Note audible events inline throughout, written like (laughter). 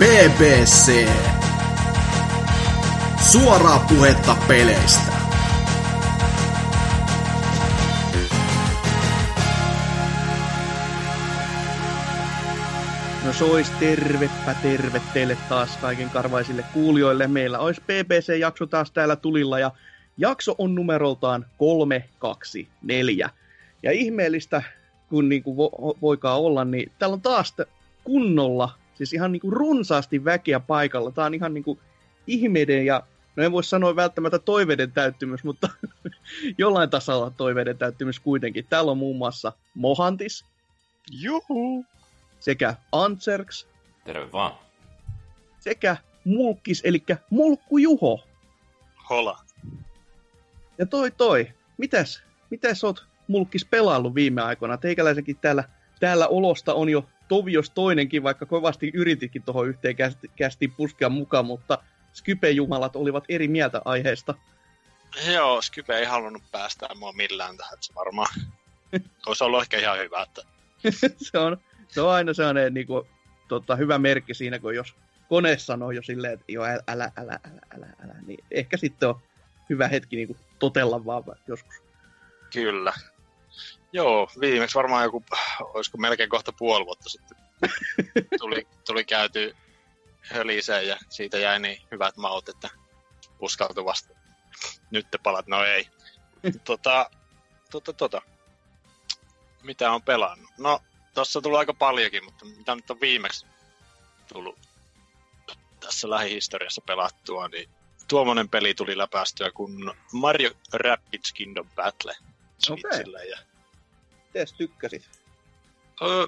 BBC. Suoraa puhetta peleistä. No sois tervepä terve teille taas kaiken karvaisille kuulijoille. Meillä olisi BBC-jakso taas täällä tulilla ja jakso on numeroltaan 324. Ja ihmeellistä, kun niin kuin vo- voikaan olla, niin täällä on taas kunnolla, siis ihan niin kuin runsaasti väkeä paikalla. Tää on ihan niin kuin ihmeiden ja, no en voi sanoa välttämättä toiveiden täyttymys, mutta (laughs) jollain tasolla toiveiden täyttymys kuitenkin. Täällä on muun muassa Mohantis Juhu! sekä Antserks Terve vaan. sekä Mulkkis, eli Mulkku Juho. Hola. Ja toi toi, mitäs, mitäs oot Mulkkis pelaillut viime aikoina? Teikäläisenkin täällä, täällä olosta on jo tovios toinenkin, vaikka kovasti yritikin tuohon yhteen kästi, kästiin puskea mukaan, mutta Skype-jumalat olivat eri mieltä aiheesta. Joo, Skype ei halunnut päästää mua millään tähän, että se varmaan (laughs) olisi ollut ehkä ihan hyvä, että se, on, se on aina sellainen niin kuin, tota, hyvä merkki siinä, kun jos kone sanoo jo silleen, että joo, älä, älä, älä, älä, älä, älä niin ehkä sitten on hyvä hetki niin kuin, totella vaan joskus. kyllä. Joo, viimeksi varmaan joku, olisiko melkein kohta puoli vuotta sitten tuli, tuli käyty höliseen ja siitä jäi niin hyvät maut, että uskaltui vasta. Nyt te palat, no ei. tota, tota, tota. Mitä on pelannut? No, tossa on tullut aika paljonkin, mutta mitä nyt on viimeksi tullut tässä lähihistoriassa pelattua, niin tuommoinen peli tuli läpäistyä kuin Mario Rabbids Kingdom Battle Switchillä. Ja, Mites tykkäsit? öö,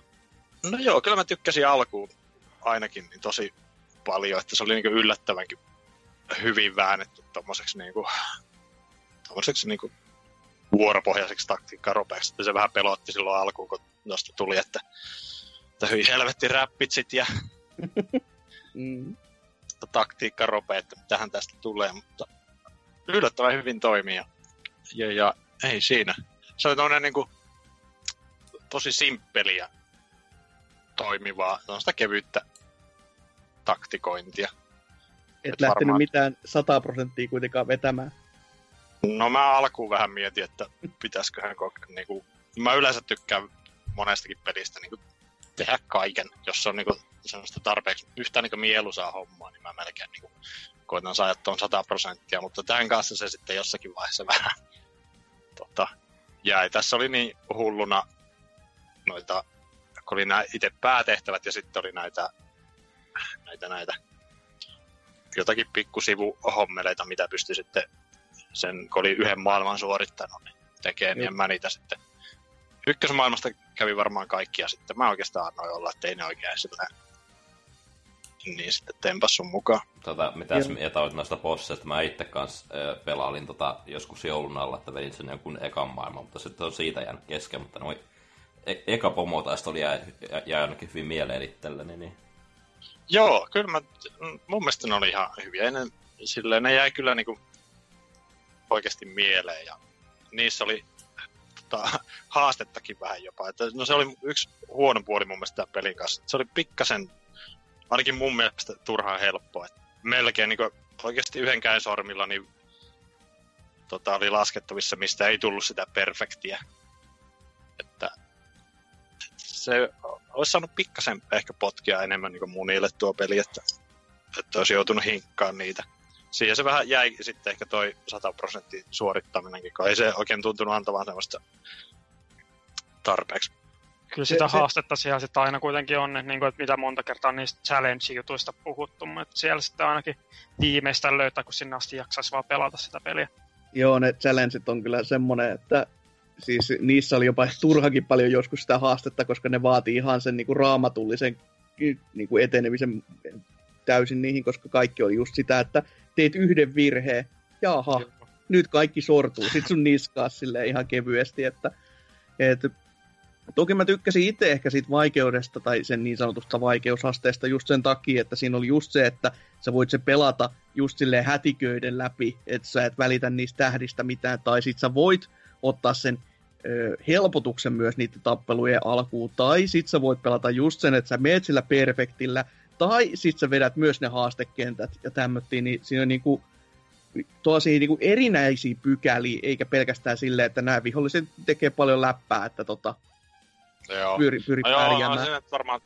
no joo, kyllä mä tykkäsin alkuun ainakin niin tosi paljon, että se oli niin yllättävänkin hyvin väännetty tommoseksi niinku, tommoseksi niinku vuoropohjaiseksi taktiikkaropeeksi, se vähän pelotti silloin alkuun, kun noista tuli, että, että hyi helvetti räppitsit ja (laughs) Mm. taktiikkarope, että mitähän tästä tulee, mutta yllättävän hyvin toimii ja, ja, ja ei siinä. Se on tommonen niinku tosi simppeliä toimivaa, sitä kevyyttä taktikointia. Et Et lähtenyt varmaan- mitään 100 prosenttia kuitenkaan vetämään. No mä alkuun vähän mietin, että pitäisiköhän koke- niinku, mä yleensä tykkään monestakin pelistä niinku tehdä kaiken, jos se on niinku semmoista tarpeeksi yhtään niinku mieluisaa hommaa, niin mä melkein niinku koitan saada tuon 100 prosenttia, mutta tämän kanssa se sitten jossakin vaiheessa vähän tota, jäi. Tässä oli niin hulluna noita, kun oli nämä itse päätehtävät ja sitten oli näitä, näitä, näitä jotakin pikkusivuhommeleita, mitä pystyi sitten sen, kun oli yhden maailman suorittanut, niin tekee, niin mä niitä sitten ykkösmaailmasta kävi varmaan kaikkia sitten. Mä oikeastaan annoin olla, että ei ne oikein sillä niin sitten tempas sun mukaan. Tota, mitäs Joo. mieltä olit noista bosseista? Mä itse kanssa äh, pelailin tota, joskus joulun alla, että vedin sen jonkun ekan maailman, mutta sitten on siitä jäänyt kesken, mutta noin e- eka pomo taas oli jäi ainakin hyvin mieleen itselleni, niin Joo, kyllä mä, mun mielestä ne oli ihan hyviä. Ne, silleen, ne jäi kyllä niinku oikeasti mieleen ja niissä oli tota, (laughs) haastettakin vähän jopa. Että, no se oli yksi huono puoli mun mielestä pelin kanssa. Se oli pikkasen, ainakin mun mielestä turhaan helppo. Et melkein niinku, oikeasti yhden käyn sormilla niin tota, oli laskettavissa, mistä ei tullut sitä perfektiä. Se olisi saanut pikkasen ehkä potkia enemmän niin munille tuo peli, että, että olisi joutunut hinkkaan niitä. Siihen se vähän jäi sitten ehkä toi 100 prosenttia suorittaminenkin, kun ei se oikein tuntunut antavan semmoista tarpeeksi. Kyllä sitä se- haastetta siellä sitten aina kuitenkin on, että, niin kuin, että mitä monta kertaa niistä challenge-jutuista puhuttu, mutta siellä sitten ainakin viimeistään löytää, kun sinne asti jaksaisi vaan pelata sitä peliä. Joo, ne challengeit on kyllä semmonen, että siis niissä oli jopa turhakin paljon joskus sitä haastetta, koska ne vaatii ihan sen niinku raamatullisen niinku etenemisen täysin niihin, koska kaikki oli just sitä, että teet yhden virheen, jaha, nyt kaikki sortuu, sit sun niskaa silleen ihan kevyesti, että et, toki mä tykkäsin itse ehkä siitä vaikeudesta tai sen niin sanotusta vaikeusasteesta just sen takia, että siinä oli just se, että sä voit se pelata just silleen hätiköiden läpi, että sä et välitä niistä tähdistä mitään, tai sit sä voit ottaa sen ö, helpotuksen myös niiden tappelujen alkuun, tai sit sä voit pelata just sen, että sä meet sillä perfektillä, Tai sit sä vedät myös ne haastekentät ja tämmöttiin, niin siinä on niinku tosi niinku erinäisiä pykäliä, eikä pelkästään silleen, että nämä viholliset tekee paljon läppää, että tota, Joo. pyri, pyri No joo, pärjäämään. se nyt varmaan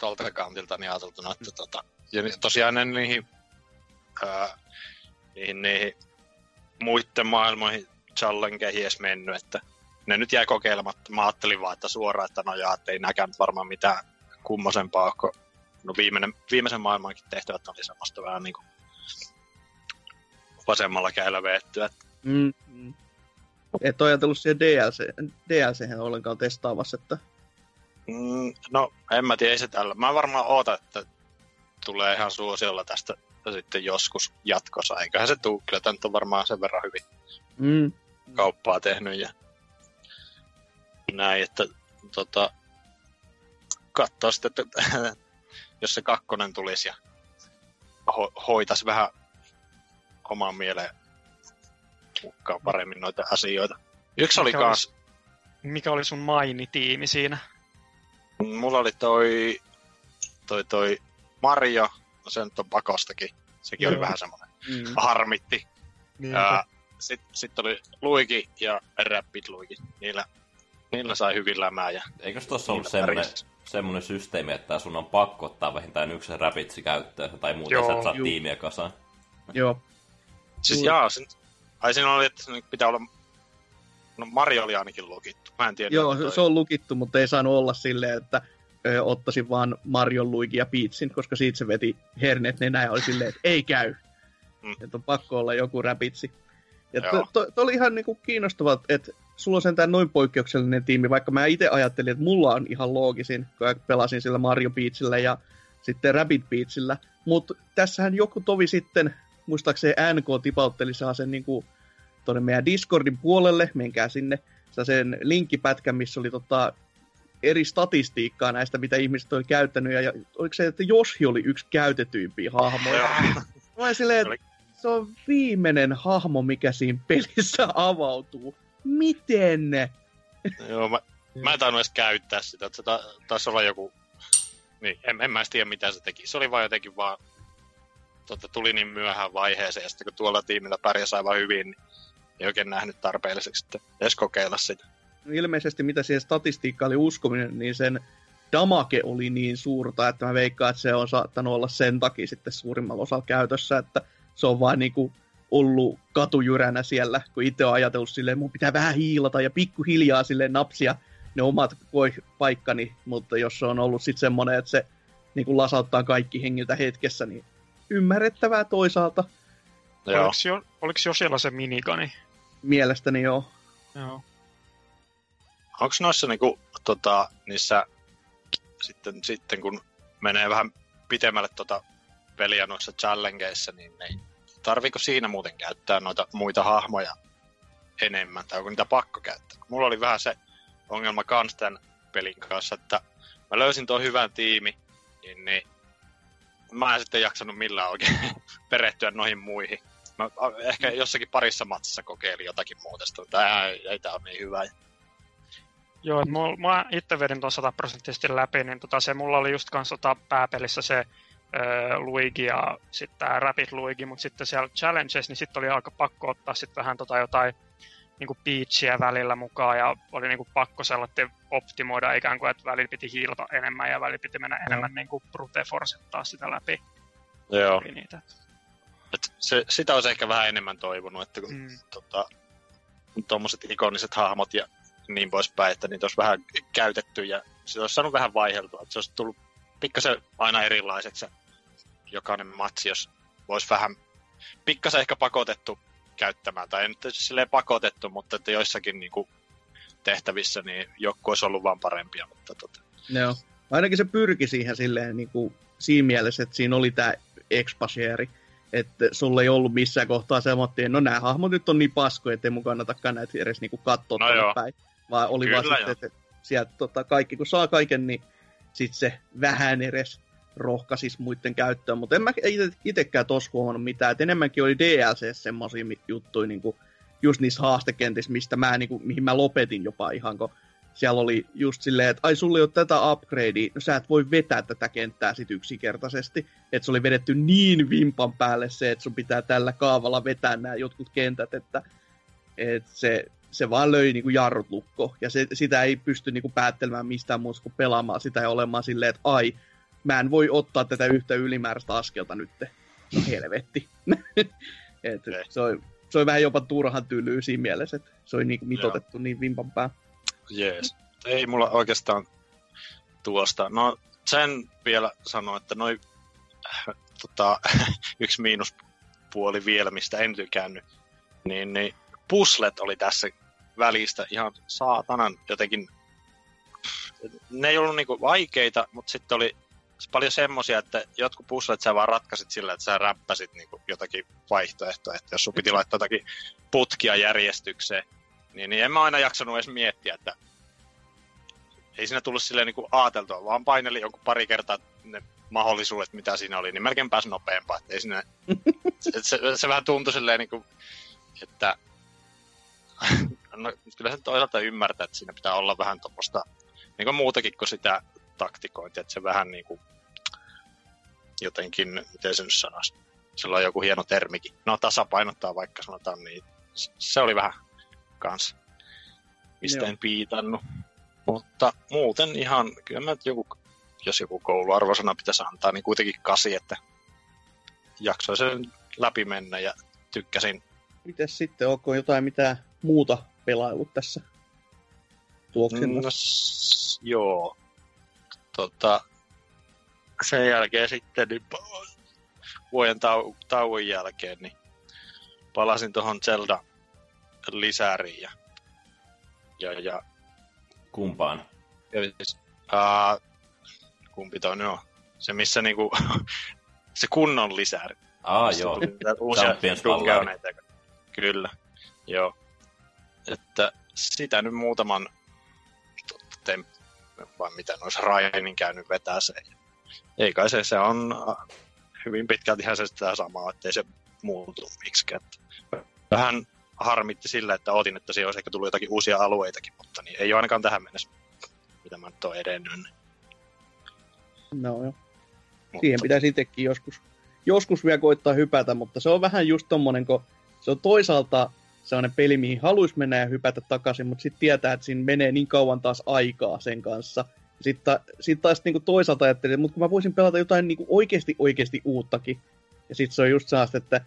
tuolta kantilta niin ajateltuna, että tota, ja tosiaan ne niihin, ää, niihin, niihin muiden maailmoihin challengeihin edes mennyt, että ne nyt jäi kokeilematta. Mä ajattelin vaan, että suoraan, että no jaa, ei näkään varmaan mitään kummosempaa, kun no viimeinen, viimeisen maailmankin tehtävät oli semmoista vähän niin kuin vasemmalla käillä veettyä. Mm, mm. Et ole ajatellut siihen DLC, DLC ollenkaan testaavassa, että Mm, no, en mä tiedä, ei se tällä. Mä varmaan ootan, että tulee ihan suosiolla tästä sitten joskus jatkossa. Eiköhän se tuu, kyllä tämä on varmaan sen verran hyvin mm, kauppaa tehnyt ja näin, että tota, katsoa sitten, että (laughs) jos se kakkonen tulisi ja ho- hoitaisi vähän omaan mieleen mukaan paremmin noita asioita. Yksi oli Mikä kans, Mikä oli sun mainitiimi siinä? mulla oli toi, toi, toi Mario, no se nyt on pakostakin, sekin oli Joo. vähän semmoinen mm. harmitti. Niin, Sitten sit oli Luigi ja Rapid Luigi, niillä, niillä sai hyvin lämää ja Eikös tuossa ollut semmoinen, semmoinen systeemi, että sun on pakko ottaa vähintään yksi rapitsi käyttöön, tai muuten Joo, sä et saa juu. tiimiä kasaan. Joo. Siis jaa, sen, ai siinä oli, että pitää olla, no Mario oli ainakin lukittu, mä en tiedä. Joo, se, se on lukittu, mutta ei saanut olla silleen, että ö, ottaisin vaan Marion, Luigi ja Peachin, koska siitä se veti hernet nenään ja oli silleen, että ei käy. Mm. Että on pakko olla joku räpitsi. Ja to, to, to, oli ihan niinku kiinnostavaa, että sulla on sentään noin poikkeuksellinen tiimi, vaikka mä itse ajattelin, että mulla on ihan loogisin, kun pelasin sillä Mario Peachillä ja sitten Rabbit Peachillä. Mutta tässähän joku tovi sitten, muistaakseni NK tipautteli saa sen niinku tuonne meidän Discordin puolelle, menkää sinne, saa sen linkkipätkän, missä oli tota, eri statistiikkaa näistä, mitä ihmiset oli käyttänyt, ja, ja oliko se, että Joshi oli yksi käytetyimpiä hahmoja. Mä silleen, että se on viimeinen hahmo, mikä siinä pelissä avautuu. Miten ne? Joo, mä, mä en tainnut edes käyttää sitä, että se ta, taisi olla joku, niin, en, en mä edes tiedä mitä se teki. Se oli vaan jotenkin vaan, tota, tuli niin myöhään vaiheeseen, ja sitten kun tuolla tiimillä pärjäsi aivan hyvin, niin ei oikein nähnyt tarpeelliseksi edes kokeilla sitä. No ilmeisesti mitä siihen statistiikkaan oli uskominen, niin sen damake oli niin suurta, että mä veikkaan, että se on saattanut olla sen takia sitten suurimmalla osalla käytössä, että se on vaan niinku ollut katujyränä siellä, kun itse on ajatellut silleen, mun pitää vähän hiilata ja pikkuhiljaa silleen napsia ne omat paikkani, mutta jos se on ollut sitten semmoinen, että se niinku lasauttaa kaikki hengiltä hetkessä, niin ymmärrettävää toisaalta. Joo, Oliko, jo, oliko Josilla se minigani? Mielestäni joo. Joo. onko noissa niinku, tota, niissä sitten, sitten kun menee vähän pitemmälle tota peliä noissa challengeissa, niin ei, tarviiko siinä muuten käyttää noita muita hahmoja enemmän, tai onko niitä pakko käyttää? Mulla oli vähän se ongelma kans tämän pelin kanssa, että mä löysin tuon hyvän tiimi, niin, niin mä en sitten jaksanut millään oikein (laughs) perehtyä noihin muihin. Mä ehkä jossakin parissa matsissa kokeilin jotakin muuta, että ei, ei tää ole niin hyvä. Joo, että mä itse vedin tuon sataprosenttisesti läpi, niin tota, se mulla oli just kans tota pääpelissä se Luigi ja sitten tää Rapid Luigi, mutta sitten siellä Challenges, niin sitten oli aika pakko ottaa sitten vähän tota jotain niinku Peachia välillä mukaan ja oli niinku pakko sellainen optimoida ikään kuin, että välillä piti hiilata enemmän ja välillä piti mennä enemmän niinku brute forcettaa sitä läpi. Joo. Niitä. Et se, sitä olisi ehkä vähän enemmän toivonut, että kun Mm. tota, tuommoiset ikoniset hahmot ja niin poispäin, että niitä olisi vähän käytetty ja se olisi saanut vähän vaiheltua. Että se olisi tullut pikkasen aina erilaiset se jokainen matsi, jos voisi vähän pikkasen ehkä pakotettu käyttämään, tai ei nyt silleen pakotettu, mutta että joissakin niin kuin, tehtävissä niin joku olisi ollut vaan parempia, mutta tota, Joo. Ainakin se pyrki siihen silleen niin kuin, siinä mielessä, että siinä oli tämä expasieri, että sulla ei ollut missään kohtaa semmoinen, no nämä hahmot nyt on niin paskoja, ettei mun kannatakaan näitä edes niin kuin katsoa No no joo. päin. Vaan oli Kyllä vaan sitten, että sieltä tota, kaikki, kun saa kaiken, niin sitten se vähän edes rohkaisis muiden käyttöön. Mutta en mä itekään tos huomannut mitään. Et enemmänkin oli DLC semmosia mi- juttuja, niin kuin just niissä haastekentissä, mistä mä, niin kuin, mihin mä lopetin jopa ihan, kun siellä oli just silleen, että ai sulla ei ole tätä upgradea, no sä et voi vetää tätä kenttää sit yksinkertaisesti. Että se oli vedetty niin vimpan päälle se, että sun pitää tällä kaavalla vetää nämä jotkut kentät, että, että se, se vaan löi niin kuin jarrut lukko. Ja se, sitä ei pysty niin kuin päättelemään mistään muusta kuin pelaamaan sitä ja olemaan silleen, että ai, mä en voi ottaa tätä yhtä ylimääräistä askelta nyt. No helvetti. (laughs) Et se, on, se on vähän jopa turhan tylyä siinä mielessä, että se oli niin mitotettu Joo. niin vimpan pää. Jees. Ei mulla oikeastaan tuosta. No sen vielä sanoa, että noin (laughs) tota, (laughs) yksi miinuspuoli vielä, mistä en tykännyt, niin, niin puslet oli tässä välistä ihan saatanan jotenkin, ne ei ollut niinku vaikeita, mutta sitten oli paljon semmosia, että jotkut puslet sä vaan ratkaisit sillä, että sä räppäsit niinku jotakin vaihtoehtoa, että jos sun piti laittaa jotakin putkia järjestykseen, niin, niin en mä aina jaksanut edes miettiä, että ei siinä tullut silleen niin kuin aateltua, vaan paineli jonkun pari kertaa ne mahdollisuudet, mitä siinä oli, niin melkein pääsi nopeampaa. Että ei siinä, (laughs) se, se, se, vähän tuntui silleen, niin kuin, että (laughs) no, kyllä se toisaalta ymmärtää, että siinä pitää olla vähän tuommoista niin kuin muutakin kuin sitä taktikointia, että se vähän niin kuin, jotenkin, miten se nyt sanoisi, sillä on joku hieno termikin. No tasapainottaa vaikka sanotaan, niin se oli vähän kans, mistä Joo. en piitannut. Mutta muuten ihan, kyllä mä joku, jos joku kouluarvosana pitäisi antaa, niin kuitenkin kasi, että jaksoi sen läpi mennä ja tykkäsin. Mites sitten, onko jotain mitä muuta pelailut tässä tuoksilla? No, joo. Tota, sen jälkeen sitten niin vuoden tau- tauon jälkeen niin palasin tuohon Zelda lisäriin ja, ja, ja Kumpaan? Siis, uh, kumpi toi nyt on? Se, missä niinku, (laughs) se kunnon lisäri. Aa, joo. Uusia dungeoneita. Kyllä, joo. Että sitä nyt muutaman tem, vai mitä noissa Rainin käynyt vetää se. Ei kai se, se on hyvin pitkälti ihan se sitä samaa, ettei se muutu miksikään. Vähän harmitti sillä, että otin, että siellä olisi ehkä tullut jotakin uusia alueitakin, mutta niin ei ole ainakaan tähän mennessä, mitä mä nyt olen edennyt. No joo. Mutta... Siihen pitäisi itsekin joskus, joskus vielä koittaa hypätä, mutta se on vähän just tommonen, kun se on toisaalta sellainen peli, mihin haluaisi mennä ja hypätä takaisin, mutta sitten tietää, että siinä menee niin kauan taas aikaa sen kanssa. Sitten, sit taas niin kuin toisaalta ajattelin, että mutta kun mä voisin pelata jotain niin kuin oikeasti oikeasti uuttakin. Ja sitten se on just sellaista, että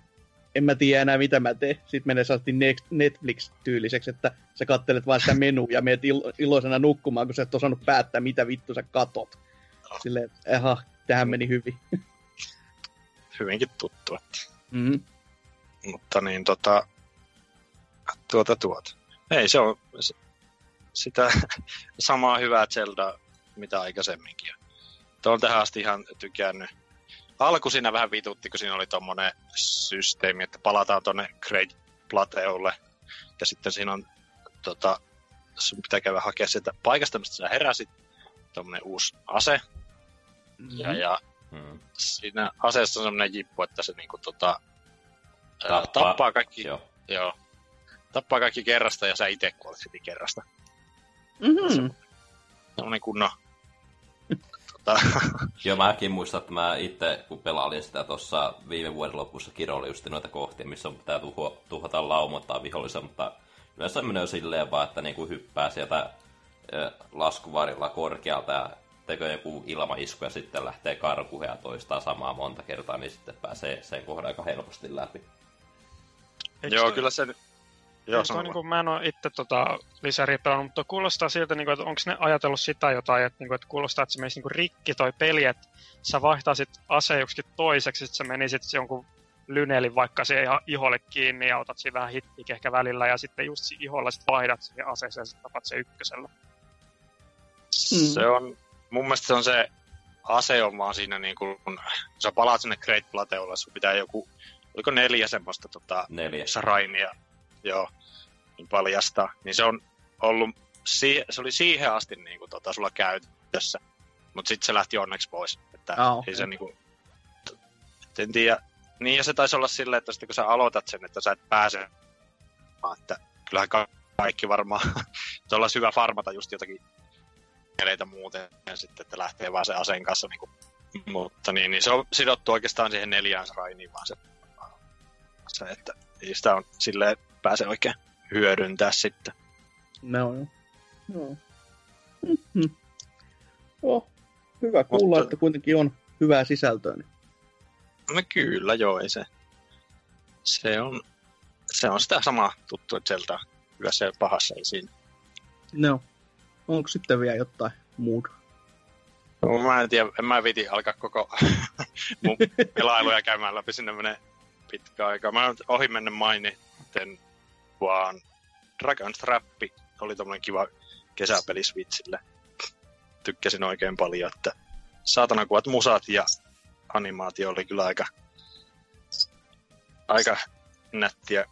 en mä tiedä enää mitä mä teen. Sitten menee saasti Netflix-tyyliseksi, että sä kattelet vain sitä menuja ja meet ilo- iloisena nukkumaan, kun sä et osannut päättää, mitä vittu sä katot. Silleen, että tähän meni hyvin. (laughs) Hyvinkin tuttua. Mm-hmm. Mutta niin tota, tuota tuota. Ei, se on sitä (laughs) samaa hyvää Zelda, mitä aikaisemminkin. Tuo on tähän asti ihan tykännyt alku siinä vähän vitutti, kun siinä oli tommonen systeemi, että palataan tonne Great Plateaulle. Ja sitten siinä on, tota, sun pitää käydä hakea sieltä paikasta, mistä sä heräsit, tommonen uusi ase. Mm-hmm. Ja, ja mm. siinä aseessa on semmonen jippu, että se niinku tota, tappaa, tappaa kaikki. Joo. joo. Tappaa kaikki kerrasta ja sä itse kuolet heti kerrasta. Mm-hmm. Semmonen kunnon Tota. (laughs) Joo, mäkin muistan, että mä itse, kun pelailin sitä tuossa viime vuoden lopussa, kirjoilin just noita kohtia, missä on pitää tuho, tuhota laumoittaa vihollisen, mutta yleensä menee silleen vaan, että niinku hyppää sieltä laskuvarilla korkealta ja tekee joku ilmaisku ja sitten lähtee karkuun ja toistaa samaa monta kertaa, niin sitten pääsee sen kohdan aika helposti läpi. Eikö Joo, toi... kyllä se Joo, toi, niin kuin, mä en ole itse tota, lisäriä pelannut, mutta kuulostaa siltä, niin kuin, että onko ne ajatellut sitä jotain, että, niin kuin, että kuulostaa, että se menisi niin kuin, rikki toi peli, että sä vaihtaisit aseen toiseksi, että sä menisit jonkun lynelin vaikka se iholle kiinni ja otat siinä vähän hittiä ehkä välillä ja sitten just iholla sit vaihdat siihen aseeseen ja sitten tapat se ykkösellä. Mm. Se on, mun mielestä se on se ase on vaan siinä niin kuin, kun sä palaat sinne Great Plateaulle, sun pitää joku, oliko neljä semmoista tota, neljä. shrainia joo, niin paljastaa, niin se on ollut, se oli siihen asti niin kuin, tota, sulla käytössä, mutta sitten se lähti onneksi pois. Että oh, okay. ei se niin kuin, en tiedä. Niin ja se taisi olla silleen, että sitten kun sä aloitat sen, että sä et pääse, että kyllähän kaikki varmaan. (laughs) se olisi hyvä farmata just jotakin eleitä muuten sitten, että lähtee vaan sen aseen kanssa. Niin kuin, mutta niin, niin, se on sidottu oikeastaan siihen neljään srainiin vaan se, se että sitä on silleen pääse oikein hyödyntää sitten. No, no. no. Mm-hmm. Oh, hyvä kuulla, Mutta... että kuitenkin on hyvää sisältöä. Niin. No kyllä, joo, ei se. Se on, se on sitä samaa tuttua sieltä hyvässä ja pahassa, ei siinä. No. Onko sitten vielä jotain muuta? No, mä en tiedä, en mä viti alkaa koko (laughs) mun pelailuja käymään läpi, sinne menee pitkä aika. Mä oon ohi mennä mainiten vaan Dragon's oli tommonen kiva kesäpeli Switchille. Tykkäsin oikein paljon, että saatana kuvat musat ja animaatio oli kyllä aika, aika nättiä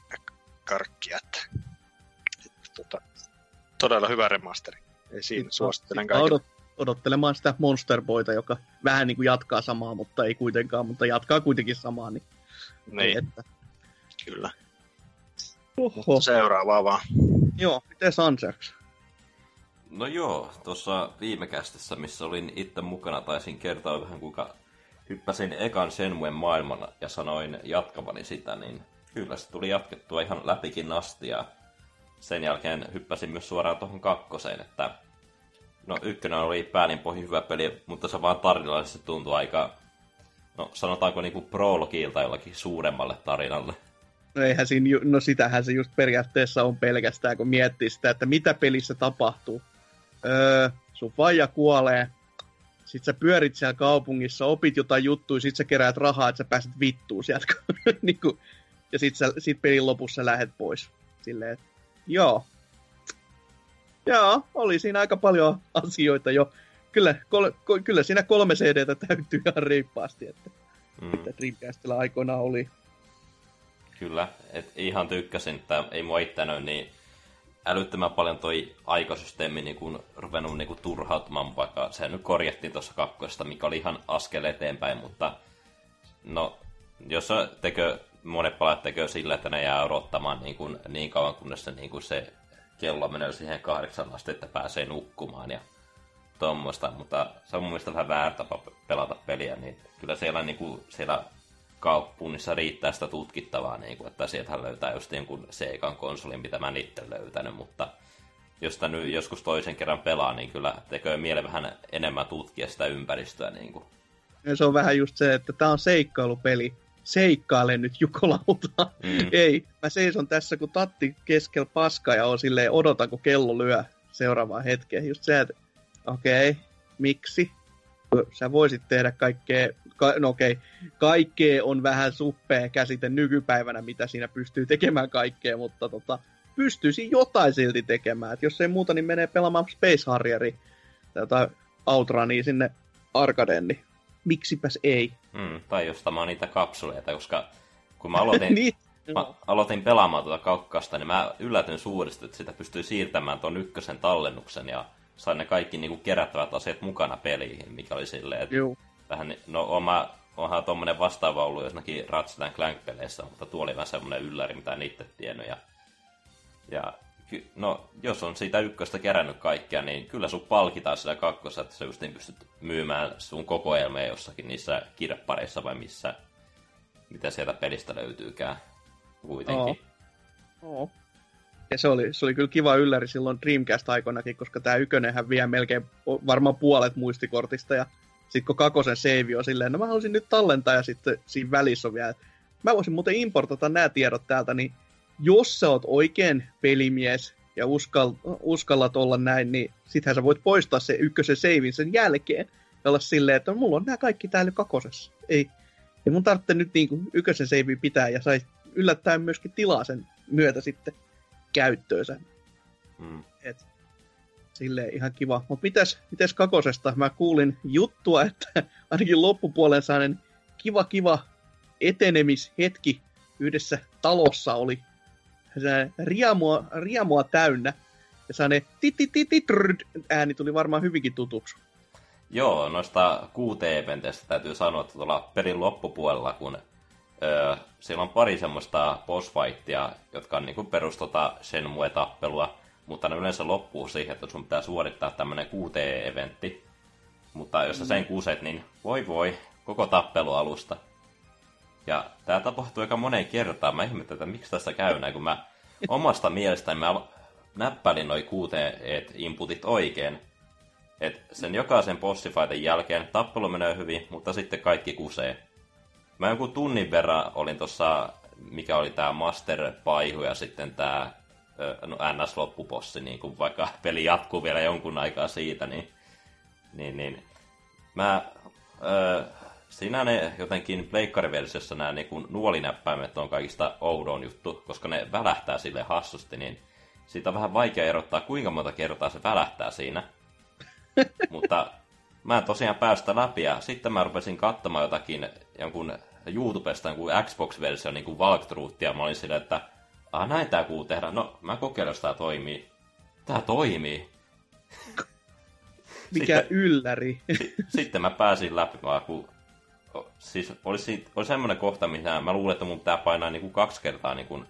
karkkia. Että, että, tota, todella hyvä remasteri. Ei siinä, suosittelen kaikille. Odot, odottelemaan sitä Monster Boyta, joka vähän niin kuin jatkaa samaa, mutta ei kuitenkaan, mutta jatkaa kuitenkin samaa. Niin, niin. Että... Kyllä. Oho. Seuraavaa vaan. Joo, miten Sanseaks? No joo, tuossa viime kästissä, missä olin itse mukana, taisin kertoa vähän kuinka hyppäsin ekan Senmuen maailman ja sanoin jatkavani sitä, niin kyllä se tuli jatkettua ihan läpikin asti ja sen jälkeen hyppäsin myös suoraan tuohon kakkoseen, että no ykkönen oli päänin pohjin hyvä peli, mutta se vaan tarinallisesti tuntui aika, no sanotaanko niinku prologilta jollakin suuremmalle tarinalle. No eihän siinä, no sitähän se just periaatteessa on pelkästään, kun miettii sitä, että mitä pelissä tapahtuu. Öö, sun vaija kuolee, sit sä pyörit siellä kaupungissa, opit jotain juttuja, sit sä keräät rahaa, että sä pääset vittuun sieltä. (laughs) niin kuin, ja sit, sä, sit pelin lopussa lähet pois. Silleen, että joo. Joo, oli siinä aika paljon asioita jo. Kyllä, kol, ko, kyllä siinä kolme CDtä täytyy ihan reippaasti, että, mm. että Dreamcastilla aikoinaan oli. Kyllä, et ihan tykkäsin, että ei mua itseänyt niin älyttömän paljon toi aikasysteemi niin kun ruvennut niin kun turhautumaan, vaikka se nyt korjattiin tuossa kakkosta, mikä oli ihan askel eteenpäin, mutta no, jos tekö, monet palat tekee sillä, että ne jää odottamaan niin, kun, niin kauan, kunnes se, niin kun se kello menee siihen kahdeksan asti, että pääsee nukkumaan ja tuommoista, mutta se on mun mielestä vähän väärä tapa pelata peliä, niin kyllä siellä, niin kuin, siellä kaupunissa riittää sitä tutkittavaa, niin kuin, että sieltä löytää just jonkun Seikan konsolin, mitä mä itse löytänyt, mutta jos sitä nyt joskus toisen kerran pelaa, niin kyllä tekee mieli vähän enemmän tutkia sitä ympäristöä. Niin kuin. Ja se on vähän just se, että tämä on seikkailupeli. Seikkaile nyt Jukolauta. Mm. (laughs) Ei, mä seison tässä kun tatti keskellä paskaa ja on silleen, odotan kun kello lyö seuraavaa hetkeä. Just se, että okei, okay, miksi? Sä voisit tehdä kaikkea ka, no okei, okay, kaikkea on vähän suppea käsite nykypäivänä, mitä siinä pystyy tekemään kaikkea, mutta tota, pystyisi jotain silti tekemään. Et jos ei muuta, niin menee pelaamaan Space Harrieri tai Outrania sinne arkadeen, niin miksipäs ei. Mm, tai jostamaan niitä kapsuleita, koska kun mä aloitin, (laughs) niin. mä aloitin pelaamaan tuota kaukkasta, niin mä yllätyin suuresti, että sitä pystyy siirtämään tuon ykkösen tallennuksen ja sain ne kaikki niinku kerättävät asiat mukana peliin, mikä oli silleen, että Juu vähän, no oma, onhan tuommoinen vastaava ollut jossakin Ratchet Clank-peleissä, mutta tuo oli vähän semmoinen ylläri, mitä en itse tiennyt. Ja, ja no, jos on siitä ykköstä kerännyt kaikkea, niin kyllä sun palkitaan sitä kakkosta, että sä just niin pystyt myymään sun kokoelmia jossakin niissä kirppareissa vai missä, mitä sieltä pelistä löytyykään kuitenkin. Oo. Oo. Ja se oli, se oli kyllä kiva ylläri silloin Dreamcast-aikoinakin, koska tämä ykönenhän vie melkein varmaan puolet muistikortista ja sitten kun kakosen save on silleen, no mä haluaisin nyt tallentaa ja sitten siinä välissä on vielä, mä voisin muuten importata nämä tiedot täältä, niin jos sä oot oikein pelimies ja uskal, uskallat olla näin, niin sittenhän sä voit poistaa se ykkösen seivin sen jälkeen ja olla silleen, että mulla on nämä kaikki täällä kakosessa. Ei, ei mun tarvitse nyt niin kuin ykkösen seivi pitää ja sai yllättäen myöskin tilaa sen myötä sitten käyttöönsä. Mm. Et, Silleen ihan kiva. Mutta mitäs, mitäs kakosesta? Mä kuulin juttua, että ainakin loppupuolen saanen kiva kiva etenemishetki yhdessä talossa oli riamua, riamua täynnä. Ja sellainen ääni tuli varmaan hyvinkin tutuksi. Joo, noista QT-eventeistä täytyy sanoa, että tuolla perin loppupuolella, kun öö, siellä on pari semmoista boss jotka on niinku perus tota Shenmue-tappelua, mutta ne yleensä loppuu siihen, että sun pitää suorittaa tämmönen QTE-eventti. Mutta jos sä sen kuset, niin voi voi, koko tappelu alusta. Ja tää tapahtuu aika moneen kertaan. Mä ihmettelen, että miksi tässä käy näin, kun mä omasta (laughs) mielestäni mä näppäilin noi QTE-inputit oikein. Et sen jokaisen bossifightin jälkeen tappelu menee hyvin, mutta sitten kaikki kusee. Mä jonkun tunnin verran olin tuossa, mikä oli tää Master Paihu ja sitten tää no, NS-loppupossi, niin kun vaikka peli jatkuu vielä jonkun aikaa siitä, niin, niin, niin mä, ö, siinä ne jotenkin pleikkariversiossa nämä niin nuolinäppäimet on kaikista oudon juttu, koska ne välähtää sille hassusti, niin siitä on vähän vaikea erottaa, kuinka monta kertaa se välähtää siinä. (laughs) Mutta mä en tosiaan päästä läpi ja sitten mä rupesin katsomaan jotakin jonkun YouTubesta jonkun Xbox-versio niin kuin walkthroughia. Mä olin sillä, että ah, näin tää kuuluu tehdä. No, mä kokeilen, jos tää toimii. Tää toimii. (laughs) Mikä sitten, ylläri. (laughs) sitten mä pääsin läpi, vaan kun siis oli, oli semmoinen kohta, missä mä luulin, että mun pitää painaa niin kuin kaksi kertaa niin kuin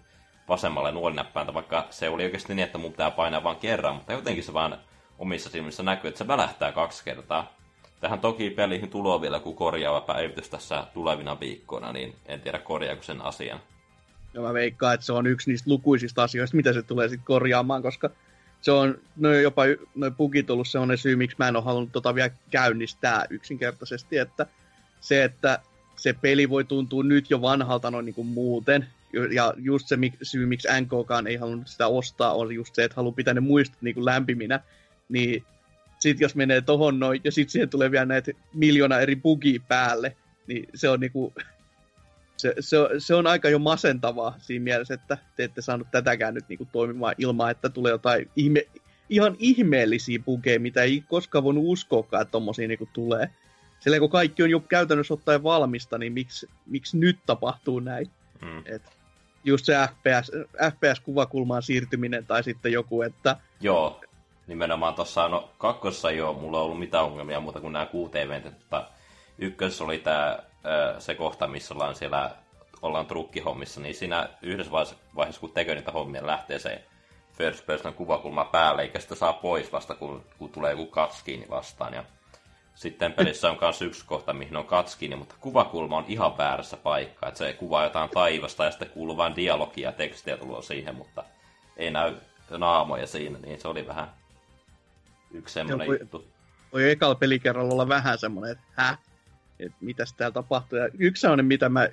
vasemmalle nuolinäppäintä, vaikka se oli oikeasti niin, että mun pitää painaa vain kerran, mutta jotenkin se vaan omissa silmissä näkyy, että se välähtää kaksi kertaa. Tähän toki peliin tulee vielä kuin korjaava päivitys tässä tulevina viikkoina, niin en tiedä korjaako sen asian. Ja mä veikkaan, että se on yksi niistä lukuisista asioista, mitä se tulee sitten korjaamaan, koska se on no jopa noin bugit ollut sellainen syy, miksi mä en ole halunnut tota vielä käynnistää yksinkertaisesti, että se, että se peli voi tuntua nyt jo vanhalta noin niin kuin muuten, ja just se syy, miksi NKkaan ei halunnut sitä ostaa, on just se, että haluaa pitää ne muistot niin kuin lämpiminä, niin sitten jos menee tohon noin, ja sitten siihen tulee vielä näitä miljoona eri bugia päälle, niin se on niinku, se, se, se, on aika jo masentavaa siinä mielessä, että te ette saanut tätäkään nyt niinku toimimaan ilman, että tulee jotain ihme, ihan ihmeellisiä bugeja, mitä ei koskaan voinut uskoakaan, että tommosia niinku tulee. Sillä kun kaikki on jo käytännössä ottaen valmista, niin miksi, miksi nyt tapahtuu näin? Mm. Et just se FPS, FPS-kuvakulmaan siirtyminen tai sitten joku, että... Joo, nimenomaan tuossa, no kakkosessa ei ole mulla ollut mitään ongelmia muuta kuin nämä QT-eventit, mutta ykkössä oli tämä se kohta, missä ollaan siellä ollaan trukkihommissa, niin siinä yhdessä vaiheessa, kun tekee niitä hommia, lähtee se first person kuvakulma päälle, eikä sitä saa pois vasta, kun, kun tulee joku katskiini vastaan. Ja sitten pelissä on myös yksi kohta, mihin on katskiini, mutta kuvakulma on ihan väärässä paikkaa. Että se kuvaa jotain taivasta ja sitten kuuluu vain dialogia ja tekstiä tuloa siihen, mutta ei näy naamoja siinä, niin se oli vähän yksi semmoinen juttu. Voi ekalla pelikerralla olla vähän semmoinen, että hä? Että mitäs täällä tapahtuu. Ja yksi semmoinen, mitä mä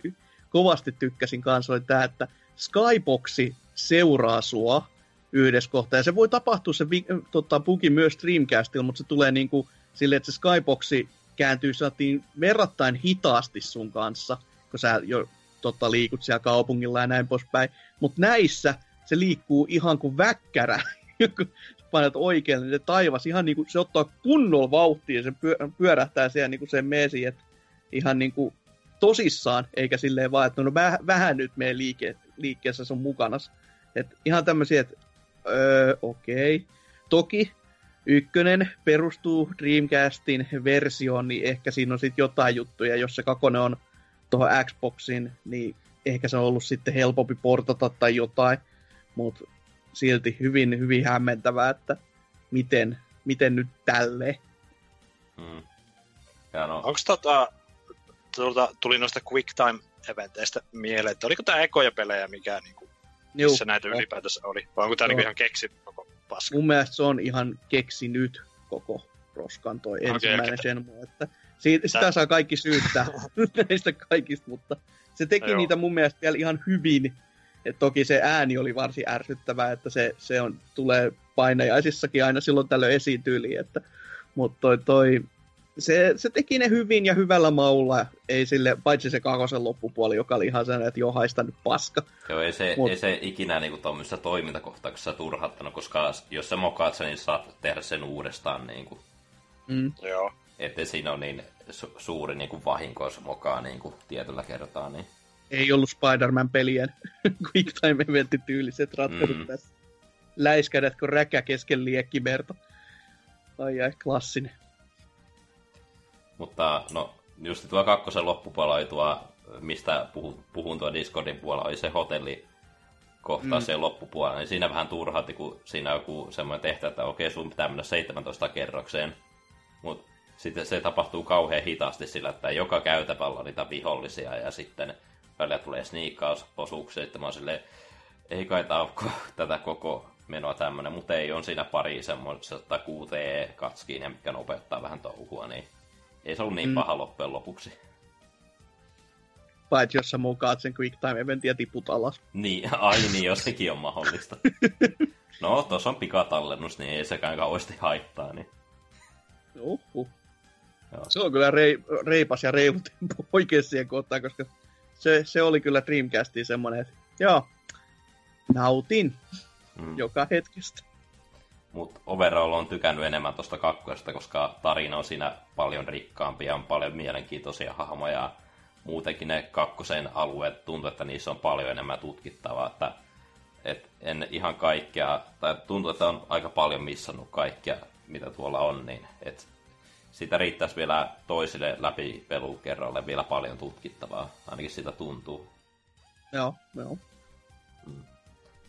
kovasti tykkäsin kanssa, oli tämä, että Skyboxi seuraa sua yhdessä kohtaa. Ja se voi tapahtua se tota, bugi myös Streamcastilla, mutta se tulee niinku silleen, että se Skyboxi kääntyy saatiin verrattain hitaasti sun kanssa, kun sä jo tota, liikut siellä kaupungilla ja näin poispäin. Mutta näissä se liikkuu ihan kuin väkkärä. (laughs) painat oikealle, niin se taivas ihan niin kuin, se ottaa kunnolla vauhtia ja se pyörähtää siellä niin kuin sen meesi, että ihan niin kuin tosissaan, eikä silleen vaan, että no väh, vähän nyt meidän liike, liikkeessä se on mukana. Et ihan tämmöisiä, että öö, okei. Okay. Toki ykkönen perustuu Dreamcastin versioon, niin ehkä siinä on sitten jotain juttuja. Jos se kakonen on tuohon Xboxiin, niin ehkä se on ollut sitten helpompi portata tai jotain. Mutta silti hyvin, hyvin hämmentävää, että miten, miten nyt tälle. Hmm. no. Onko tota, tuolta, tuli noista quick time eventeistä mieleen, että oliko tämä ekoja pelejä, mikä niinku, missä näitä ylipäätänsä oli? Vai onko tämä niinku ihan keksi koko paska? Mun mielestä se on ihan keksinyt koko roskan toi okay, ensimmäinen okay. Shenmue, että siitä, sitä saa kaikki syyttää (laughs) näistä kaikista, mutta se teki no, niitä mun mielestä vielä ihan hyvin et toki se ääni oli varsin ärsyttävää, että se, se on, tulee painajaisissakin aina silloin tällöin esiin tyyliin, että, mutta toi, toi, se, se, teki ne hyvin ja hyvällä maulla, ei sille, paitsi se kakosen loppupuoli, joka oli ihan sellainen, että joo, haista nyt paska. Joo, ei se, Mut, ei se ikinä niinku tuommoisessa toimintakohtauksessa turhattanut, koska jos sä mokaat sen, niin saat tehdä sen uudestaan niinku. Mm. Joo. Että siinä on niin su- suuri niinku vahinko, jos mokaa niinku tietyllä kertaa, niin ei ollut Spider-Man-pelien quick (laughs) time eventti tyyliset ratkaisut mm. tässä. Läiskädätkö räkä kesken liekkimerta. Ai ai, klassinen. Mutta no, just tuo kakkosen loppupuolella oli tuo mistä puhun, puhun tuo Discordin puolella, oli se hotelli kohtaus mm. loppupuolella, niin siinä vähän turhautti, kun siinä joku semmoinen tehtävä, että okei, sun pitää mennä 17 kerrokseen, mutta sitten se tapahtuu kauhean hitaasti sillä, että joka käytävällä on niitä vihollisia ja sitten välillä tulee sniikkausosuuksia, että mä oon silleen, ei kai (laughs) tätä koko menoa tämmönen, mutta ei on siinä pari semmoista QTE-katskiin, mikä nopeuttaa vähän touhua, niin ei se ollut niin mm. paha loppujen lopuksi. Paitsi jos sä mukaat sen quick time eventin ja tiput alas. Niin, ai niin, jos sekin on mahdollista. (laughs) no, tuossa on pikatallennus, niin ei sekään kauheasti haittaa. Niin. Uhuh. Joo. Se on kyllä rei, reipas ja reilu tempo siihen kohtaan, koska se, se oli kyllä Dreamcastiin semmoinen, että joo, nautin mm. joka hetkestä. Mutta overall on tykännyt enemmän tuosta kakkosesta, koska tarina on siinä paljon rikkaampi ja on paljon mielenkiintoisia hahmoja. Muutenkin ne kakkosen alueet tuntuu, että niissä on paljon enemmän tutkittavaa. Että, et en ihan kaikkea, tai tuntuu, että on aika paljon missannut kaikkea, mitä tuolla on, niin et sitä riittäisi vielä toisille läpi pelukerroille vielä paljon tutkittavaa. Ainakin sitä tuntuu. Joo, joo.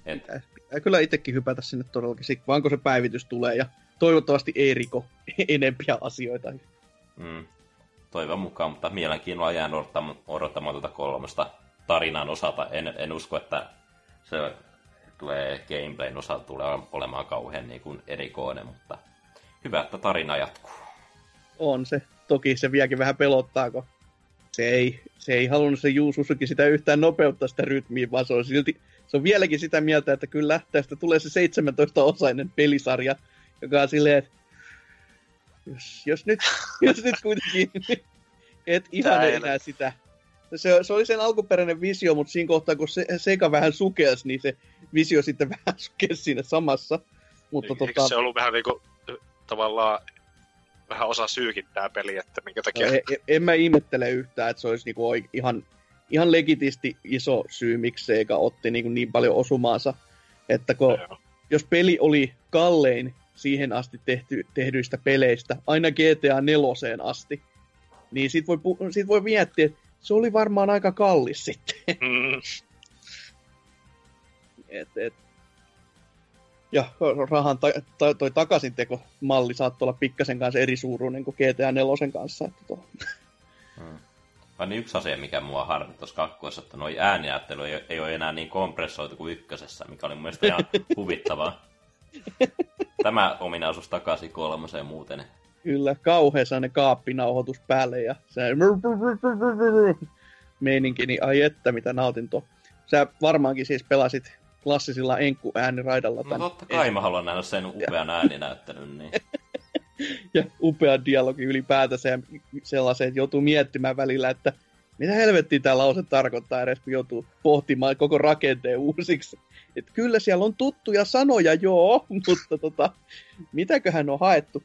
Et... Pitää, pitää kyllä itsekin hypätä sinne todellakin, vaan kun se päivitys tulee ja toivottavasti ei riko (laughs) enempiä asioita. Mm. Toivon mukaan, mutta mielenkiinnolla jään odottamaan, odottamaan tuota kolmesta tarinan osalta. En, en usko, että se tulee gameplayn osalta tulee olemaan kauhean niin kuin erikoinen, mutta hyvä, että tarina jatkuu. On se. Toki se vieläkin vähän pelottaa, kun se ei, se ei halunnut se Juu sitä yhtään nopeuttaa sitä rytmiä, vaan se on silti se on vieläkin sitä mieltä, että kyllä tästä tulee se 17-osainen pelisarja, joka on silleen, että jos, jos, nyt, (laughs) jos nyt kuitenkin et ihan enää sitä. Se, se oli sen alkuperäinen visio, mutta siinä kohtaa, kun se, Sega vähän sukelsi, niin se visio sitten (laughs) vähän sukelsi siinä samassa. Mutta Eikö tota... se ollut vähän niin kuin, tavallaan vähän osa syykittää peli, että minkä takia... No, en, en mä ihmettele yhtään, että se olisi niinku ihan ihan legitisti iso syy, miksi Sega otti niin, kuin niin paljon osumaansa. Että kun, jos peli oli kallein siihen asti tehty, tehdyistä peleistä, aina GTA 4 asti, niin sit voi, sit voi miettiä, että se oli varmaan aika kallis sitten. (laughs) Mm. et, et. Ja rahan ta, ta, toi takaisinteko malli saattoi olla pikkasen kanssa eri suuruinen kuin GTA 4 kanssa. Että to. mm. Vaan yksi asia, mikä mua harmitti tuossa kakkoessa, että noi ääniajattelu ei, ei ole enää niin kompressoitu kuin ykkösessä, mikä oli mun mielestä ihan (laughs) huvittavaa. Tämä ominaisuus takaisin kolmoseen muuten. Kyllä, kauhean sellainen kaappinauhoitus päälle ja se meininki, niin ai että mitä nautin tuo. Sä varmaankin siis pelasit klassisilla enkku ääniraidalla. No totta kai en... mä haluan nähdä sen upean ääninäyttelyn. Niin. (laughs) (laughs) ja upea dialogi ylipäätänsä ja sellaisen, että joutuu miettimään välillä, että mitä helvettiä tämä lause tarkoittaa edes, kun joutuu pohtimaan koko rakenteen uusiksi. Et kyllä siellä on tuttuja sanoja, joo, (laughs) mutta tota, mitäköhän on haettu.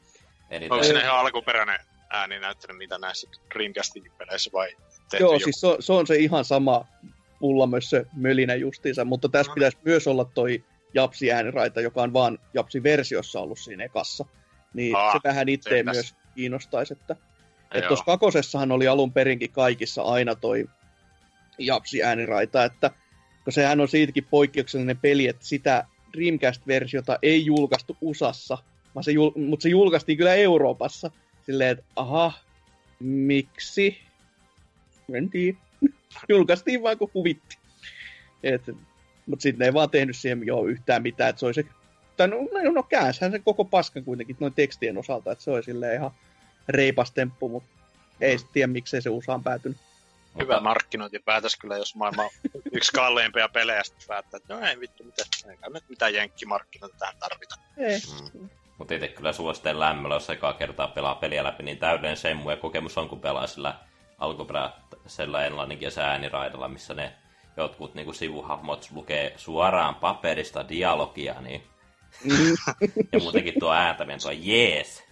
Eli Onko siinä ihan alkuperäinen ääni näyttänyt, mitä näissä Dreamcastin peleissä vai Joo, joku? siis se, se, on se ihan sama pullamössö mölinä justiinsa, mutta tässä no. pitäisi myös olla toi Japsi ääniraita, joka on vaan Japsi versiossa ollut siinä ekassa. Niin Aa, se vähän itse myös kiinnostaisi, että että tuossa kakosessahan oli alun perinkin kaikissa aina toi Japsi ääniraita, että kun sehän on siitäkin poikkeuksellinen peli, että sitä Dreamcast-versiota ei julkaistu USAssa, vaan se jul- mutta se julkaistiin kyllä Euroopassa. Silleen, että aha, miksi? En tiedä. (laughs) julkaistiin vaan kun huvitti. mutta sitten ei vaan tehnyt siihen jo yhtään mitään, että se olisi tai no, no, no käänsähän sen koko paskan kuitenkin noin tekstien osalta, että se oli silleen ihan reipas temppu, mutta ei sitten tiedä, miksei se USAan päätynyt. Hyvä markkinointipäätös kyllä, jos maailma on (laughs) yksi kalleimpia pelejä, sitten päättää, että no ei vittu, mitä, eikä nyt mitään jenkkimarkkinoita tähän tarvita. Ei. Mm. Mutta itse kyllä suosittelen lämmöllä, jos ekaa kertaa pelaa peliä läpi, niin täydellinen semmu ja kokemus on, kun pelaa sillä alkuperäisellä englanninkielisen ääniraidalla, missä ne jotkut niin kuin sivuhahmot lukee suoraan paperista dialogia, niin. Ja muutenkin tuo ääntäminen, tuo jees.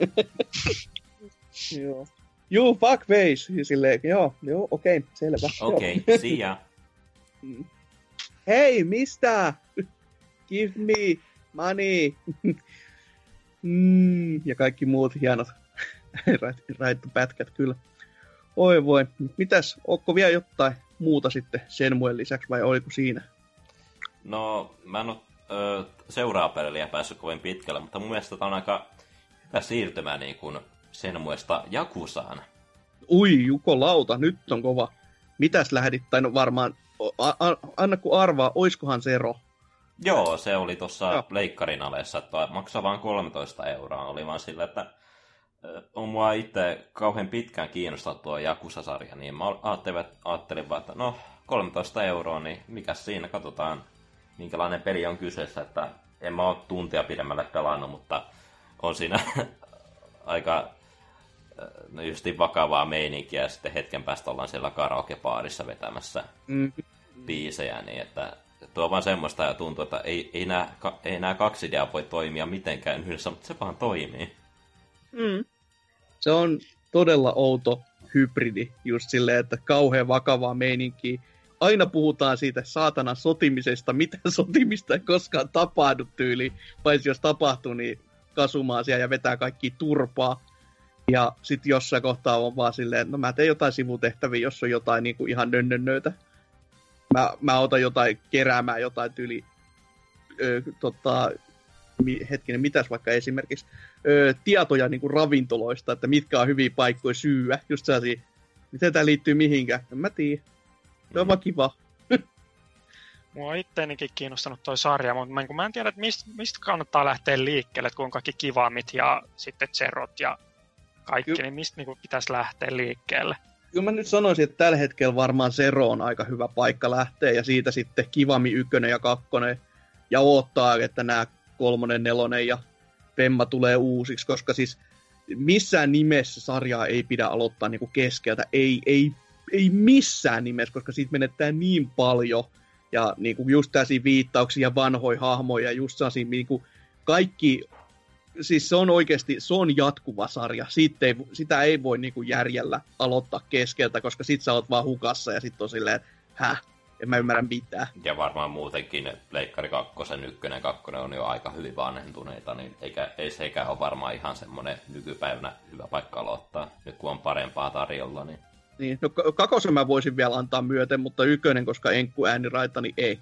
(laughs) joo. You fuck face. Silleen, joo, joo, okei, okay, selvä. Okei, okay, see ya. Mm. Hei, mistä? Give me money. mm, ja kaikki muut hienot (laughs) pätkät kyllä. Oi voi. Mitäs, onko vielä jotain muuta sitten Senmuen lisäksi vai oliko siinä? No, mä en ole ö, seuraa peliä päässyt kovin pitkälle, mutta mun mielestä tämä on aika hyvä siirtymä niin kuin Senmuesta Jakusaan. Ui, Juko Lauta, nyt on kova. Mitäs lähdit, tai no varmaan, a, a, anna kun arvaa, oiskohan se ero? Joo, se oli tuossa leikkarin alessa, että maksaa vain 13 euroa. Oli vaan sillä, että on mua itse kauhean pitkään kiinnostanut tuo Jakusa-sarja, niin mä ajattelin, ajattelin vaan, että no 13 euroa, niin mikä siinä, katsotaan minkälainen peli on kyseessä, että en mä ole tuntia pidemmälle pelannut, mutta on siinä (laughs) aika no justiin vakavaa meininkiä ja sitten hetken päästä ollaan siellä karaokepaarissa vetämässä Mm, biisejä, niin että tuo on vaan semmoista ja tuntuu, että ei, ei, nämä, ka- ei nämä kaksi ideaa voi toimia mitenkään yhdessä, mutta se vaan toimii. mm. Se on todella outo hybridi, just silleen, että kauhean vakavaa meininkiä. Aina puhutaan siitä saatanan sotimisesta, mitä (laughs) sotimista ei koskaan tapahdu tyyli, paitsi jos tapahtuu, niin kasumaa siellä ja vetää kaikki turpaa. Ja sitten jossain kohtaa on vaan silleen, no mä teen jotain sivutehtäviä, jos on jotain niin kuin ihan nönnönnöitä. Mä, mä otan jotain keräämään jotain tyyli, ö, tota, hetkinen, mitäs vaikka esimerkiksi, ö, tietoja niin kuin ravintoloista, että mitkä on hyviä paikkoja syyä, just sellaisia, miten tämä liittyy mihinkään, en mä tiedä. Se on vaan kiva. (laughs) Mua on itteenikin kiinnostanut toi sarja, mutta mä, kun mä en tiedä, että mistä, mistä kannattaa lähteä liikkeelle, että kun on kaikki kivamit ja sitten zerot ja kaikki, Ky- niin mistä niin pitäisi lähteä liikkeelle? Kyllä mä nyt sanoisin, että tällä hetkellä varmaan Zero on aika hyvä paikka lähteä, ja siitä sitten Kivami ykkönen ja kakkonen, ja odottaa, että nämä kolmonen, nelonen ja Femma tulee uusiksi, koska siis missään nimessä sarjaa ei pidä aloittaa niinku keskeltä, ei, ei, ei missään nimessä, koska siitä menettää niin paljon, ja niinku just tällaisia viittauksia vanhoja hahmoja, ja just sellaisia niinku kaikki siis se on oikeasti, se on jatkuva sarja. Siitä ei, sitä ei voi niinku järjellä aloittaa keskeltä, koska sit sä oot vaan hukassa ja sit on silleen, häh, en mä ymmärrä mitään. Ja varmaan muutenkin Pleikkari 2, ykkönen ja kakkonen on jo aika hyvin vanhentuneita, niin eikä, ei sekään ole varmaan ihan semmoinen nykypäivänä hyvä paikka aloittaa. Nyt kun on parempaa tarjolla, niin Niin, no kakosen mä voisin vielä antaa myöten, mutta ykkönen, koska enkku ääniraita, niin ei.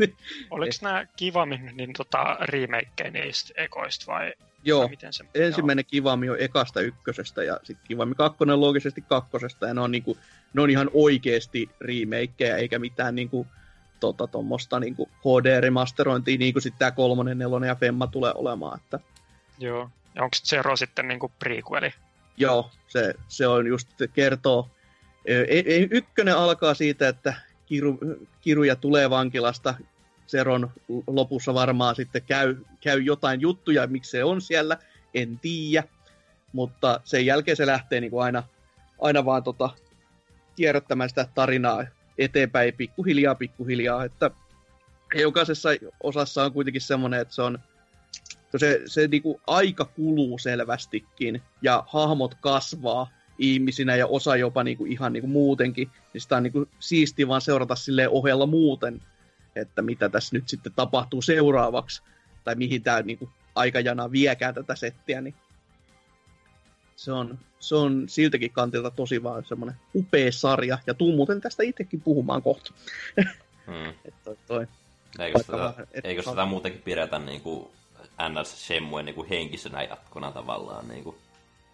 (laughs) Oliko nämä kivamit niin tota, remakeja niistä ekoista vai, Joo, miten se? ensimmäinen Kivami on ekasta ykkösestä ja sitten Kivami kakkonen loogisesti kakkosesta ja ne on, niinku, ne on ihan oikeasti remakeja eikä mitään niinku, tota, tommosta niinku HD-remasterointia niin kuin sitten tämä kolmonen, nelonen ja Femma tulee olemaan. Että, Joo. Ja onko Zero sitten niin kuin prequeli? Joo, se, se on just kertoo. Ykkönen alkaa siitä, että kiru, kiruja tulee vankilasta. Seron lopussa varmaan sitten käy, käy jotain juttuja, miksi se on siellä, en tiedä. Mutta sen jälkeen se lähtee niin kuin aina, aina vaan tota, kierrättämään sitä tarinaa eteenpäin pikkuhiljaa, pikkuhiljaa. Että jokaisessa osassa on kuitenkin semmoinen, että se on se, se niinku aika kuluu selvästikin ja hahmot kasvaa ihmisinä ja osa jopa niinku ihan niinku muutenkin, niin sitä on niinku siistiä vaan seurata silleen ohella muuten, että mitä tässä nyt sitten tapahtuu seuraavaksi, tai mihin tämä niinku aikajana viekään tätä settiä, niin se on, se on siltäkin kantilta tosi vaan semmoinen upea sarja, ja tuu muuten tästä itsekin puhumaan kohta. hmm. (laughs) Että toi, toi. Eikö, sitä, vähän- et- eikö sitä muutenkin pidetä niin kuin NS Shemmuen niin kuin henkisenä jatkona tavallaan? Niin kuin.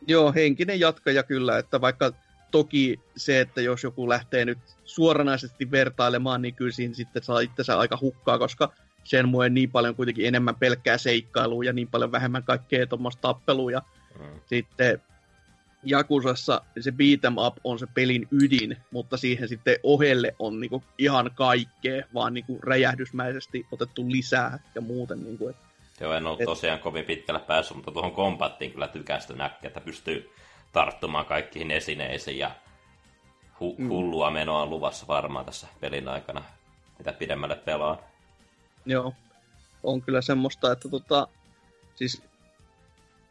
Joo, henkinen jatkaja kyllä, että vaikka toki se, että jos joku lähtee nyt suoranaisesti vertailemaan, niin kyllä siinä sitten saa itsensä aika hukkaa, koska Shenmue on niin paljon kuitenkin enemmän pelkkää seikkailua ja niin paljon vähemmän kaikkea tuommoista tappelua. Hmm. sitten Jakusassa se beat 'em up on se pelin ydin, mutta siihen sitten ohelle on niinku ihan kaikkea, vaan niinku räjähdysmäisesti otettu lisää ja muuten. Niinku, et Joo, en ole Et- tosiaan kovin pitkällä päässyt, mutta tuohon kombattiin kyllä tykästyn näkkiä, että pystyy tarttumaan kaikkiin esineisiin ja hu- Mm. hullua menoa on luvassa varmaan tässä pelin aikana, mitä pidemmälle pelaa. Joo, on kyllä semmoista, että tota, siis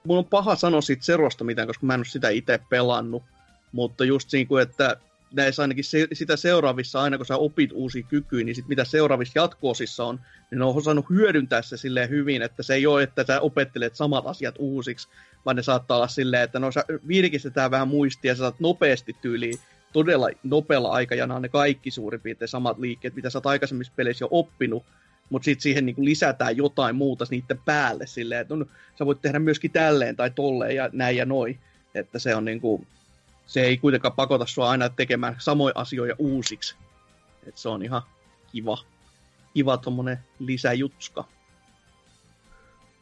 mun on paha sanoa siitä Zerosta mitään, koska mä en ole sitä itse pelannut, mutta just niin kuin, että näissä ainakin se, sitä seuraavissa, aina kun sä opit uusi kyky, niin sit mitä seuraavissa jatkoosissa on, niin ne on osannut hyödyntää se silleen hyvin, että se ei ole, että sä opettelet samat asiat uusiksi, vaan ne saattaa olla silleen, että no sä virkistetään vähän muistia, sä saat nopeasti tyyliin todella nopealla aikajanalla ne kaikki suurin piirtein samat liikkeet, mitä sä oot aikaisemmissa peleissä jo oppinut, mutta sitten siihen niin lisätään jotain muuta niiden päälle silleen, että no, sä voit tehdä myöskin tälleen tai tolleen ja näin ja noin. Että se on niin kuin, se ei kuitenkaan pakota sua aina tekemään samoja asioita uusiksi. että se on ihan kiva, kiva tommonen lisäjutska.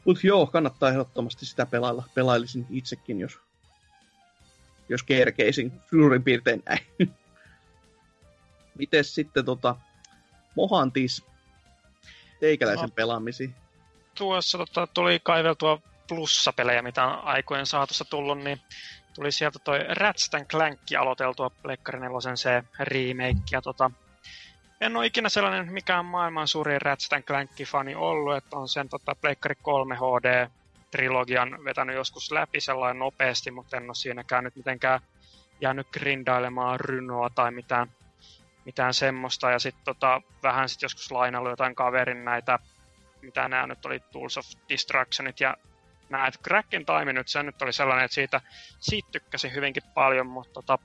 Mutta joo, kannattaa ehdottomasti sitä pelailla. Pelailisin itsekin, jos, jos kerkeisin suurin piirtein näin. (laughs) Mites sitten tota, Mohantis, teikäläisen no, pelaamisi? Tuossa tota, tuli kaiveltua plussapelejä, mitä on aikojen saatossa tullut, niin tuli sieltä toi Ratchet Clank aloiteltua Pleikkari 4 se remake. Ja tota, en ole ikinä sellainen mikään maailman suuri Ratchet Clank-fani ollut, että on sen tota, Pleikkari 3 HD trilogian vetänyt joskus läpi sellainen nopeasti, mutta en ole siinäkään nyt mitenkään jäänyt grindailemaan rynoa tai mitään, mitään semmoista. Ja sitten tota, vähän sit joskus lainannut jotain kaverin näitä, mitä nämä nyt oli Tools of Distractionit ja nämä, että Crackin Time nyt, se nyt oli sellainen, että siitä, siitä tykkäsin hyvinkin paljon, mutta tota,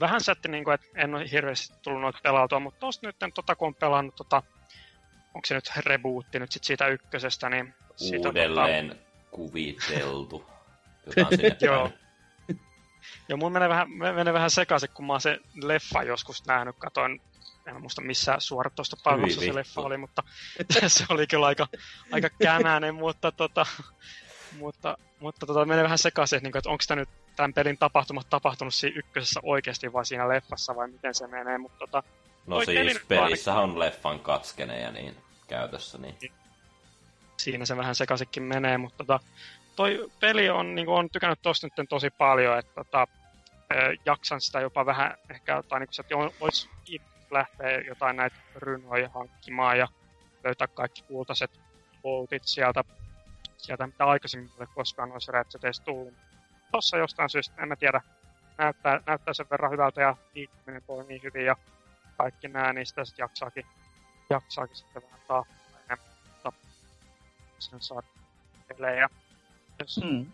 vähän sätti, niin kuin, että en ole hirveästi tullut noita pelautua, mutta tosta nyt, tota, kun on pelannut, tota, onko se nyt rebootti nyt sit siitä ykkösestä, niin... Siitä, Uudelleen tota... kuviteltu. (laughs) Joo. Joo, mun menee vähän, menee vähän sekaisin, kun mä oon se leffa joskus nähnyt, katoin en muista missä suoratoista palvelussa se leffa oli, mutta (laughs) se oli kyllä aika, aika känäinen, mutta tota, mutta, mutta tota, menee vähän sekaisin, niin että onko tämä nyt tämän pelin tapahtumat tapahtunut siinä ykkösessä oikeasti vai siinä leffassa vai miten se menee. Mutta, tota, no siis pelissä on leffan katskeneja niin käytössä. Niin. Siinä se vähän sekaisinkin menee, mutta tota, toi peli on, niin on tykännyt tosta nyt tosi paljon, että tota, jaksan sitä jopa vähän ehkä, tai niin kuin, että olisi lähteä jotain näitä rynoja hankkimaan ja löytää kaikki kultaiset voltit sieltä sieltä, mitä aikaisemmin ole koskaan noissa Ratcheteissa tullut. Tossa jostain syystä, en mä tiedä, näyttää, näyttää sen verran hyvältä ja liikkuminen toimii hyvin ja kaikki nämä, niin sitä sitten jaksaakin, jaksaakin sitten vähän taas enemmän, mutta sen saa pelejä. Jos, mm.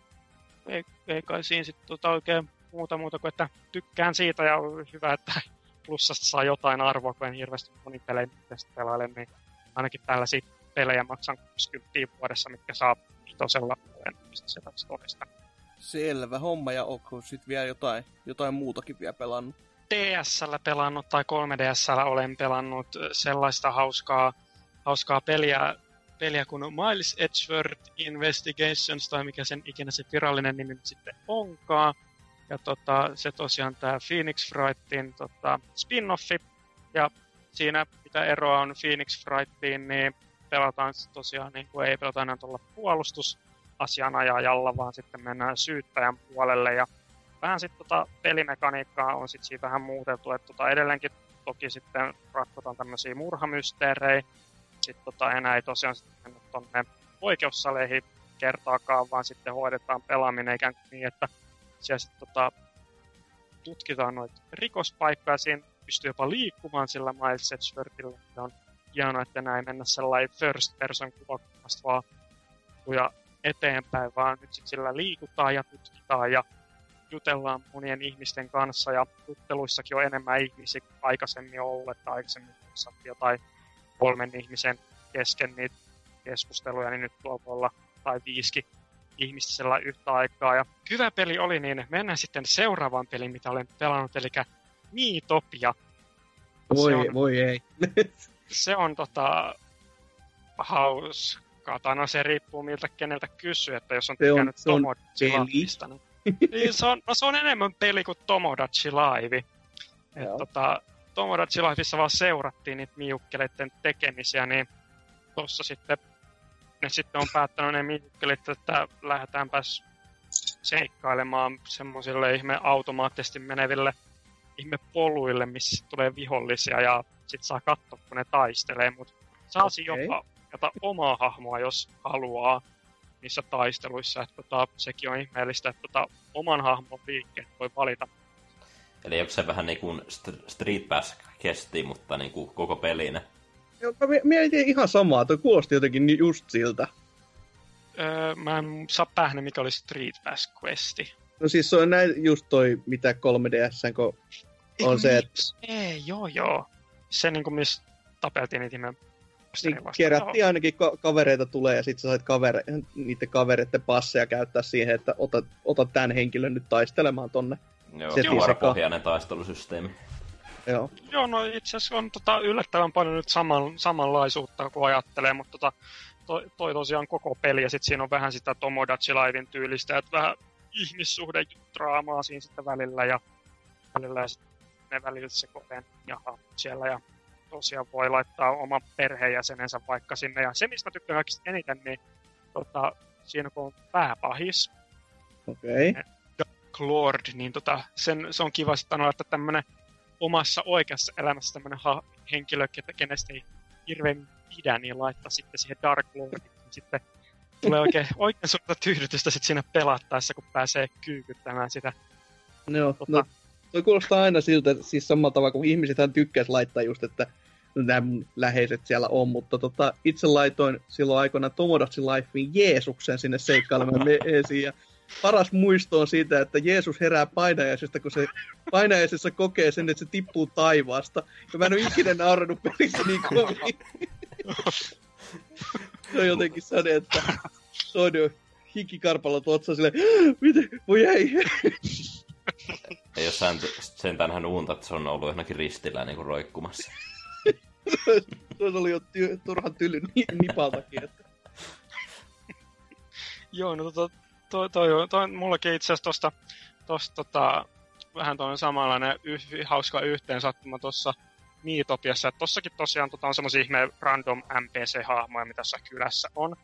ei, ei kai siinä sitten tota oikein muuta muuta kuin, että tykkään siitä ja on hyvä, että plussasta saa jotain arvoa, kun en hirveästi moni pelejä pelaile, niin ainakin tällaisia pelejä maksan 20 vuodessa, mitkä saa vitosella mistä se todesta. Selvä homma, ja onko sitten vielä jotain, jotain muutakin vielä pelannut? DSL pelannut tai 3DSL olen pelannut sellaista hauskaa, hauskaa peliä, peliä kuin Miles Edgeworth Investigations, tai mikä sen ikinä se virallinen nimi sitten onkaan. Ja tota, se tosiaan tämä Phoenix Frightin tota, spin-offi. Ja siinä mitä eroa on Phoenix Frightiin, niin pelataan tosiaan, niin kuin ei pelata enää tuolla puolustusasianajajalla, vaan sitten mennään syyttäjän puolelle. Ja vähän sitten tota pelimekaniikkaa on sitten siinä vähän muuteltu, että tota edelleenkin toki sitten ratkotaan tämmöisiä murhamysteerejä, sitten tota enää ei tosiaan sitten mennä tonne oikeussaleihin kertaakaan, vaan sitten hoidetaan pelaaminen ikään kuin niin, että siellä sitten tota, tutkitaan noita rikospaikkoja, siinä pystyy jopa liikkumaan sillä Miles Edgeworthilla, on hienoa, että näin mennä sellainen first person kuvakulmasta vaan ja eteenpäin, vaan nyt sit sillä liikutaan ja tutkitaan ja jutellaan monien ihmisten kanssa ja jutteluissakin on enemmän ihmisiä kuin aikaisemmin ollut, että aikaisemmin jotain kolmen ihmisen kesken niitä keskusteluja, niin nyt tuolla olla tai viisikin ihmistä sellainen yhtä aikaa. Ja hyvä peli oli, niin mennään sitten seuraavaan peliin, mitä olen pelannut, eli Miitopia. Voi, on, voi ei. (laughs) se on tota, hauskaa. Tai no se riippuu miltä keneltä kysyy, että jos on se tykännyt Tomodachi Liveista, niin, (laughs) niin se, on, no se on enemmän peli kuin Tomodachi Live. Et, tota, Tomodachi Liveissa vaan seurattiin niitä miukkeleiden tekemisiä, niin tuossa sitten ne sitten on päättänyt ne miukkelit, että lähdetäänpäs seikkailemaan semmoisille ihme automaattisesti meneville ihme poluille, missä tulee vihollisia ja sit saa katsoa, kun ne taistelee, mutta saa okay. jopa jota omaa hahmoa, jos haluaa niissä taisteluissa. Että tota, sekin on ihmeellistä, että tota, oman hahmon liikkeet voi valita. Eli onko se vähän niin kuin Street Pass kesti, mutta niin kuin koko pelinä? Joo, mä mietin ihan samaa, toi kuulosti jotenkin just siltä. Öö, mä en saa päähän, mikä oli Street Pass Questi. No siis se on näin just toi, mitä 3DS, kun on se, että... Ei, joo, joo. Se niinku, missä tapeltiin niitä niin kerättiin ainakin ka- kavereita tulee ja sitten sä sait kavere- niiden kavereiden passeja käyttää siihen, että ota, ota tämän henkilön nyt taistelemaan tonne. Joo, vuoropohjainen taistelusysteemi. Joo. Joo, no itse asiassa on tota, yllättävän paljon nyt saman, samanlaisuutta, kun ajattelee, mutta tota, toi, toi tosiaan koko peli, ja sitten siinä on vähän sitä Tomodachi Livein tyylistä, että vähän ihmissuhdedraamaa siinä sitten välillä, ja välillä ja sitten ne välillä se kokeen jaha siellä, ja tosiaan voi laittaa oman perheenjäsenensä vaikka sinne, ja se, mistä mä tykkään kaikista eniten, niin tota, siinä kun on pääpahis, Okei. Okay. Lord, niin tota, sen, se on kiva sanoa, että tämmöinen omassa oikeassa elämässä tämmöinen ha- henkilö, kenestä ei hirveän pidä, niin laittaa sitten siihen Dark Lordiin. Niin sitten tulee oikein, (laughs) oikein suurta tyydytystä sitten siinä pelattaessa, kun pääsee kyykyttämään sitä. Joo, tota... no, toi kuulostaa aina siltä, siis samalla tavalla kuin ihmisethän tykkäisi laittaa just, että nämä läheiset siellä on, mutta tota, itse laitoin silloin aikoina Tomodachi Lifein Jeesuksen sinne seikkailemaan esiin, ja paras muisto on siitä, että Jeesus herää painajaisesta, kun se painajaisessa kokee sen, että se tippuu taivaasta. Ja mä en ole ikinä naurannut pelissä niin kovin. se on jotenkin sade, että se on jo hikikarpalla tuotsa silleen, miten, voi ei. Ei ole sentään hän uunta, että se on ollut johonkin ristillä niin kuin roikkumassa. (laughs) se oli jo ty- turhan tyly nipaltakin. Että. (laughs) Joo, no tota, toi, toi, toi, mullakin itse asiassa tosta, tosta tota, vähän toinen samanlainen yh, hauska yhteensattuma tuossa Miitopiassa. Että tossakin tosiaan tota, on semmoisia ihme random NPC-hahmoja, mitä tässä kylässä on.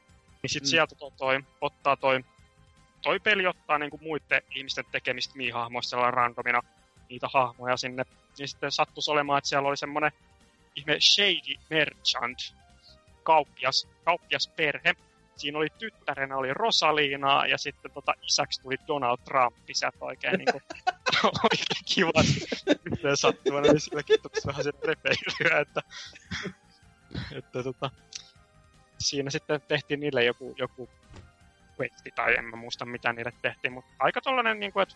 Niin sit mm. sieltä to, toi, ottaa toi, toi peli ottaa niinku muiden ihmisten tekemistä Mii-hahmoista sellainen randomina niitä hahmoja sinne. Niin sitten sattuisi olemaan, että siellä oli semmoinen ihme Shady Merchant, kauppias, kauppias perhe, siinä oli tyttärenä oli Rosalina ja sitten tota, isäksi tuli Donald Trump. Sieltä oikein, niin kuin, (laughs) oikein kiva yhteen sattuvana, niin silläkin tuli vähän sen repeilyä, että, että tota, siinä sitten tehtiin niille joku, joku questi, tai en mä muista mitä niille tehtiin, mutta aika tollanen, niin kuin, että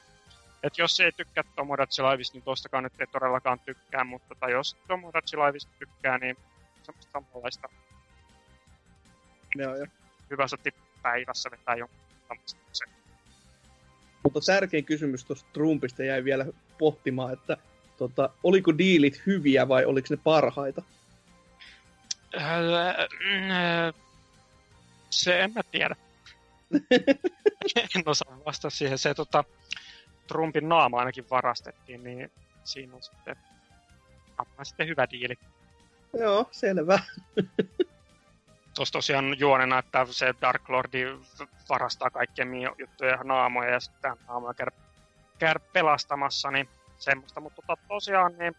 että jos ei tykkää Tomodachi Liveista, niin tostakaan nyt ei todellakaan tykkää, mutta tai jos Tomodachi Liveista tykkää, niin semmoista samanlaista. Joo, joo hyvässä päivässä vetää jonkun se. Mutta tärkein kysymys tuosta Trumpista jäi vielä pohtimaan, että tota, oliko diilit hyviä vai oliko ne parhaita? Se en mä tiedä. (laughs) en osaa vastata siihen. Se tota, Trumpin naama ainakin varastettiin, niin siinä on sitten, sitten hyvä diili. Joo, selvä. (laughs) tuossa tosiaan juonena, että se Dark Lordi varastaa kaikkien juttuja naamoja ja sitten naamoja käy, käy pelastamassa, niin semmoista. Mutta tota, tosiaan niin,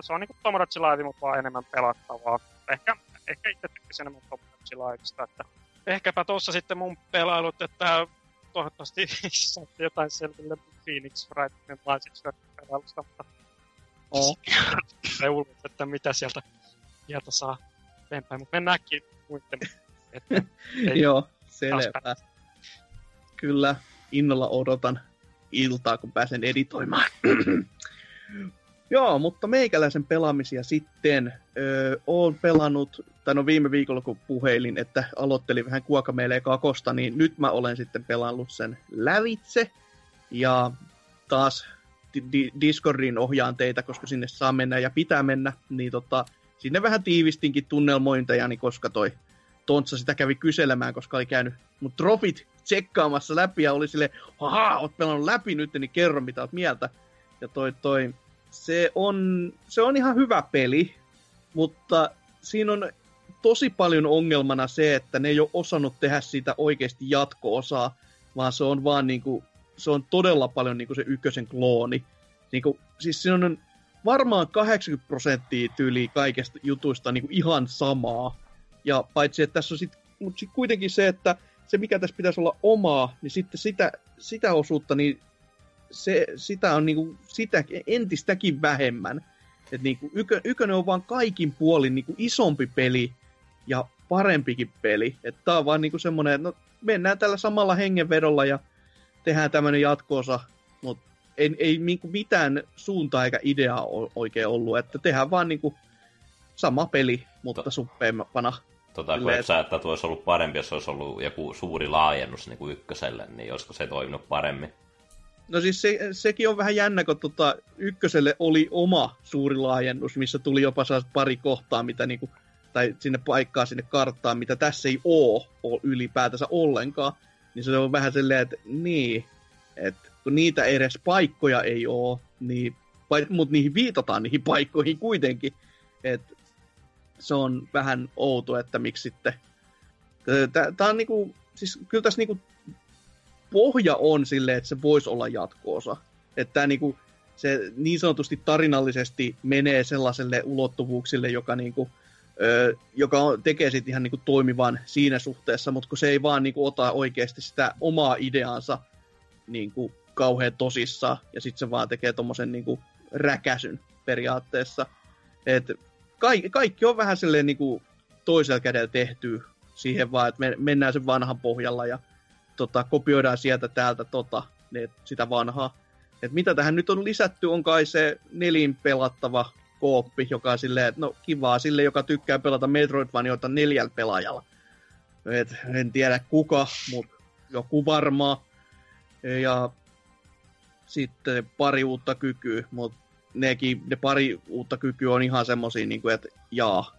se on niin kuin Tomodachi Live, mutta vaan enemmän pelattavaa. Ehkä, ehkä itse tykkäsin enemmän Tomodachi Liveista, että ehkäpä tuossa sitten mun pelailut, että toivottavasti (laughs) saatte jotain selville Phoenix Wrightin License pelailusta, mutta oh. (laughs) että mitä sieltä, sieltä saa eteenpäin. Mutta mennäänkin muiden. Että (laughs) Joo, selvä. Kyllä, innolla odotan iltaa, kun pääsen editoimaan. (clears throat) Joo, mutta meikäläisen pelaamisia sitten. Öö, oon pelannut, tai no viime viikolla kun puhelin, että aloittelin vähän kuokameille kakosta, niin nyt mä olen sitten pelannut sen lävitse. Ja taas di- Discordin ohjaan teitä, koska sinne saa mennä ja pitää mennä, niin tota, sinne vähän tiivistinkin tunnelmointeja, koska toi Tontsa sitä kävi kyselemään, koska oli käynyt mun trofit tsekkaamassa läpi ja oli sille, haha, oot pelannut läpi nyt, niin kerro mitä oot mieltä. Ja toi, toi, se on, se on ihan hyvä peli, mutta siinä on tosi paljon ongelmana se, että ne ei ole osannut tehdä siitä oikeasti jatko-osaa, vaan se on vaan niinku, se on todella paljon niinku se ykkösen klooni. Niinku, siis siinä on varmaan 80 prosenttia tyyli kaikesta jutuista niin kuin ihan samaa. Ja paitsi, että tässä on sit, mutta sit kuitenkin se, että se mikä tässä pitäisi olla omaa, niin sitten sitä, sitä osuutta, niin se, sitä on niinku, sitä entistäkin vähemmän. Et niinku, ykö, ykönen on vaan kaikin puolin niinku isompi peli ja parempikin peli. Että tää on vaan niinku semmonen, että no, mennään tällä samalla hengenvedolla ja tehdään tämmönen jatkoosa, mutta ei, ei niinku mitään suuntaa eikä ideaa oikein ollut, että tehdään vaan niinku sama peli, mutta to, suppeampana. Tota, kun et sä, että olisi ollut parempi, jos olisi ollut joku suuri laajennus niin kuin ykköselle, niin olisiko se toiminut paremmin? No siis se, sekin on vähän jännä, kun tota, ykköselle oli oma suuri laajennus, missä tuli jopa pari kohtaa, mitä niinku, tai sinne paikkaa sinne karttaan, mitä tässä ei oo, oo ylipäätänsä ollenkaan. Niin se on vähän silleen, että niin, että kun niitä edes paikkoja ei oo, niin, mutta niihin viitataan niihin paikkoihin kuitenkin. Että se on vähän outo, että miksi sitten... Tämä on niinku, siis kyllä tässä niinku pohja on silleen, että se voisi olla jatkoosa. Että tämä niinku, se niin sanotusti tarinallisesti menee sellaiselle ulottuvuuksille, joka, niinku, ö, joka on, tekee sitten ihan niinku toimivan siinä suhteessa, mutta kun se ei vaan niinku ota oikeasti sitä omaa ideaansa niinku kauhean tosissaan, ja sitten se vaan tekee tommosen niinku räkäsyn periaatteessa. Et kaikki, kaikki on vähän silleen niinku toisella kädellä tehty siihen vaan, että me, mennään sen vanhan pohjalla ja tota, kopioidaan sieltä täältä tota, ne, sitä vanhaa. Et mitä tähän nyt on lisätty, on kai se nelin pelattava kooppi, joka on silleen, että no kivaa sille, joka tykkää pelata Metroidvanioita neljällä pelaajalla. Et, en tiedä kuka, mutta joku varmaa. Ja sitten pari uutta kykyä, mutta nekin, ne pari uutta kykyä on ihan semmosia, niin kuin, että jaa,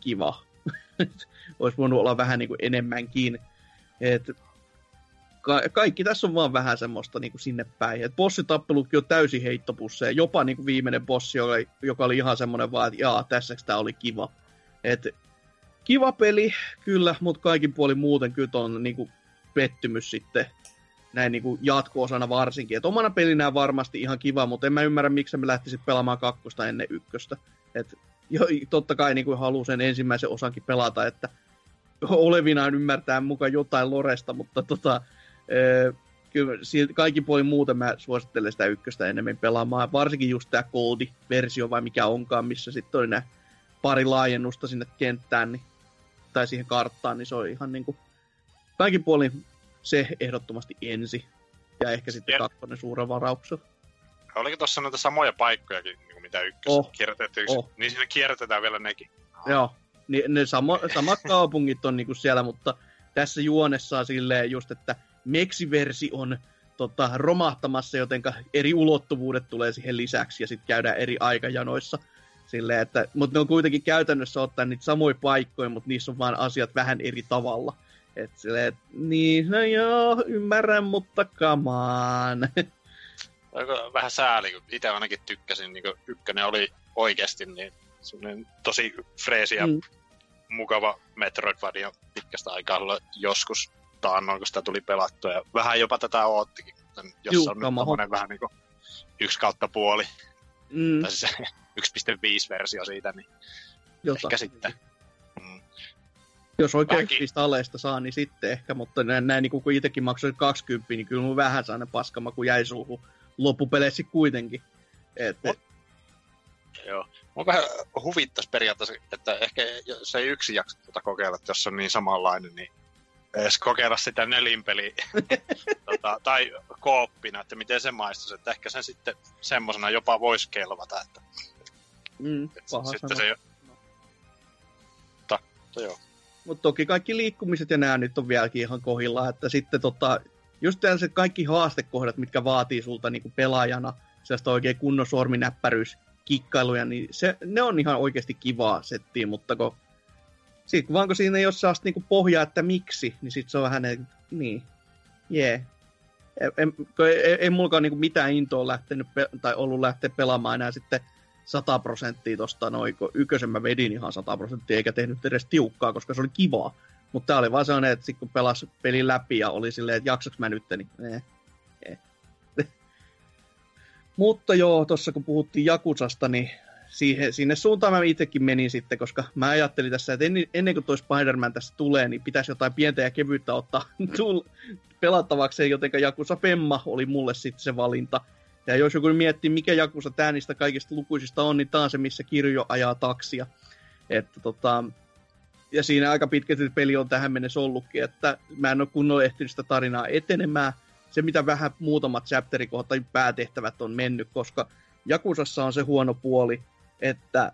kiva. (laughs) Olisi voinut olla vähän niin kuin enemmänkin. Et ka- kaikki tässä on vaan vähän semmoista niin kuin sinne päin. Et bossitappelukin on täysin heittopusseja. Jopa niin kuin viimeinen bossi, joka, joka oli ihan semmoinen vaan, että jaa, tässä tämä oli kiva. Et, kiva peli, kyllä, mutta kaikin puolin muuten kyllä on niin kuin pettymys sitten näin niin kuin jatko-osana varsinkin. Et omana pelinään varmasti ihan kiva, mutta en mä ymmärrä, miksi me lähtisit pelaamaan kakkosta ennen ykköstä. Et, jo, totta kai niin kuin haluaa sen ensimmäisen osankin pelata, että olevinaan ymmärtää mukaan jotain Loresta, mutta tota, kyllä kaikki puolin muuten mä suosittelen sitä ykköstä enemmän pelaamaan. Varsinkin just tämä Goldi-versio vai mikä onkaan, missä sitten on nämä pari laajennusta sinne kenttään niin, tai siihen karttaan, niin se on ihan niin kuin kaikin puolin se ehdottomasti ensi. Ja ehkä sitten ja. kakkonen suuren varauksella. Oliko tuossa noita samoja paikkojakin, niin kuin mitä ykkössä oh. oh. Niin siinä kierrätetään vielä nekin. Ah. Joo, niin ne sama, samat kaupungit on niinku siellä, mutta tässä juonessa on silleen just, että Meksiversi on tota, romahtamassa, joten eri ulottuvuudet tulee siihen lisäksi ja sitten käydään eri aikajanoissa. Silleen, että, mutta ne on kuitenkin käytännössä ottaa niitä samoja paikkoja, mutta niissä on vaan asiat vähän eri tavalla. Et silleen, et, niin, no joo, ymmärrän, mutta (laughs) kamaan. Vähän sääli, kun itse ainakin tykkäsin, niin ykkönen oli oikeasti niin tosi freesi ja mm. mukava Metroidvania pitkästä aikaa joskus taannoin, kun sitä tuli pelattua. Ja vähän jopa tätä oottikin, jos Juu, on nyt vähän niin kuin yksi kautta puoli. Mm. Tai siis 1.5 (laughs) versio siitä, niin Jota. ehkä sitten jos oikein Väki. aleista saa, niin sitten ehkä, mutta näin, näin niin kun itsekin maksoin 20, niin kyllä mun vähän sellainen paskama, kun jäi suuhun loppupeleissä kuitenkin. Et, Mut, joo. Mun vähän huvittais periaatteessa, että ehkä se ei yksi jakso tuota kokeilla, että jos on niin samanlainen, niin edes kokeilla sitä nelinpeliä (laughs) tota, tai kooppina, että miten se maistuisi, että ehkä sen sitten semmoisena jopa voisi kelvata, että, mm, että sitten se jo... Mutta, joo. Mutta toki kaikki liikkumiset ja nämä nyt on vieläkin ihan kohilla, että sitten tota, just se kaikki haastekohdat, mitkä vaatii sulta niinku pelaajana, sellaista oikein kunnon sorminäppäryys, kikkailuja, niin se, ne on ihan oikeasti kivaa settiä, mutta kun sitten vaan kun siinä ei ole sellaista niinku pohjaa, että miksi, niin sitten se on vähän niin, jee. Yeah. Ei, ei, ei, mullakaan niinku mitään intoa lähtenyt tai ollut lähteä pelaamaan enää sitten 100 prosenttia tosta noin, kun ykkösen mä vedin ihan 100 prosenttia, eikä tehnyt edes tiukkaa, koska se oli kivaa. Mutta tää oli vaan sellainen, että sit kun pelas pelin läpi ja oli silleen, että jaksaks mä nyt, niin eh, (laughs) eh. Mutta joo, tuossa kun puhuttiin Jakusasta, niin siihen, sinne suuntaan mä itsekin menin sitten, koska mä ajattelin tässä, että ennen, ennen kuin toi Spider-Man tässä tulee, niin pitäisi jotain pientä ja kevyyttä ottaa (laughs) pelattavakseen, joten Jakusa Femma oli mulle sitten se valinta. Ja jos joku miettii, mikä Jakusa tää niistä kaikista lukuisista on, niin tää on se, missä Kirjo ajaa taksia. Että tota, ja siinä aika pitkälti peli on tähän mennessä ollutkin, että mä en ole kunnolla ehtinyt sitä tarinaa etenemään. Se, mitä vähän muutamat chapterikohdat tai päätehtävät on mennyt, koska Jakusassa on se huono puoli, että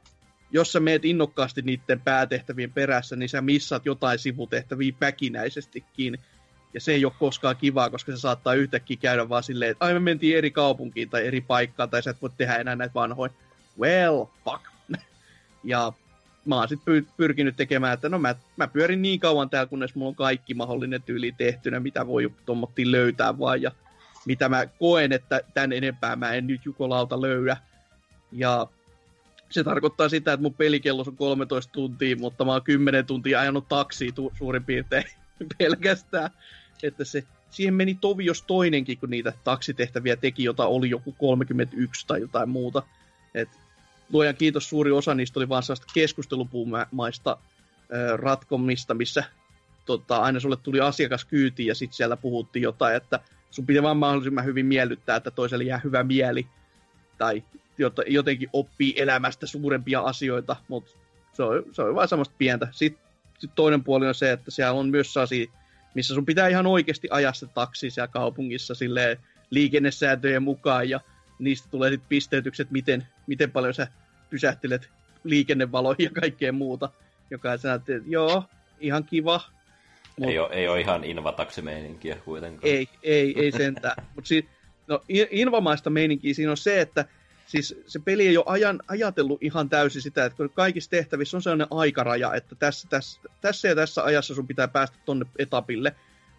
jos sä meet innokkaasti niiden päätehtävien perässä, niin sä missaat jotain sivutehtäviä päkinäisestikin. Ja se ei ole koskaan kivaa, koska se saattaa yhtäkkiä käydä vaan silleen, että ai me mentiin eri kaupunkiin tai eri paikkaan, tai sä et voi tehdä enää näitä vanhoja. Well, fuck. (laughs) ja mä oon sitten pyrkinyt tekemään, että no mä, mä pyörin niin kauan täällä, kunnes mulla on kaikki mahdollinen tyyli tehtynä, mitä voi tuommoittiin löytää vaan, ja mitä mä koen, että tän enempää mä en nyt jukolauta löydä. Ja se tarkoittaa sitä, että mun pelikello on 13 tuntia, mutta mä oon 10 tuntia ajanut taksiin tu- suurin piirtein (laughs) pelkästään. Että se, siihen meni tovi jos toinenkin, kun niitä taksitehtäviä teki, jota oli joku 31 tai jotain muuta. Et luojan kiitos, suuri osa niistä oli vaan sellaista keskustelupuumaista ratkomista, missä tota, aina sulle tuli asiakas kyytiin ja sitten siellä puhuttiin jotain, että sun pitää vaan mahdollisimman hyvin miellyttää, että toiselle jää hyvä mieli tai jotenkin oppii elämästä suurempia asioita, mutta se on, se on vain semmoista pientä. Sitten sit toinen puoli on se, että siellä on myös sellaisia, missä sun pitää ihan oikeasti ajaa se taksi siellä kaupungissa silleen liikennesääntöjen mukaan ja niistä tulee sitten pisteytykset, miten, miten paljon sä pysähtelet liikennevaloihin ja kaikkea muuta, joka sä että joo, ihan kiva. Mut... Ei, ole, ei ole ihan invataksimeininkiä kuitenkaan. Ei, ei, ei sentään. Mutta si- no, invamaista meininkiä siinä on se, että siis se peli ei ole ajan, ajatellut ihan täysin sitä, että kaikissa tehtävissä on sellainen aikaraja, että tässä, tässä, tässä ja tässä ajassa sun pitää päästä tonne etapille.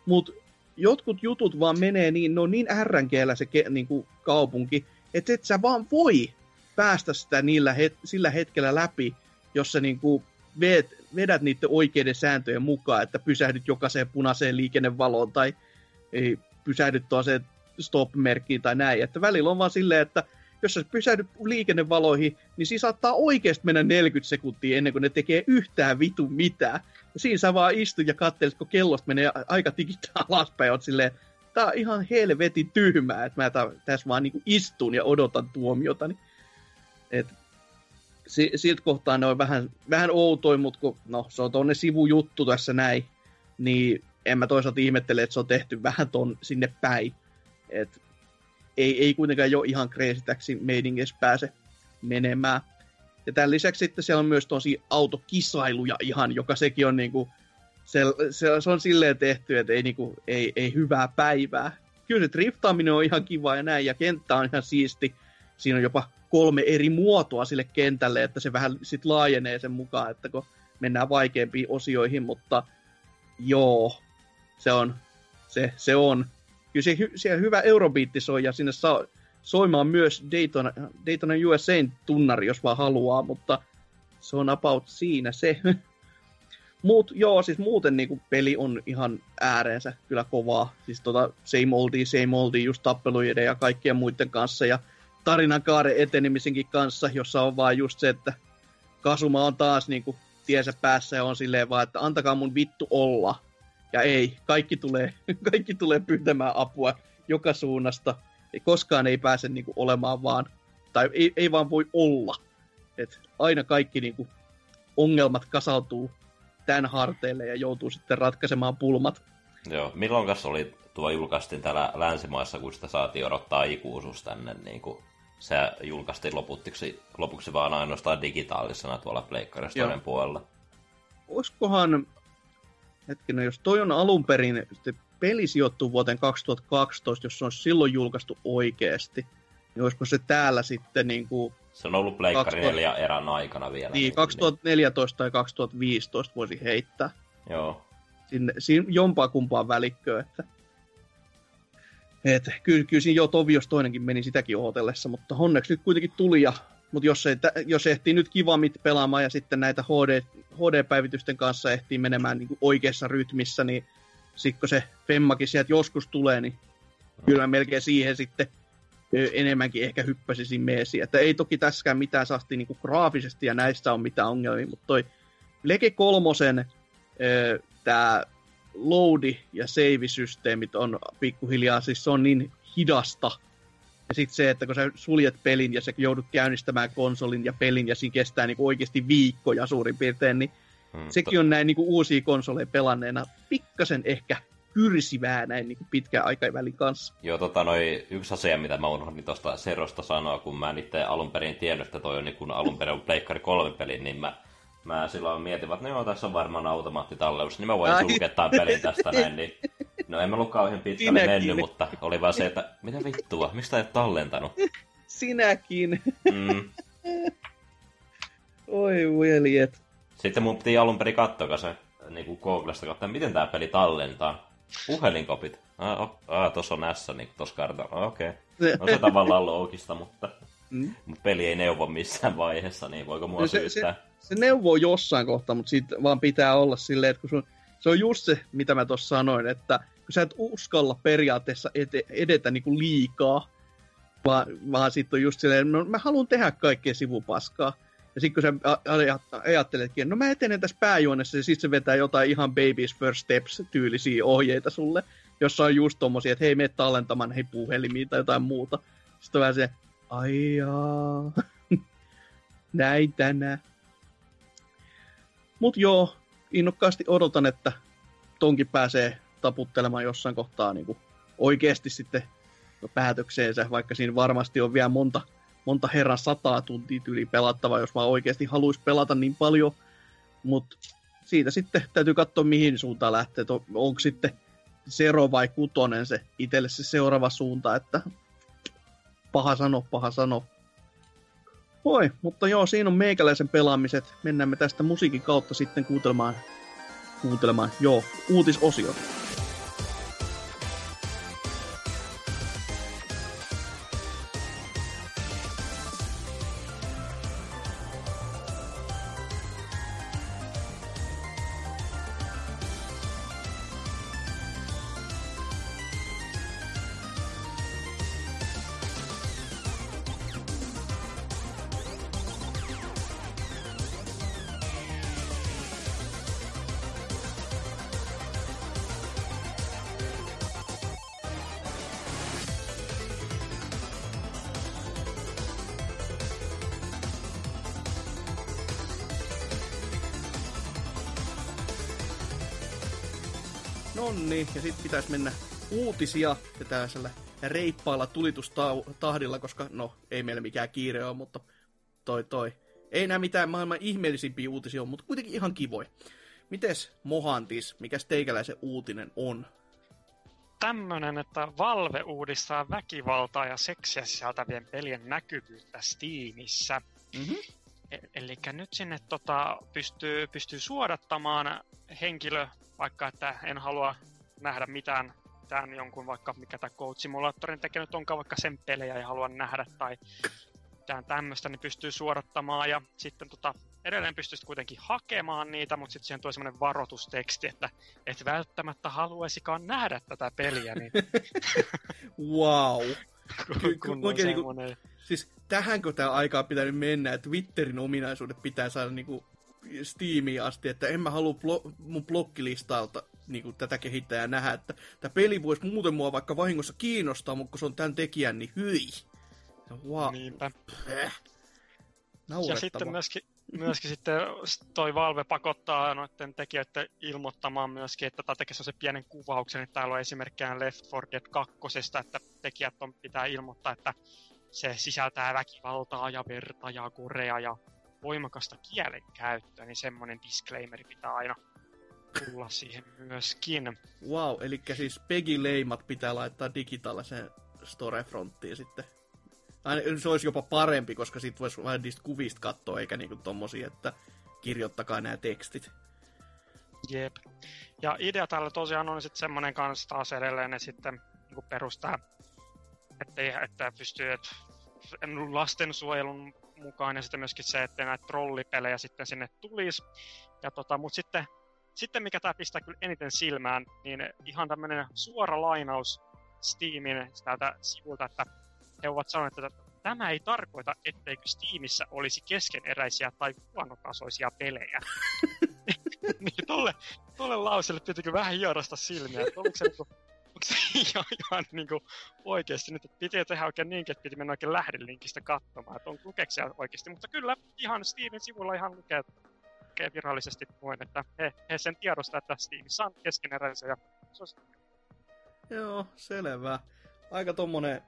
Mutta jotkut jutut vaan menee niin, ne on niin ärränkeellä se ke, niin kuin kaupunki, että et sä vaan voi päästä sitä niillä het, sillä hetkellä läpi, jos sä niin kuin vet, vedät niiden oikeiden sääntöjen mukaan, että pysähdyt jokaiseen punaiseen liikennevaloon tai ei pysähdyt tuollaiseen stop-merkkiin tai näin. Että välillä on vaan silleen, että jos sä pysähdyt liikennevaloihin, niin siinä saattaa oikeasti mennä 40 sekuntia ennen kuin ne tekee yhtään vitu mitään. Ja siinä sä vaan istut ja katselet, kun kellosta menee aika tikittaa alaspäin, oot silleen, tää on ihan helvetin tyhmää, että mä tässä vaan niinku istun ja odotan tuomiota. Niin, et, si, siltä kohtaa ne on vähän, vähän outoin, mutta kun, no, se on tonne sivujuttu tässä näin, niin en mä toisaalta ihmettele, että se on tehty vähän ton sinne päin. Et ei, ei kuitenkaan jo ihan kreesitäksi meidinges pääse menemään. Ja tämän lisäksi sitten siellä on myös tosi autokisailuja ihan, joka sekin on niinku, se, se, se on silleen tehty, että ei, niinku, ei, ei hyvää päivää. Kyllä se driftaaminen on ihan kiva ja näin, ja kenttä on ihan siisti. Siinä on jopa kolme eri muotoa sille kentälle, että se vähän sit laajenee sen mukaan, että kun mennään vaikeampiin osioihin, mutta joo, se on, se, se on kyllä se, siellä hyvä eurobiitti soi ja sinne saa soimaan myös Daytona, Daytona USAin tunnari, jos vaan haluaa, mutta se on about siinä se. (laughs) Mut joo, siis muuten niinku peli on ihan ääreensä kyllä kovaa. Siis tota same oldi, same oldi, just tappeluiden ja kaikkien muiden kanssa. Ja tarinan kaaren etenemisenkin kanssa, jossa on vaan just se, että Kasuma on taas niinku tiensä päässä ja on silleen vaan, että antakaa mun vittu olla. Ja ei, kaikki tulee, (laughs) kaikki tulee pyytämään apua joka suunnasta. Ei, koskaan ei pääse niinku olemaan vaan, tai ei, ei vaan voi olla. Et aina kaikki niinku ongelmat kasautuu tämän harteille ja joutuu sitten ratkaisemaan pulmat. Joo, milloin oli tuo julkaistiin täällä länsimaissa, kun sitä saatiin odottaa ikuisuus tänne, niin kuin se julkaistiin lopuksi, lopuksi vaan ainoastaan digitaalisena tuolla Pleikkarista puolella. Olisikohan hetkinen, jos toi on alun perin, peli sijoittuu vuoteen 2012, jos se on silloin julkaistu oikeasti, niin olisiko se täällä sitten niin kuin... Se on ollut Pleikkari 20... 4 erän aikana vielä. Niin, 2014 niin. tai 2015 voisi heittää. Joo. Sinne, siinä jompaa kumpaa välikköä, että... Et, kyllä, kyllä siinä jo Tovios toinenkin meni sitäkin ootellessa, mutta onneksi nyt kuitenkin tuli ja mutta jos, jos ehtii nyt kivamit pelaamaan ja sitten näitä HD, HD-päivitysten kanssa ehtii menemään niin oikeassa rytmissä, niin sitten kun se Femmakin sieltä joskus tulee, niin kyllä melkein siihen sitten enemmänkin ehkä hyppäsisin meesiin. Että ei toki tässäkään mitään saasti niin graafisesti ja näissä on mitään ongelmia, mutta toi Lege kolmosen tämä loadi- ja save-systeemit on pikkuhiljaa, siis se on niin hidasta. Ja sitten se, että kun sä suljet pelin ja sä joudut käynnistämään konsolin ja pelin ja siinä kestää niin oikeasti viikkoja suurin piirtein, niin hmm, sekin on näin niin uusia konsoleja pelanneena pikkasen ehkä kyrsivää näin niin pitkään aikavälin kanssa. Joo, tota, noi, yksi asia, mitä mä unohdin tuosta Serosta sanoa, kun mä en itse alun perin tiennyt, että toi on niin alun perin Pleikkari 3 peli, niin mä mä silloin mietin, että no joo, tässä on varmaan automaattitalleus, niin mä voin sulkea tämän pelin tästä näin, niin no en mä ollut kauhean pitkälle Sinäkin. mennyt, mutta oli vaan se, että mitä vittua, mistä et tallentanut? Sinäkin. Mm. (laughs) Oi veljet. Sitten mun piti alun perin katsoa se niin kuin Googlesta katsoa, miten tämä peli tallentaa. Puhelinkopit. Ah, oh, ah tuossa on S, niin tuossa kartalla. Ah, okei. Okay. No se tavallaan loogista, mutta, mm. peli ei neuvo missään vaiheessa, niin voiko mua no se, syyttää? Se, se neuvoo jossain kohtaa, mutta siitä vaan pitää olla silleen, että kun sun, se on just se, mitä mä tuossa sanoin, että kun sä et uskalla periaatteessa ete, edetä niinku liikaa, vaan, vaan sitten on just silleen, no mä haluan tehdä kaikkea sivupaskaa. Ja sitten kun sä ajatteletkin, no mä etenen tässä pääjuonessa, ja sitten se vetää jotain ihan baby's first steps tyylisiä ohjeita sulle, jossa on just tommosia, että hei, mene tallentamaan hei puhelimiin tai jotain muuta. Sitten on vähän se, ai jaa, (laughs) näin tänään. Mutta joo, innokkaasti odotan, että tonkin pääsee taputtelemaan jossain kohtaa niin kuin oikeasti sitten päätökseensä, vaikka siinä varmasti on vielä monta, monta herran sataa tuntia tyyli pelattava, jos vaan oikeasti haluaisi pelata niin paljon. Mutta siitä sitten täytyy katsoa, mihin suuntaan lähtee. Onko sitten Zero vai Kutonen se itselle se seuraava suunta, että paha sano, paha sano. Voi, mutta joo, siinä on meikäläisen pelaamiset. Mennään me tästä musiikin kautta sitten kuuntelemaan, kuuntelemaan joo, Nonni, ja sitten pitäisi mennä uutisia ja tällaisella reippaalla tulitustahdilla, koska no, ei meillä mikään kiire ole, mutta toi toi. Ei näe mitään maailman ihmeellisimpiä uutisia on, mutta kuitenkin ihan kivoja. Mites Mohantis, mikä teikäläisen uutinen on? Tämmönen, että Valve uudistaa väkivaltaa ja seksiä sisältävien pelien näkyvyyttä Steamissa. Mm-hmm. E- Eli nyt sinne tota, pystyy, pystyy suodattamaan henkilö vaikka että en halua nähdä mitään tämän jonkun vaikka mikä tämä Code Simulatorin tekemät onkaan vaikka sen pelejä ja haluan nähdä tai mitään tämmöistä, niin pystyy suorattamaan ja sitten tota, edelleen pystyisi kuitenkin hakemaan niitä, mutta sitten siihen tulee semmoinen varoitusteksti, että et välttämättä haluaisikaan nähdä tätä peliä. Niin... (laughs) wow. (laughs) kun, kun oikein niinku, siis tähänkö tämä aikaa pitänyt mennä, että Twitterin ominaisuudet pitää saada niinku Steamiin asti, että en mä halua blo- mun blokkilistalta niin kuin tätä kehittäjää nähdä, että tämä peli voisi muuten mua vaikka vahingossa kiinnostaa, mutta kun se on tämän tekijän, niin hyi. Wow. Niinpä. Äh. Ja sitten myöskin, myöskin sitten toi Valve pakottaa noiden tekijöiden ilmoittamaan myöskin, että tämä tekee se pienen kuvauksen, että täällä on esimerkkejä Left 4 Dead 2, että tekijät on, pitää ilmoittaa, että se sisältää väkivaltaa ja verta ja korea ja voimakasta kielenkäyttöä, niin semmoinen disclaimeri pitää aina tulla siihen myöskin. Wow, eli siis Peggy-leimat pitää laittaa digitaaliseen storefronttiin sitten. Aina, se olisi jopa parempi, koska sitten voisi vain niistä kuvista katsoa, eikä niinku tommosia, että kirjoittakaa nämä tekstit. Jep. Ja idea täällä tosiaan on sitten semmoinen kanssa taas edelleen, että sitten niin perustaa, että, että pystyy, että lastensuojelun mukaan ja sitten myöskin se, että näitä trollipelejä sitten sinne tulisi. Ja tota, mutta sitten, sitten mikä tämä pistää kyllä eniten silmään, niin ihan tämmöinen suora lainaus Steamin tältä sivulta, että he ovat sanoneet, että tämä ei tarkoita, etteikö Steamissa olisi keskeneräisiä tai huonotasoisia pelejä. (laughs) (laughs) niin tolle, tolle lauselle pitikö vähän hierasta silmiä, että oliko se, niinku, onko se ihan, ihan niinku oikeasti nyt, että piti tehdä oikein niinkin, että piti mennä oikein lähdelinkistä katsomaan, että on lukeeko oikeasti, mutta kyllä ihan Steamin sivulla ihan lukee, lukee virallisesti noin, että he, he sen tiedostaa, että Steamissa on keskeneräisiä. On Joo, selvä. Aika tommonen,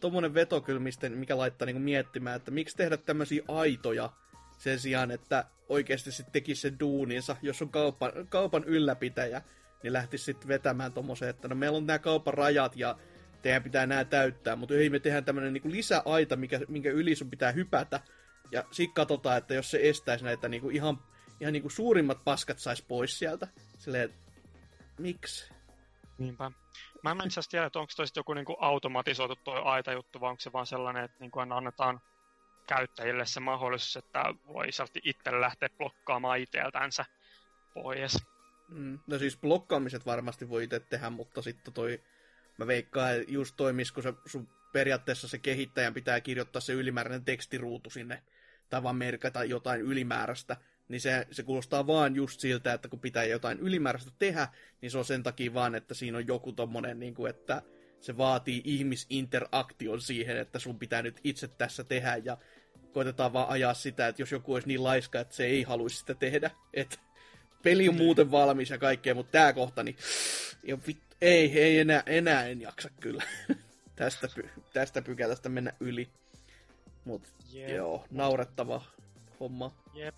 tommonen veto kyllä, mikä laittaa niinku miettimään, että miksi tehdä tämmöisiä aitoja sen sijaan, että oikeasti sitten tekisi sen duuninsa, jos on kaupan, kaupan ylläpitäjä, niin lähtisi sitten vetämään tommoseen, että no meillä on nämä kaupan rajat ja teidän pitää nämä täyttää, mutta ei me tehdään tämmöinen niinku lisäaita, mikä, minkä yli sun pitää hypätä, ja sitten katsotaan, että jos se estäisi näitä niinku ihan, ihan niinku suurimmat paskat sais pois sieltä, silleen, miksi? Niinpä. Mä en itse tiedä, että onko toi joku niinku automatisoitu toi aita-juttu, vai onko se vaan sellainen, että niinku annetaan käyttäjille se mahdollisuus, että voi itse lähteä blokkaamaan itseltänsä pois. Mm, no siis blokkaamiset varmasti voi itse tehdä, mutta sitten toi, mä veikkaan, just toimis, kun se, sun periaatteessa se kehittäjän pitää kirjoittaa se ylimääräinen tekstiruutu sinne, tai vaan merkata jotain ylimääräistä, niin se, se kuulostaa vaan just siltä, että kun pitää jotain ylimääräistä tehdä, niin se on sen takia vaan, että siinä on joku tommonen, niin kuin, että se vaatii ihmisinteraktion siihen, että sun pitää nyt itse tässä tehdä, ja koitetaan vaan ajaa sitä, että jos joku olisi niin laiska, että se ei haluaisi sitä tehdä, että peli on muuten valmis ja kaikkea, mutta tää kohta, niin vit, ei, ei enää, enää en jaksa kyllä (laughs) tästä, py, tästä pykälästä mennä yli. Mut Jep. joo, naurettava homma. Jep.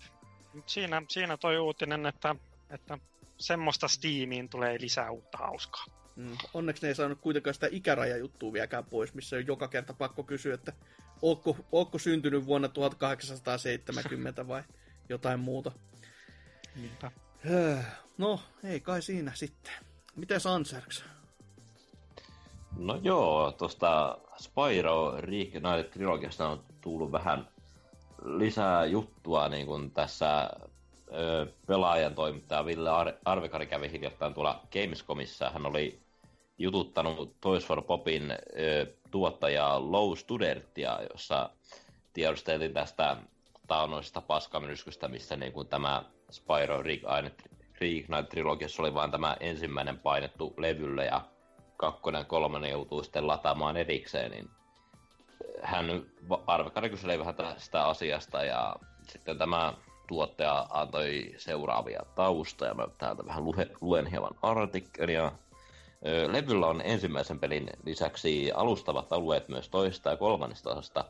Siinä, siinä toi uutinen, että, että semmoista Steamiin tulee lisää uutta hauskaa. Mm. Onneksi ne ei saanut kuitenkaan sitä ikärajajuttua vieläkään pois, missä on joka kerta pakko kysyä, että ootko, ootko syntynyt vuonna 1870 vai jotain muuta. Niinpä. No, ei kai siinä sitten. Miten Anserks? No joo, tuosta Spyro Reignited Trilogiasta on tullut vähän lisää juttua niin kuin tässä ö, pelaajan toimittaja Ville Ar- Arvekari kävi hiljattain tuolla Gamescomissa. Hän oli jututtanut Toys for Popin ö, tuottajaa Low Studertia, jossa tiedosteltiin tästä taannoisesta paskamyryskystä, missä niin kuin tämä Spyro Reignite Trilogiassa oli vain tämä ensimmäinen painettu levylle ja kakkonen ja kolmonen joutuu sitten lataamaan erikseen, niin hän Arvekari kyseli vähän tästä asiasta ja sitten tämä tuottaja antoi seuraavia taustoja. Mä täältä vähän lue, luen hieman artikkelia. Levyllä on ensimmäisen pelin lisäksi alustavat alueet myös toista ja kolmannesta osasta.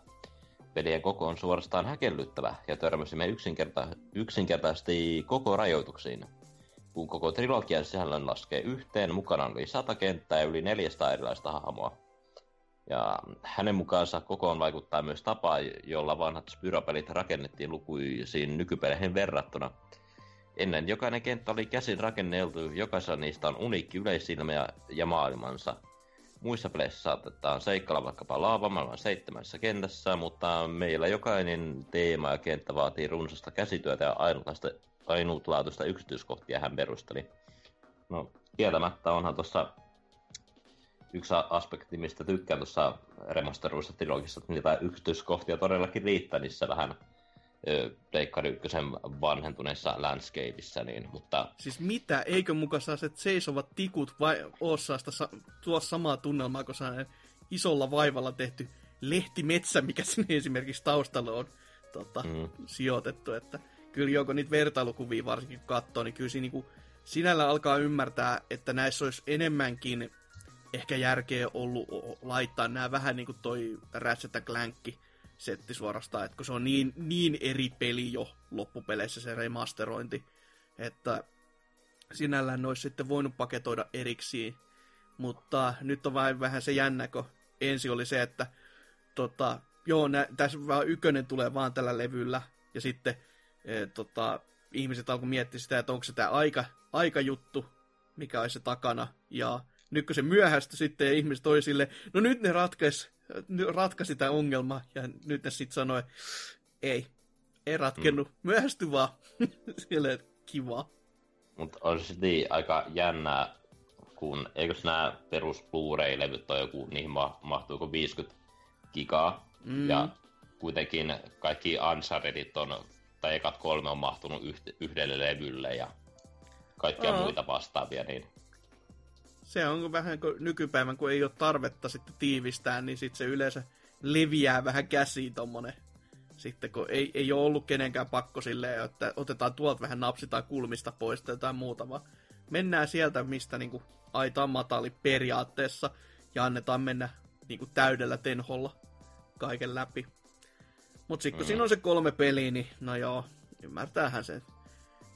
Pelien koko on suorastaan häkellyttävä ja törmäsimme yksinkerta- yksinkertaisesti koko rajoituksiin. Kun koko trilogian sisällön laskee yhteen, mukana on yli sata kenttää ja yli 400 erilaista hahmoa. Ja hänen mukaansa kokoon vaikuttaa myös tapa, jolla vanhat Spyro-pelit rakennettiin lukuisiin nykypeleihin verrattuna. Ennen jokainen kenttä oli käsin rakenneltu, jokaisessa niistä on uniikki yleisilmä ja maailmansa. Muissa peleissä saatetaan seikkailla vaikkapa laavamaailman seitsemässä kentässä, mutta meillä jokainen teema ja kenttä vaatii runsasta käsityötä ja ainutlaista, ainutlaatuista yksityiskohtia hän perusteli. No, kieltämättä onhan tuossa yksi aspekti, mistä tykkään tuossa remasteruissa trilogissa, että niitä yksityiskohtia todellakin riittää niissä vähän Pleikkari ykkösen vanhentuneessa landscapeissa, niin, mutta... Siis mitä? Eikö muka saa se seisovat tikut vai osaa sitä sa- tuo samaa tunnelmaa, kun saa isolla vaivalla tehty lehtimetsä, mikä sinne esimerkiksi taustalla on tota, mm. sijoitettu, että kyllä joko niitä vertailukuvia varsinkin kun katsoo, niin kyllä siinä niin kuin, sinällä alkaa ymmärtää, että näissä olisi enemmänkin ehkä järkeä ollut laittaa nämä vähän niin kuin toi Ratchet Clankki setti suorastaan, että kun se on niin, niin eri peli jo loppupeleissä se remasterointi, että sinällään ne olisi sitten voinut paketoida erikseen. Mutta nyt on vain vähän se jännä, kun ensi oli se, että tota, joo, nä, tässä vaan ykkönen tulee vaan tällä levyllä, ja sitten e, tota, ihmiset alkoi miettiä sitä, että onko se tämä aika, aikajuttu, mikä olisi se takana, ja nyt kun se myöhästyi sitten ja ihmiset toi sille, no nyt ne ratkaisi, ratkaisi tämä ongelma ja nyt ne sitten sanoi, ei, ei ratkennut, mm. myöhästy vaan. (laughs) Sille kiva. Mutta on se sitten aika jännää, kun eikös nämä perus Blu-ray-levyt ole joku, niihin ma- mahtuuko 50 gigaa. Mm. Ja kuitenkin kaikki Unchartedit on, tai ekat kolme on mahtunut yhdelle levylle ja kaikkia Aa. muita vastaavia, niin Se on vähän kuin nykypäivän, kun ei ole tarvetta sitten tiivistää, niin sitten se yleensä leviää vähän käsiin tommonen. Sitten kun ei, ei ole ollut kenenkään pakko silleen, että otetaan tuolta vähän napsitaan kulmista pois tai jotain muuta, vaan mennään sieltä, mistä niinku aita on matali periaatteessa, ja annetaan mennä niinku täydellä tenholla kaiken läpi. Mutta sitten kun Mm. siinä on se kolme peliä, niin no joo, ymmärtäähän sen.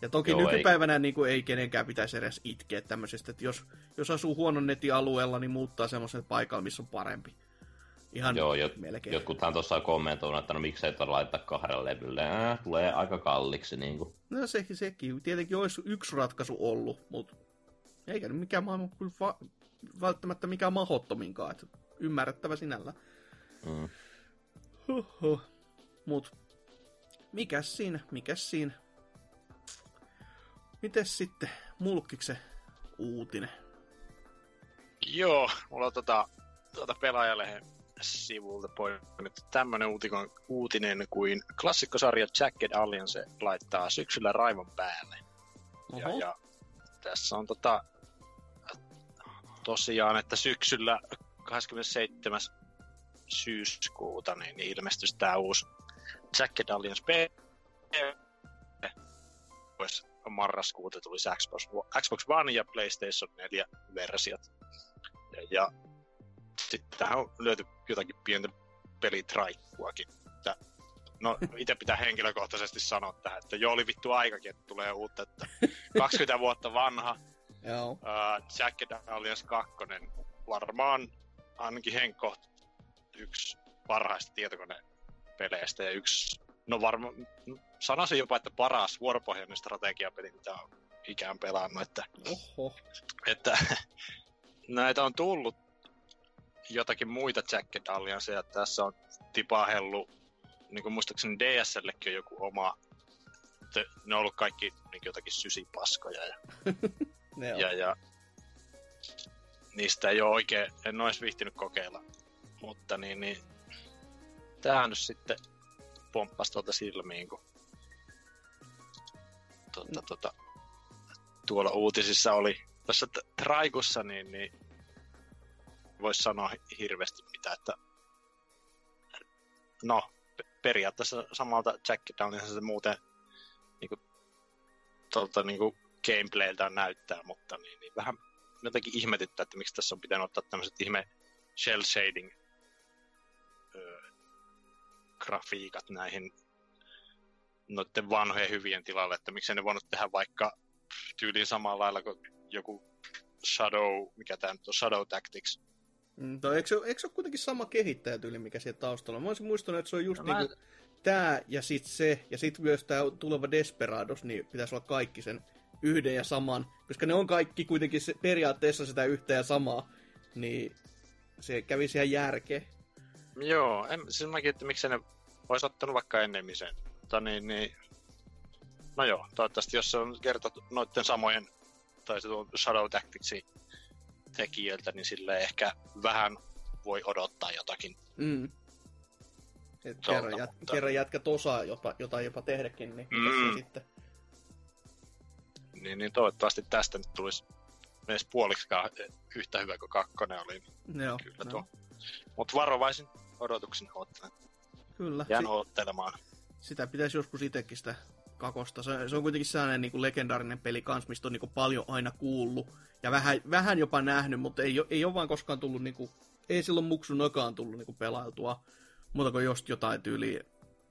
Ja toki Joo, ei- nykypäivänä niin kuin ei kenenkään pitäisi edes itkeä tämmöisestä, että jos, jos asuu huonon netin alueella, niin muuttaa semmoisen paikalle, missä on parempi. Ihan joo, jot, melkein. jotkuthan tuossa on kommentoinut, että no miksei tuolla laittaa kahdella levylle, äh, tulee aika kalliksi niin kuin. No se, sekin tietenkin olisi yksi ratkaisu ollut, mutta eikä nyt mikään maailman kyllä va- välttämättä mikään mahottominkaan, että ymmärrettävä sinällä. Mm. Huhhuh. Mut mikäs siinä, mikäs siinä. Mites sitten mulkkikse uutinen? Joo, mulla on tota, tuota pelaajalehen sivulta poimittu tämmönen uutikon, uutinen kuin klassikkosarja Jagged Alliance laittaa syksyllä raivon päälle. Ja, Oho. ja tässä on tota, tosiaan, että syksyllä 27. syyskuuta niin ilmestyisi tämä uusi Jagged Alliance P. Marraskuuta tuli Xbox, Xbox One ja PlayStation 4 versiot. Ja, ja sitten tähän on löyty jotakin pientä pelitraikkuakin. No, itse pitää henkilökohtaisesti sanoa tähän, että jo oli vittu aikakin, että tulee uutta, että 20 vuotta vanha, Joo. uh, Jagged Alliance 2, varmaan ainakin Henkko yksi parhaista tietokonepeleistä ja yksi, no varmaan, sanoisin jopa, että paras vuoropohjainen strategiapeli, mitä on ikään pelannut, että Oho. että (laughs) näitä on tullut jotakin muita Jagged Allianceja. Tässä on tipahellut, niin kuin muistaakseni DSLkin on joku oma, ne on ollut kaikki niin jotakin sysipaskoja ja, (laughs) Ne on. ja, ja niistä ei ole oikein, en ole edes viihtinyt kokeilla. Mutta niin, niin tämähän nyt sitten pomppasi tuolta silmiin, kun tuota, tuota, tuolla uutisissa oli tässä t- Traikussa, niin, niin voisi sanoa hi- hirveästi mitä, että no, pe- periaatteessa samalta Jack Downinhan se muuten niin kuin, tuolta niin kuin gameplayltä näyttää, mutta niin, niin vähän jotenkin ihmetyttää, että miksi tässä on pitänyt ottaa tämmöiset ihme shell shading grafiikat näihin noiden vanhojen hyvien tilalle, että miksei ne voinut tehdä vaikka tyyliin samalla lailla kuin joku Shadow, mikä tämä nyt on, Shadow Tactics. Mm, toi, eikö, se, eikö se ole kuitenkin sama kehittäjätyyli, mikä siellä taustalla on? Mä olisin muistanut, että se on just No no, mä- niinku tää ja sit se, ja sit myös tää tuleva Desperados, niin pitäisi olla kaikki sen yhden ja saman. Koska ne on kaikki kuitenkin se, periaatteessa sitä yhtä ja samaa, niin se kävi ihan järkeä. Joo, en, siis mäkin, että miksei ne olisi ottanut vaikka ennemmin sen. Mutta niin, niin, no joo, toivottavasti jos se on kertottu noiden samojen, tai se tuon Shadow Tacticsin tekijöiltä, niin sille ehkä vähän voi odottaa jotakin. Mm. Et Totta, kerran, jät, mutta- kerran jätkät osaa jopa, jotain jopa tehdäkin, niin mm. Sitten? Niin, niin toivottavasti tästä nyt tulisi edes puoliksikaan yhtä hyvä kuin kakkonen oli. Joo, Kyllä no, tuo. Mutta varovaisin odotuksin odottelen. Kyllä. Jään Si- odottelemaan. Sitä pitäisi joskus itsekin sitä kakosta. Se, se on kuitenkin sellainen niin kuin legendaarinen peli kans, mistä on niin kuin paljon aina kuullut. Ja vähän, vähän jopa nähnyt, mutta ei, ei ole vaan koskaan tullut, niin kuin, ei silloin muksunakaan tullut niin kuin pelailtua. Muuta kuin just jotain tyyliä,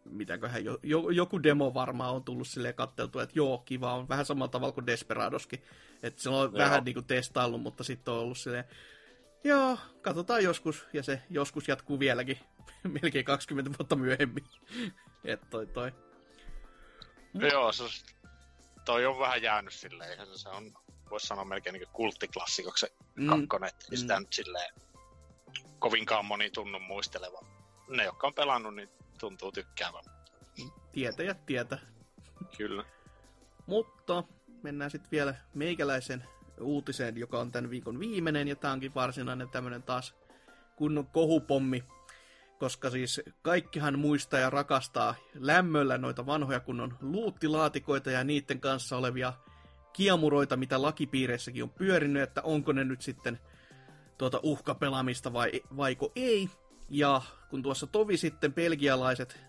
mitäköhän, jo, jo, joku demo varmaan on tullut silleen katteltua, että joo, kiva on. Vähän samalla tavalla kuin Desperadoskin. Että se on Joo. vähän niin kuin testaillut, mutta sitten on ollut silleen, joo, katsotaan joskus. Ja se joskus jatkuu vieläkin (laughs) melkein 20 vuotta myöhemmin. Että toi toi. Joo, se, toi on vähän jäänyt silleen. Se on, voisi sanoa melkein niin kulttiklassikoksi se Mm. kakkonen. Mm. sitä nyt silleen kovinkaan moni tunnu muistelevan. Ne, jotka on pelannut, niin tuntuu tykkäävän. tietäjät tietä. Kyllä. Mutta mennään sitten vielä meikäläisen uutiseen, joka on tämän viikon viimeinen, ja tämä onkin varsinainen tämmöinen taas kunnon kohupommi. Koska siis kaikkihan muistaa ja rakastaa lämmöllä noita vanhoja kunnon luuttilaatikoita ja niiden kanssa olevia kiemuroita, mitä lakipiireissäkin on pyörinyt, että onko ne nyt sitten tuota uhkapelaamista vai vaiko ei. Ja kun tuossa tovi sitten belgialaiset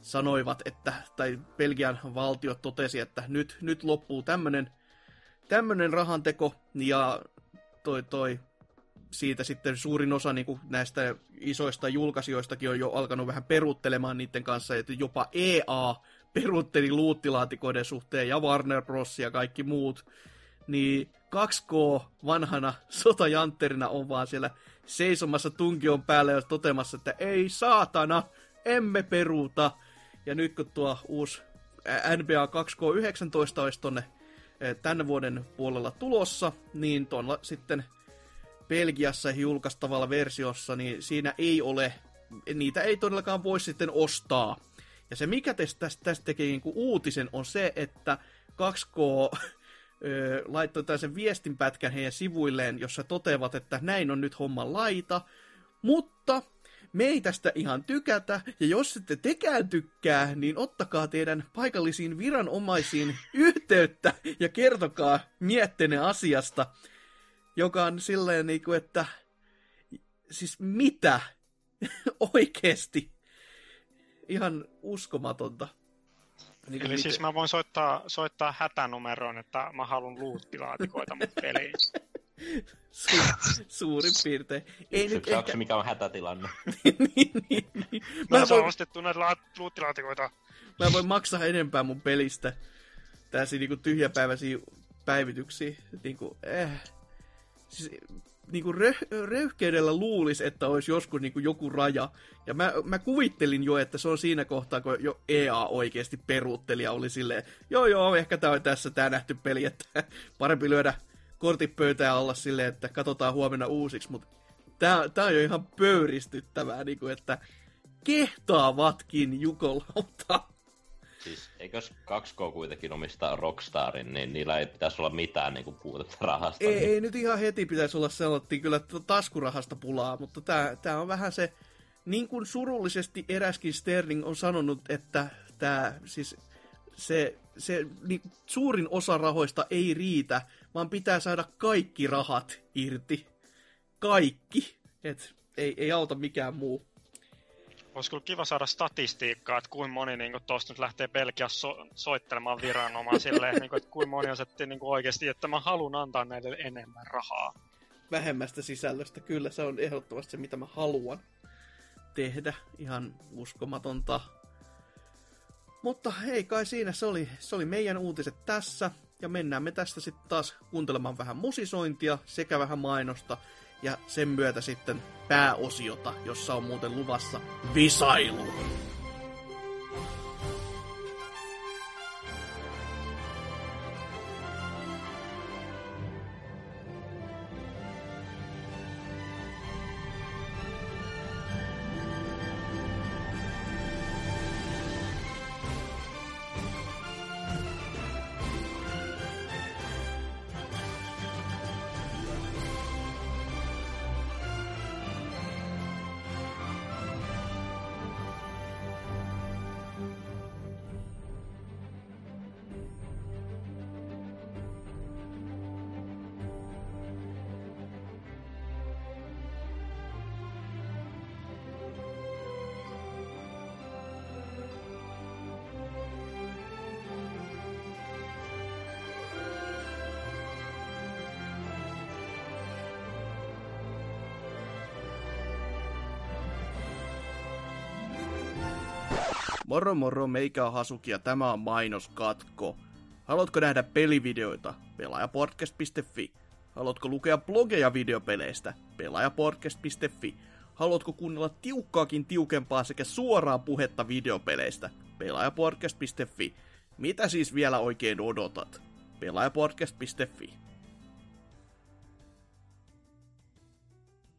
sanoivat, että, tai Belgian valtio totesi, että nyt, nyt loppuu tämmönen, tämmönen rahanteko, ja toi, toi siitä sitten suurin osa niin kuin näistä isoista julkaisijoistakin on jo alkanut vähän peruuttelemaan niiden kanssa, että jopa EA peruutteli luuttilaatikoiden suhteen ja Warner Bros. ja kaikki muut, niin 2K vanhana sotajantterina on vaan siellä seisomassa tunkion päällä ja totemassa, että ei saatana, emme peruuta. Ja nyt kun tuo uusi NBA 2K19 olisi tonne tänne vuoden puolella tulossa, niin tuolla sitten Belgiassa julkaistavalla versiossa, niin siinä ei ole, niitä ei todellakaan voi sitten ostaa. Ja se mikä tästä, tästä tekee niin kuin uutisen on se, että 2K ö, laittoi tällaisen viestinpätkän heidän sivuilleen, jossa toteavat, että näin on nyt homma laita, mutta me ei tästä ihan tykätä, ja jos ette tekään tykkää, niin ottakaa teidän paikallisiin viranomaisiin yhteyttä ja kertokaa miettene asiasta, joka on silleen niin kuin, että siis mitä? (laughs) Oikeesti? Ihan uskomatonta. Niin Eli miten... siis mä voin soittaa, soittaa hätänumeroon, että mä haluan luuttilaatikoita mun (laughs) peliin. Su- suurin piirtein. Ei nyt ehkä... mikä on hätätilanne. (laughs) niin, niin, niin. Mä, mä voin... ostettu näitä la- luuttilaatikoita. Mä voin maksaa enempää mun pelistä. Tässä niinku tyhjäpäiväisiä päivityksiä. Niinku, eh. Siis, niinku rö- röyhkeydellä luulisi, että olisi joskus niinku joku raja. Ja mä, mä kuvittelin jo, että se on siinä kohtaa, kun jo EA oikeasti peruutteli ja oli silleen, joo joo, ehkä tää on tässä tää nähty peli, että (laughs) parempi lyödä kortit alla silleen, että katsotaan huomenna uusiksi, mutta tää, tää on jo ihan pöyristyttävää, niin kuin, että kehtaavatkin jukolauta. Siis eikös 2K kuitenkin omistaa Rockstarin, niin niillä ei pitäisi olla mitään niin puutetta rahasta. Ei, niin... ei nyt ihan heti pitäisi olla sellainen kyllä taskurahasta pulaa, mutta tämä, tämä on vähän se, niin kuin surullisesti eräskin Sterling on sanonut, että tämä, siis se, se niin, suurin osa rahoista ei riitä, vaan pitää saada kaikki rahat irti. Kaikki. Et ei, ei auta mikään muu. Olisi kyllä kiva saada statistiikkaa, että kuinka moni niin tuosta nyt lähtee Belgiassa so- soittelemaan viranomaisille, (laughs) niin kuin, että kuinka moni on sitten niin oikeasti, että mä haluan antaa näille enemmän rahaa. Vähemmästä sisällöstä, kyllä se on ehdottomasti se, mitä mä haluan tehdä. Ihan uskomatonta. Mutta hei, kai siinä se oli, se oli meidän uutiset tässä. Ja mennään me tästä sitten taas kuuntelemaan vähän musisointia sekä vähän mainosta ja sen myötä sitten pääosiota, jossa on muuten luvassa visailu. Moro moro, meikä on Hasuki ja tämä on mainoskatko. Haluatko nähdä pelivideoita? Pelaajapodcast.fi. Haluatko lukea blogeja videopeleistä? Pelaajapodcast.fi. Haluatko kuunnella tiukkaakin tiukempaa sekä suoraa puhetta videopeleistä? Pelaajapodcast.fi. Mitä siis vielä oikein odotat? Pelaajapodcast.fi.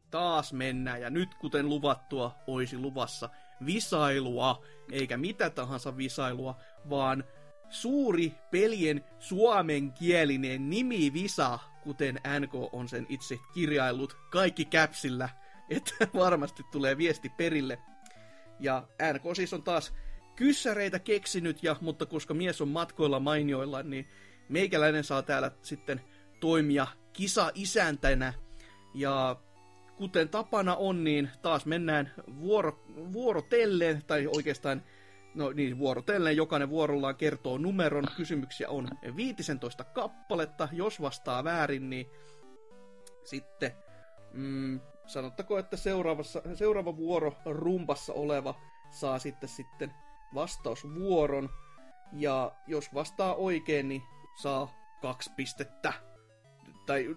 Taas mennään ja nyt kuten luvattua olisi luvassa visailua, eikä mitä tahansa visailua, vaan suuri pelien suomenkielinen visa, kuten NK on sen itse kirjaillut, kaikki käpsillä, (laughs) että varmasti tulee viesti perille. Ja NK siis on taas kyssäreitä keksinyt, ja, mutta koska mies on matkoilla mainioilla, niin meikäläinen saa täällä sitten toimia kisa-isäntänä. Ja kuten tapana on, niin taas mennään vuoro, vuorotellen, tai oikeastaan No niin, vuorotellen jokainen vuorollaan kertoo numeron. Kysymyksiä on 15 kappaletta. Jos vastaa väärin, niin sitten mm, sanottako, että seuraavassa, seuraava vuoro rumpassa oleva saa sitten, sitten vastausvuoron. Ja jos vastaa oikein, niin saa kaksi pistettä. Tai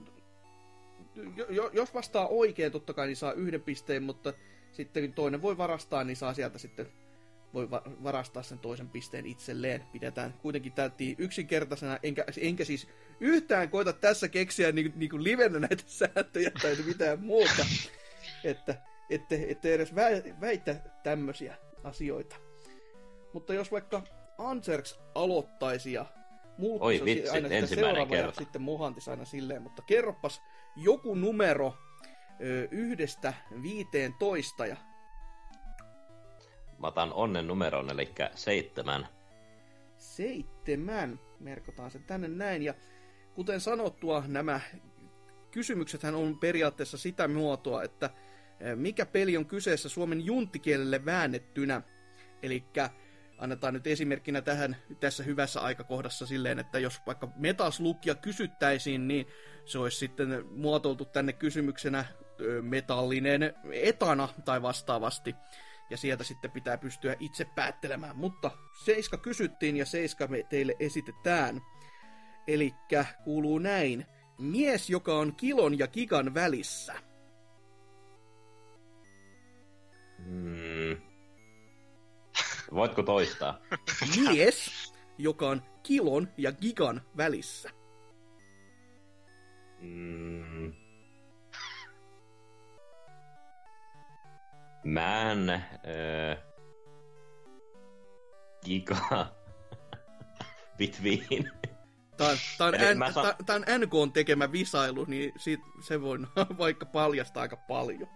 jos vastaa oikein, totta kai, niin saa yhden pisteen, mutta sitten kun toinen voi varastaa, niin saa sieltä sitten voi va- varastaa sen toisen pisteen itselleen. Pidetään kuitenkin täyttiin yksinkertaisena, enkä, enkä siis yhtään koita tässä keksiä niin, niin kuin livenä näitä sääntöjä tai mitään muuta. että ette, ette edes vä- väitä tämmöisiä asioita. Mutta jos vaikka Anserks aloittaisi ja Oi vitsi, aina ensimmäinen kerta. Ja sitten Mohantis aina silleen, mutta kerropas joku numero ö, yhdestä viiteen toista ja Mä otan onnen numeron, eli seitsemän. Seitsemän. Merkotaan se tänne näin. Ja kuten sanottua, nämä kysymyksethän on periaatteessa sitä muotoa, että mikä peli on kyseessä suomen junttikielelle väännettynä. Eli annetaan nyt esimerkkinä tähän tässä hyvässä aikakohdassa silleen, että jos vaikka metaslukia kysyttäisiin, niin se olisi sitten muotoiltu tänne kysymyksenä metallinen etana tai vastaavasti ja sieltä sitten pitää pystyä itse päättelemään. Mutta seiska kysyttiin ja seiska me teille esitetään. Eli kuuluu näin. Mies, joka on kilon ja gigan välissä. Hmm. Voitko toistaa? (laughs) Mies, joka on kilon ja gigan välissä. Hmm. Man, äh, Giga, (laughs) Between. Tämä on, N, tämä on tekemä visailu, niin siitä, se voi (laughs) vaikka paljastaa aika paljon.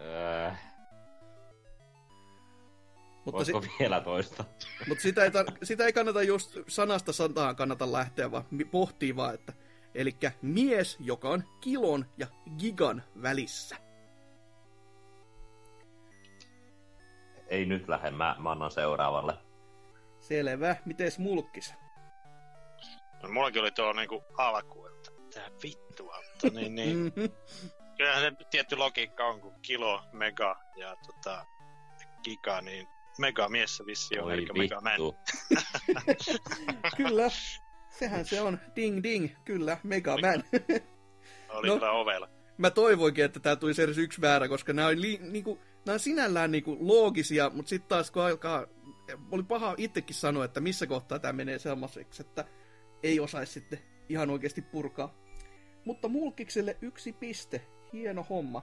Öö, mutta si- vielä toista? Mutta sitä ei, tar- sitä ei kannata just sanasta santaan kannata lähteä, vaan pohtii vaan, että eli mies, joka on kilon ja gigan välissä. ei nyt lähde, mä, mä annan seuraavalle. Selvä. Mites mulkkis? No, mullakin oli tuo niinku alku, että tää vittua, mutta niin, niin. (laughs) Mhm. Kyllähän se tietty logiikka on, kun kilo, mega ja tota, giga, niin mega mies vissi on, eli mega man. kyllä, sehän se on. Ding ding, kyllä, mega man. (laughs) oli no, ovella. Mä toivoinkin, että tää tulisi edes yksi väärä, koska nämä oli li, niinku, nämä on sinällään niinku loogisia, mutta sitten taas kun alkaa, oli paha itsekin sanoa, että missä kohtaa tämä menee sellaiseksi, että ei osaisi sitten ihan oikeasti purkaa. Mutta Mulkikselle yksi piste, hieno homma.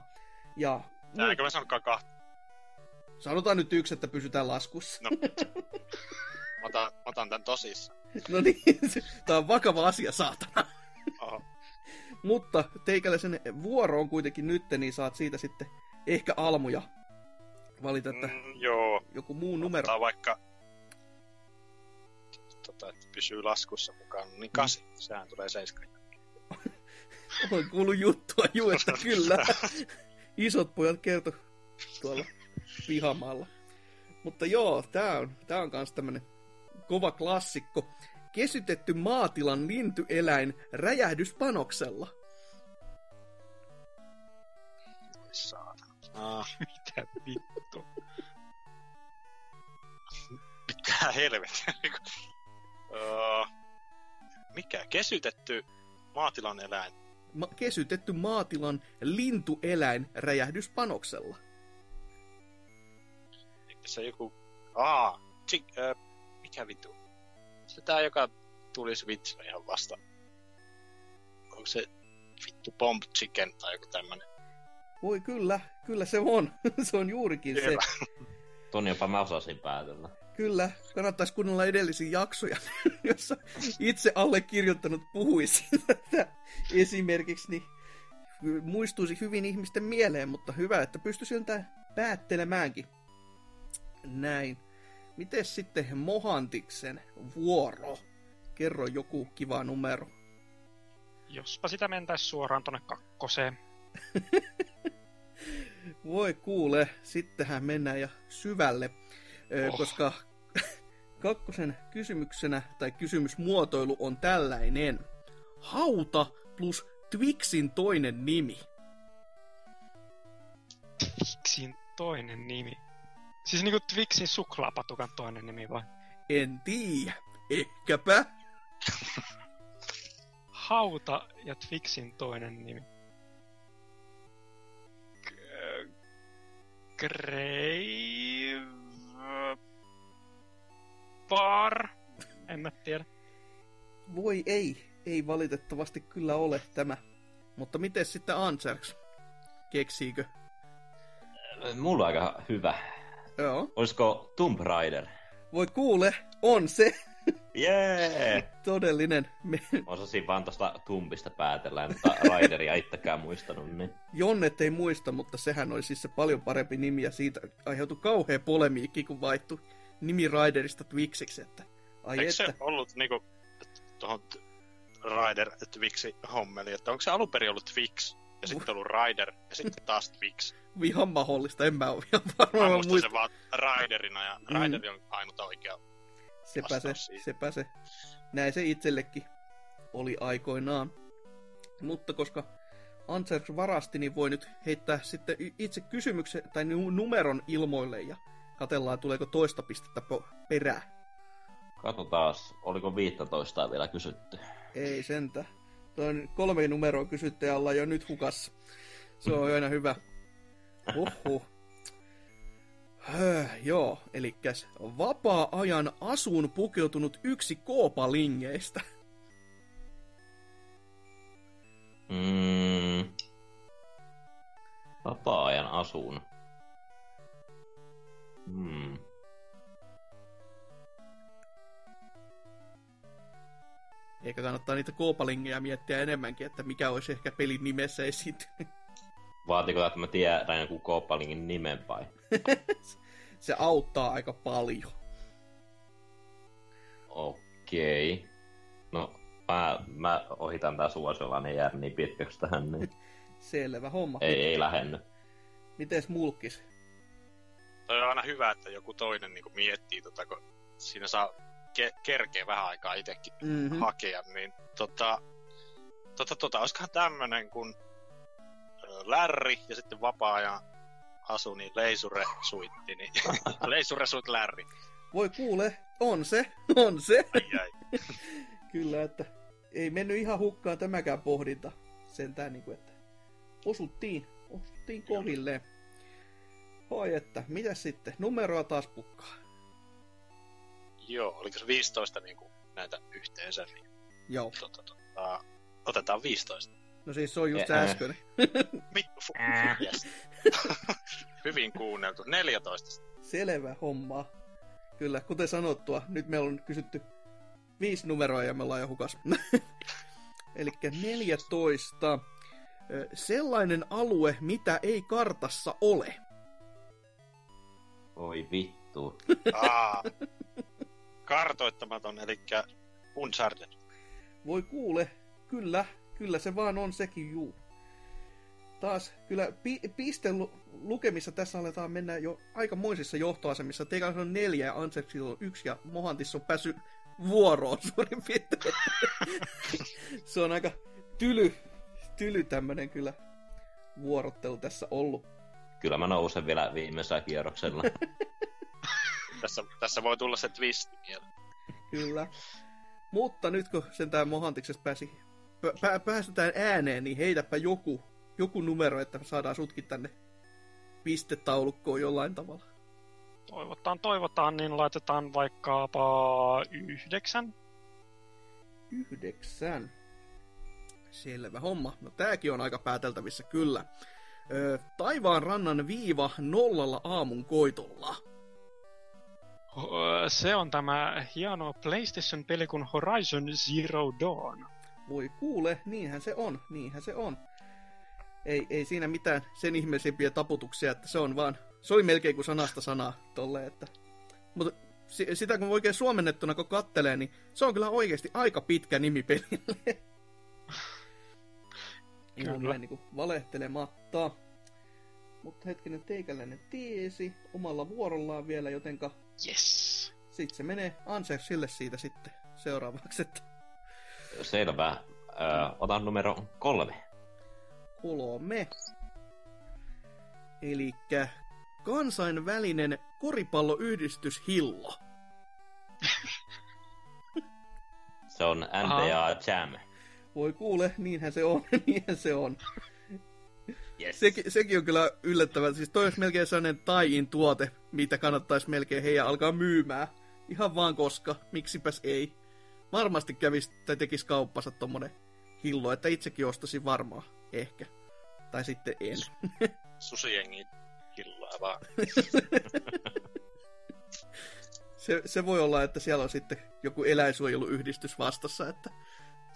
Ja... Tääkö mä sanonkaan kahta? Sanotaan nyt yksi, että pysytään laskussa. No. Mä otan, mä otan tän tosissaan. No niin, (laughs) tää on vakava asia, saatana. Oho. Mutta teikäläisen vuoro on kuitenkin nyt, niin saat siitä sitten ehkä almuja valita, että mm, joo. joku muu numero. Ottaa vaikka tota, että pysyy laskussa mukaan, niin kasi. Mm. Sehän tulee seiskan. (laughs) Olen kuullut juttua, juu, että kyllä. (laughs) Isot pojat kerto tuolla pihamaalla. Mutta joo, tää on, tää on kans tämmönen kova klassikko. Kesytetty maatilan lintyeläin räjähdyspanoksella. Saatana. Ah, (laughs) mitä vittu. Mitä helvettiä. uh, (laughs) mikä? Kesytetty maatilan eläin? Ma- kesytetty maatilan lintueläin räjähdyspanoksella. Se joku... Aa, chik, äh, mikä vittu? Se tää, joka tuli Switchillä ihan vasta. Onko se vittu Bomb Chicken tai joku tämmönen? Voi kyllä, kyllä se on. (laughs) se on juurikin Kyllä. se. Ton jopa mä osasin päätellä. Kyllä, kannattaisi kuunnella edellisiä jaksoja, (laughs) jossa itse allekirjoittanut puhuisi tätä esimerkiksi, niin muistuisi hyvin ihmisten mieleen, mutta hyvä, että pystyisin tämän päättelemäänkin. Näin. Miten sitten Mohantiksen vuoro? Kerro joku kiva numero. Jospa sitä mentäis suoraan tonne kakkoseen. (laughs) Voi kuule, sittenhän mennään ja syvälle, Oh. koska (laughs) kakkosen kysymyksenä tai kysymysmuotoilu on tällainen. Hauta plus Twixin toinen nimi. Twixin toinen nimi. Siis niinku Twixin suklaapatukan toinen nimi vai? En tiedä. Ehkäpä. (laughs) Hauta ja Twixin toinen nimi. Grave... Bar? En mä tiedä. Voi ei, ei valitettavasti kyllä ole tämä. Mutta miten sitten Anserks? Keksiikö? Mulla on aika hyvä. Joo. Olisiko Tomb Raider? Voi kuule, on se Jee! todellinen. Me, Osasin vaan tosta Tumbista päätellä, mutta Raideria itsekään muistanut, niin... Jonnet ei muista, mutta sehän oli siis se paljon parempi nimi ja siitä aiheutui kauhea polemiikki, kun vaihtui nimi Raiderista Twixiksi, että ai Eikö että. se ollut niinku tuohon Rider Twixi hommeli, että onko se alun perin ollut Twix ja sitten ollut Rider ja sitten taas Twix? Ihan mahdollista, en mä ole ihan Mä varmaan muistan muista. sen vaan Riderina ja Mm. Rider on ainut oikea. Sepä se, siihen. sepä se. Näin se itsellekin oli aikoinaan. Mutta koska Ansers varasti, niin voi nyt heittää sitten itse kysymyksen tai nu- numeron ilmoille ja katellaan tuleeko toista pistettä po- perään. Katsotaan, oliko 15 vielä kysytty. Ei sentä. Toin kolme numeroa kysytty ja ollaan jo nyt hukassa. Se on aina hyvä. Huhhuh. Höh, joo, eli vapaa-ajan asuun pukeutunut yksi koopalingeistä. Mm. Vapaa-ajan asuun. Hmm. Eikä kannattaa niitä koopalingeja miettiä enemmänkin, että mikä olisi ehkä pelin nimessä esiintynyt. Vaatiko, että mä tiedän joku Koopalingin nimen vai? (laughs) Se auttaa aika paljon. Okei. No, mä, mä ohitan tää suosiolla, niin jää niin pitkäksi tähän, niin (laughs) Selvä homma. ei, ei lähenny. Mites mulkkis? Toi on aina hyvä, että joku toinen niinku miettii tota, kun siinä saa ke- kerkeä vähän aikaa itsekin Mm-hmm. hakea, niin tota, tota, tota, olisikohan tämmönen kun ö, Lärri ja sitten vapaa-ajan asu, niin Leisure Suitti, niin (laughs) Leisure Suit Lärri. Voi kuule, on se, on se. Ai, ai. (laughs) Kyllä, että ei mennyt ihan hukkaan tämäkään pohdinta. Sentään niin kuin, että osuttiin, osuttiin kohilleen. Hoi että, mitä sitten? Numeroa taas pukkaa. Joo, oliko se 15 niin kuin näitä yhteensä, niin Joo. tota, tota, otetaan 15. No siis se on just se Ää. äsken. (laughs) Mit, fu, yes. (laughs) Hyvin kuunneltu. 14. Selvä homma. Kyllä, kuten sanottua, nyt meillä on kysytty viisi numeroa ja me ollaan jo hukas. (laughs) Eli 14. Ö, Sellainen alue, mitä ei kartassa ole. Oi vittu. Aa, kartoittamaton, eli Uncharted. Voi kuule, kyllä, kyllä se vaan on sekin juu. Taas kyllä pi- piste lu- lukemissa tässä aletaan mennä jo aikamoisissa johtoasemissa. Teillä on neljä ja Anseksilla on yksi ja Mohantis on päässyt vuoroon suurin piirtein. (laughs) se on aika tyly, tyly tämmönen kyllä vuorottelu tässä ollut. Kyllä mä nousen vielä viimeisellä kierroksella. (laughs) Tässä, tässä voi tulla se twist mieleen. Kyllä. Mutta nyt kun sentään Mohantiksesta pääsi, pä- pä- päästetään ääneen, niin heitäpä joku, joku numero, että saadaan sutkin tänne pistetaulukkoon jollain tavalla. Toivotaan, toivotaan, niin laitetaan vaikkapa yhdeksän. Yhdeksän. Selvä homma. No tääkin on aika pääteltävissä kyllä. Ö, taivaan rannan viiva nollalla aamun koitolla. Se on tämä hieno PlayStation-peli kuin Horizon Zero Dawn. Voi kuule, niinhän se on, niinhän se on. Ei, ei siinä mitään sen ihmeellisempiä taputuksia, että se on vaan se oli melkein kuin sanasta sanaa tolle, että... Mutta sitä kun oikein suomennettuna kun kattelee, niin se on kyllä oikeasti aika pitkä nimi pelille. Ihan näin niin kuin valehtelematta. Mutta hetkinen, teikäläinen tiesi omalla vuorollaan vielä, jotenka... Yes. Sitten se menee Ansersille siitä sitten seuraavaksi, että... Selvä. Ö, otan numero kolme. Kolme. Elikkä kansainvälinen koripalloyhdistys Hillo. Se on NDA Jam. Voi kuule, niinhän se on, (laughs) niinhän se on. Yes. Sekin, sekin on kyllä yllättävää. Siis toi olisi melkein sellainen taiin tuote, mitä kannattaisi melkein heidän alkaa myymään. Ihan vaan koska, miksipäs ei. Varmasti kävisi tai tekisi kauppansa tommonen hillo, että itsekin ostasin varmaan, ehkä. Tai sitten en. Susijengi hilloa vaan. (laughs) se, se voi olla, että siellä on sitten joku eläinsuojeluyhdistys vastassa, että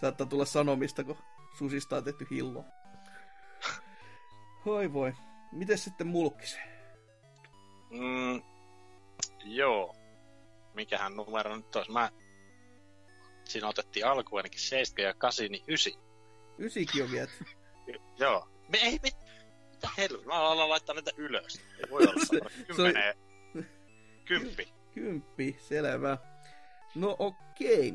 saattaa tulla sanomista, kun susista on tehty hillo. Hoi voi. Miten sitten mulkis? Mm, joo. Mikähän numero nyt olisi? Mä... Siinä otettiin alku ainakin 7 ja 8, niin 9. Ysikin on viety. joo. Me ei, mit, mitä helvetti? Mä alan laittaa näitä ylös. Ei voi olla (laughs) Se- se, oli-. Kymppi. Kymppi, selvä. No okei.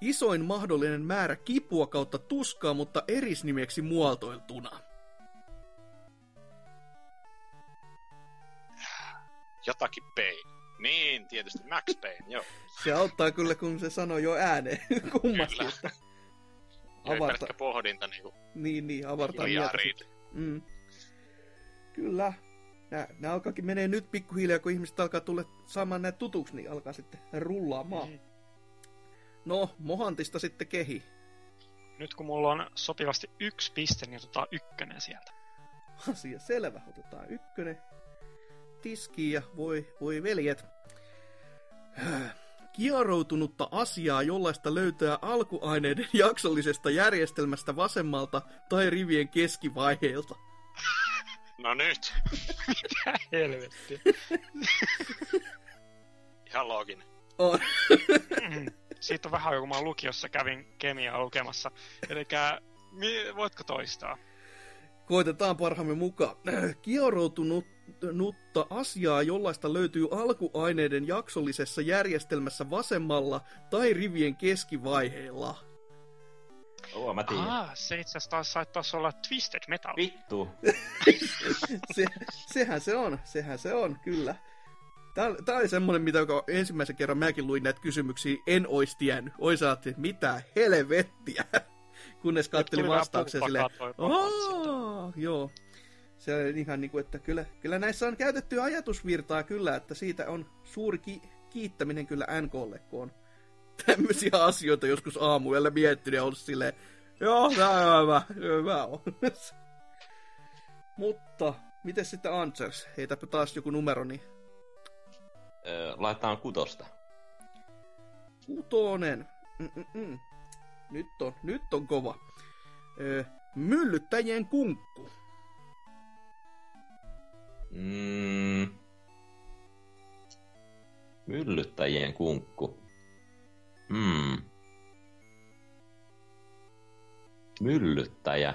Isoin mahdollinen määrä kipua kautta tuskaa, mutta erisnimeksi muotoiltuna. Jotakin Payne. Niin, tietysti Max Payne, joo. Se auttaa kyllä, kun se sanoo jo ääneen (laughs) kummasti. Kyllä. Että Avarta. pohdinta niinku Niin, niin, avartaa mieltä. Mm. Kyllä. Nää, nää alkaakin menee nyt pikkuhiljaa, kun ihmiset alkaa tulla saamaan näitä tutuksi, niin alkaa sitten rullaamaan. Mm. No, Mohantista sitten kehi. Nyt kun mulla on sopivasti yksi piste, niin otetaan ykkönen sieltä. Asia selvä. Otetaan ykkönen tiskiin ja voi, voi veljet. Kieroutunutta asiaa, jollaista löytää alkuaineiden (laughs) jaksollisesta järjestelmästä vasemmalta tai rivien keskivaiheilta. No nyt. Mitä helvetti? Ihan looginen. On. Mm. Siitä on vähän joku mä lukiossa kävin kemiaa lukemassa. Eli voitko toistaa? Koitetaan parhaamme mukaan. Kieroutunutta asiaa, jollaista löytyy alkuaineiden jaksollisessa järjestelmässä vasemmalla tai rivien keskivaiheilla. Oo, mä tiedän. Ah, se itse asiassa taas saattaisi olla Twisted Metal. Vittu. (laughs) Se, sehän se on, sehän se on, kyllä. Tää, tää oli semmonen, mitä joka ensimmäisen kerran mäkin luin näitä kysymyksiä, en ois tiennyt. Ois ajattelin, että mitä helvettiä. (laughs) Kunnes kattelin vähän vastauksia silleen, joo. Se on ihan niinku, että kyllä, kyllä näissä on käytetty ajatusvirtaa kyllä, että siitä on suuri ki- kiittäminen kyllä NKlle, kun on tämmöisiä asioita joskus aamuyöllä miettinyt ja ollut silleen, joo, tää on hyvä, hyvä on. Mutta, miten sitten Answers? Heitäpä taas joku numero, niin Öö, laitetaan kutosta. kutonen. Mm-mm-mm. Nyt on, nyt on kova. Öö, myllyttäjien kunkku. Mm. Myllyttäjien kunkku. Hmm. Myllyttäjä.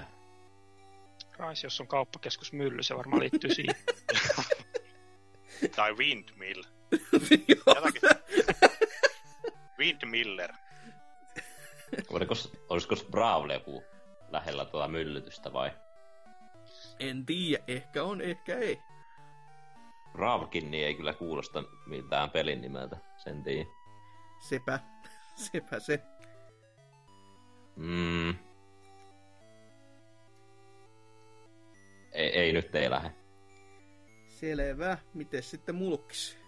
Rais, jos on kauppakeskus mylly, se varmaan liittyy siihen. (laughs) Tai Windmill. Jotakin. Windmiller. Olisiko, olisiko Brawl joku lähellä tuota myllytystä vai? en tiedä, ehkä on, ehkä ei. Bravkin niin ei kyllä kuulosta miltään pelin nimeltä, sen tiedä. Sepä, (laughs) sepä se. Mm. Ei, ei nyt ei lähde. Selvä. Miten sitten mulkis?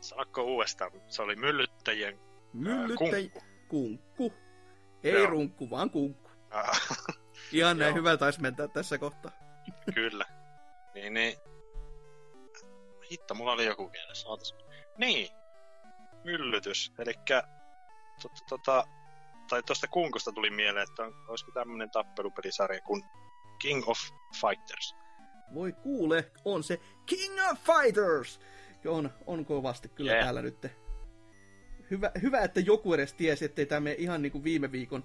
Sanokko uudestaan? Se oli myllyttäjien Myllyttäj... kunkku. kunkku. Ei Joo. runkku, vaan kunkku. Ihan näin Joo. hyvä taisi mentää tässä kohtaa. kyllä. Niin, niin. Hitto, mulla oli joku mielessä. Ootas. Niin. Myllytys. Elikkä tota, tota, tai tuosta kunkusta tuli mieleen, että on, olisiko tämmöinen tappelupelisarja kuin King of Fighters. Voi kuule, on se King of Fighters! On, on kovasti kyllä Yeah. täällä nyt. Hyvä, hyvä, että joku edes tiesi, ettei tämä mene ihan niin kuin viime viikon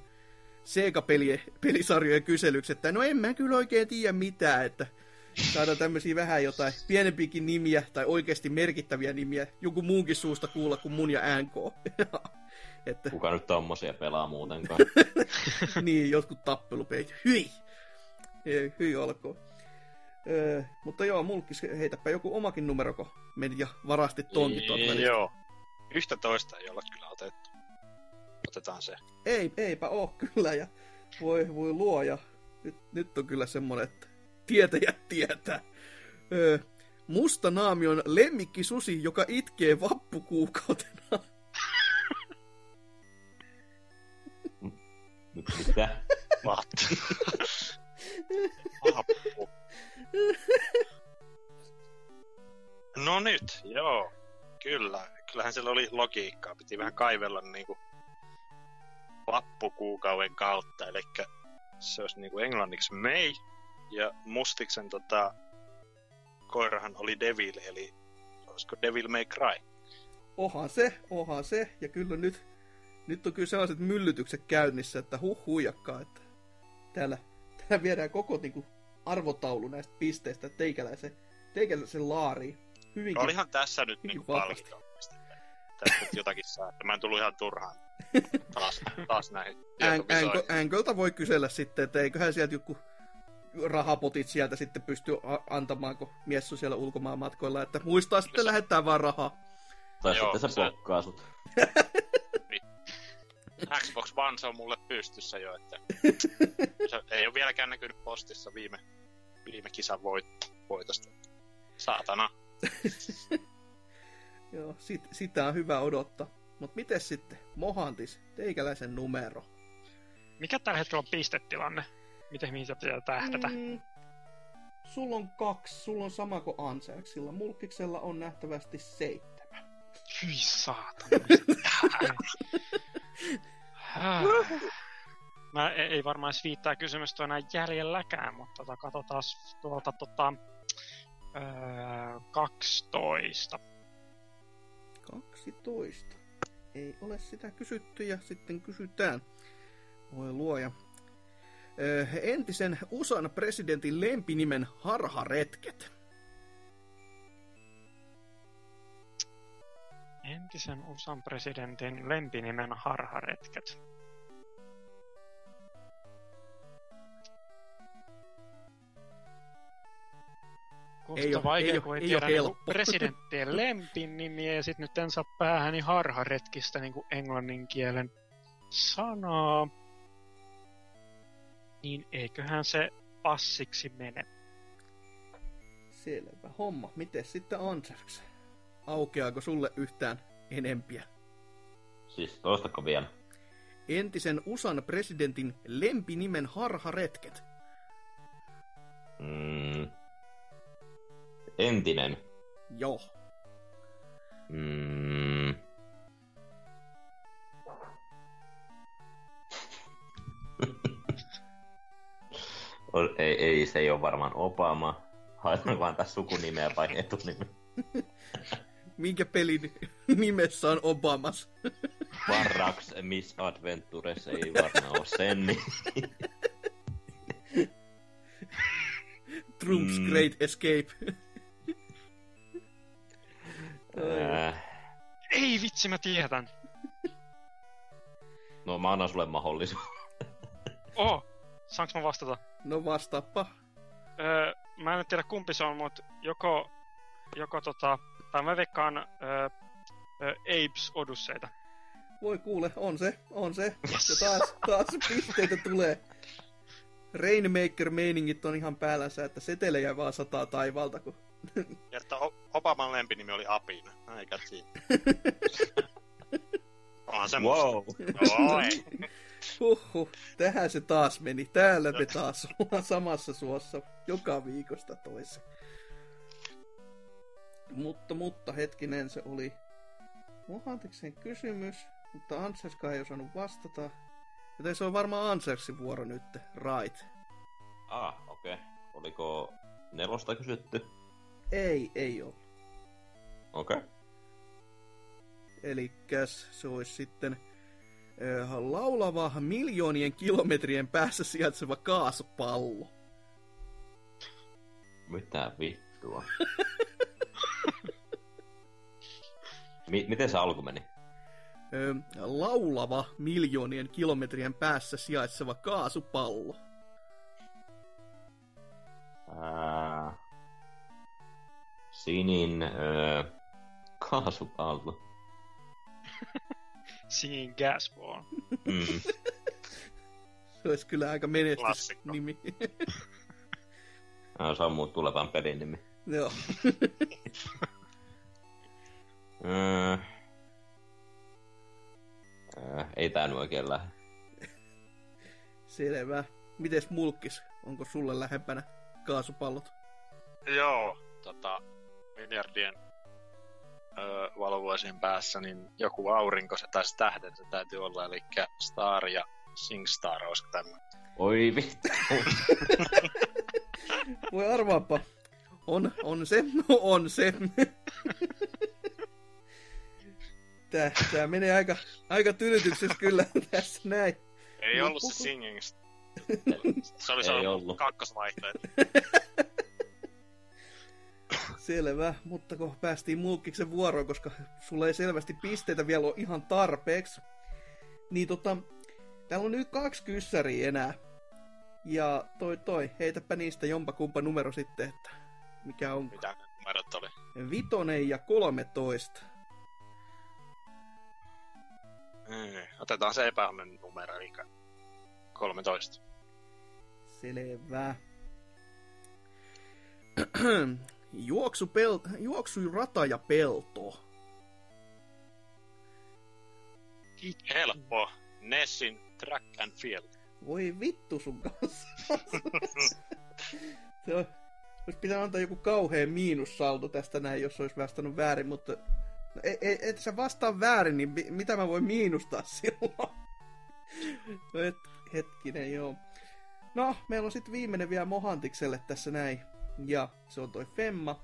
Sega-pelisarjojen kyselyksi, että no en mä kyllä oikein tiedä mitään, että saadaan tämmöisiä vähän jotain pienempikin nimiä tai oikeasti merkittäviä nimiä joku muunkin suusta kuulla kuin mun ja NK. (laughs) että Kuka nyt tommosia pelaa muutenkaan? (laughs) niin, jotkut tappelupeit. Hyi! Ei, Hyi olkoon. Öö, mutta joo, mulkis, heitäpä joku omakin numeroko meni ja varasti tonkin tuolta välistä. Joo. Yhtä toista ei olla kyllä otettu. Otetaan se. Ei, eipä oo kyllä, ja voi, voi luoja. Nyt, nyt on kyllä semmonen, että tietäjä tietää. Öö, musta naami on lemmikki susi, joka itkee vappukuukautena. Mitä? What? No nyt, joo. Kyllä. Kyllähän siellä oli logiikkaa. Piti vähän kaivella niinku vappukuukauden kautta. Eli se olisi niinku englanniksi May. Ja Mustiksen tota, koirahan oli Devil, eli olisiko Devil May Cry. Ohan se, ohan se, ja kyllä nyt, nyt on kyllä sellaiset myllytykset käynnissä, että huh huijakkaa, että täällä, täällä viedään koko niinku, arvotaulu näistä pisteistä teikäläisen, teikäläisen laariin. Hyvinkin. No olihan tässä nyt vahvasti. palkinto. Tästä jotakin saa, että mä en tullut ihan turhaan taas, taas näihin Än- tietopisoihin. Änko- Änkolta voi kysellä sitten, että eiköhän sieltä joku rahapotit sieltä sitten pysty a- antamaan, kun mies on siellä ulkomaan matkoilla, että muistaa sitten lähettää vaan rahaa. Tai Joo, sitten se se- blokkaa sut. Xbox One se on mulle pystyssä jo, että (laughs) se ei ole vieläkään näkynyt postissa viime, viime kisan voit, voitosta. Saatana. (laughs) Joo, sit, sitä on hyvä odottaa. Mut miten sitten, Mohantis, teikäläisen numero? Mikä tällä hetkellä on pistetilanne? Miten mihin se pitää tähdätä? Mm, sulla on kaksi, sulla on sama kuin Anserksilla. Mulkiksella on nähtävästi seitsemän. Hyi saatana. Häh. (laughs) Mä ei, ei varmaan edes viittaa kysymystä enää jäljelläkään, mutta tota, katsotaan tuolta tota, öö, 12. 12. Ei ole sitä kysytty ja sitten kysytään. Voi luoja. Ö, entisen USAn presidentin lempinimen harharetket. Entisen USAn presidentin lempinimen harharetket. Kuulostaa Ei vaikea, ei oo- kun ei, ei tiedä niinku helppo. (laughs) presidenttien lempin nimiä ja sit nyt en saa päähäni harharetkistä niinku englannin kielen sanaa. Niin eiköhän se passiksi mene. Selvä homma. Miten sitten Anserks? Aukeaako sulle yhtään enempiä? Siis toistako vielä? Entisen USAn presidentin lempinimen harharetket. Mm. Entinen. Joo. Mm. Ei, ei, se ei ole varmaan Obama. Haetaan (laughs) vaan tässä sukunimeä vai etunimeä. (laughs) Minkä pelin nimessä on Obamas? (laughs) Barracks Misadventures ei varmaan ole sen. Niin. Trump's Mm. Great Escape. Äh, Ei vitsi, mä tiedän. no mä annan sulle mahdollisuus. Oh, saanko mä vastata? No vastaappa. Öö, mä en tiedä kumpi se on, mutta joko, joko tota, tai mä veikkaan öö, öö, Apes Odysseita. Voi kuule, on se, on se. Ja taas, taas pisteitä tulee. Rainmaker-meiningit on ihan päällänsä, että setelejä vaan sataa taivaalta, kun Ja että Obaman lempinimi oli Apina. Eikä siinä. (laughs) Onhan se Wow. musta. Oi. Huhhuh, tähän se taas meni. Täällä me taas ollaan samassa suossa joka viikosta toiseen. Mutta, mutta hetkinen, se oli Mohantiksen kysymys, mutta Anserska ei osannut vastata. Joten se on varmaan Ansersin vuoro nyt, right. Ah, okei. Okay. Oliko nelosta kysytty? Ei, ei ole. Okei. Okay. Elikkäs se olisi sitten laulava miljoonien kilometrien päässä sijaitseva kaasupallo. Mitä vittua? M- miten se alku meni? Ö, laulava miljoonien kilometrien päässä sijaitseva kaasupallo. Ää... Sinin öö, kaasupallo. Singing Gas Ball. Mm. (laughs) Se olisi kyllä aika menestys Klassikko. nimi. (laughs) Se on muut tulevan pelin nimi. Joo. (laughs) Öö... Öö, ei tää nyt oikein lähde. Selvä. Mites mulkkis? Onko sulle lähempänä kaasupallot? Joo, tota, miljardien öö, valovuosien päässä, niin joku aurinko se tai tähden se täytyy olla, eli Star ja SingStar, olisiko tämä? Oi vittu. (laughs) Voi arvaapa. On, on se, no on se. (laughs) Tää, tää menee aika, aika tylytyksessä kyllä (laughs) tässä näin. Ei No, ollut se Singing Se oli Ei se ollut. kakkosvaihtoehto. Selvä, mutta kun päästiin mulkkiksen vuoroon, koska sulla ei selvästi pisteitä vielä ole ihan tarpeeksi, niin tota, täällä on nyt kaksi kyssäriä enää. Ja toi toi, heitäpä niistä jompa kumpa numero sitten, että mikä on Mitä numerot oli? vitonen ja 13. Mm, otetaan se epäonnen numero, eli 13. Selvä. (clears throat) Juoksu, pel- juoksu, rata ja pelto. Helppo. Nessin Track and Field. Voi vittu sun kanssa. Se on, olisi pitänyt antaa joku kauhea miinussaldo tästä näin, jos olisi vastannut väärin, mutta no, ei, ei, et sä vastaa väärin, niin mi- mitä mä voin miinustaa (laughs) silloin? No et, hetkinen, joo. No, meillä on sitten viimeinen vielä Mohantikselle tässä näin, ja se on toi Femma.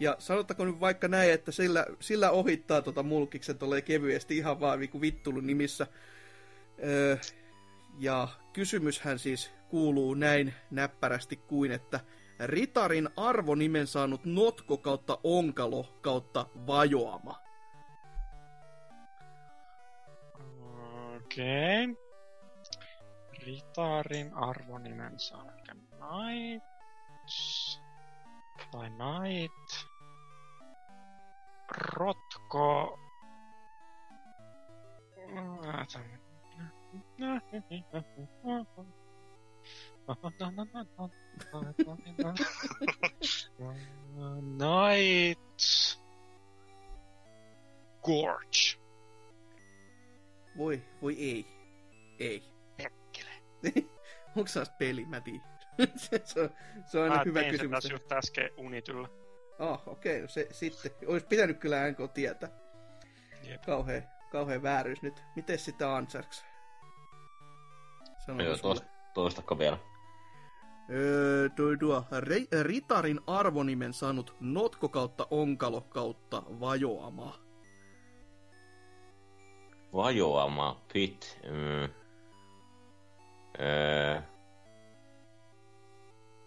Ja sanottako nyt vaikka näin, että sillä, sillä ohittaa tota mulkiksen tolleen kevyesti ihan vaan niinku vittulun nimissä. Öö, ja kysymyshän siis kuuluu näin näppärästi kuin, että Ritarin arvonimen saanut notko kautta onkalo kautta vajoama. Okei. Okay. Ritarin arvonimen saa ehkä Knights. Tai Knight. Rotko. Knights. Gorge. Voi, voi ei. Ei. Hekkele. (laughs) Onko se peli? Mä tiedän. (laughs) se, se, on, se on aina Mä hyvä tein sen kysymys. tässä just äsken Unityllä. Oh, okei, okay, no se sitten. Olisi pitänyt kyllä NK tietää. Jep. Kauhea, kauhea vääryys nyt. Miten sitten Ansarks? Joo, toista, toistako vielä? Öö, tuo, tuo Re- Ritarin arvonimen saanut notko kautta onkalo kautta vajoama. Vajoama pit. Mm. Öö.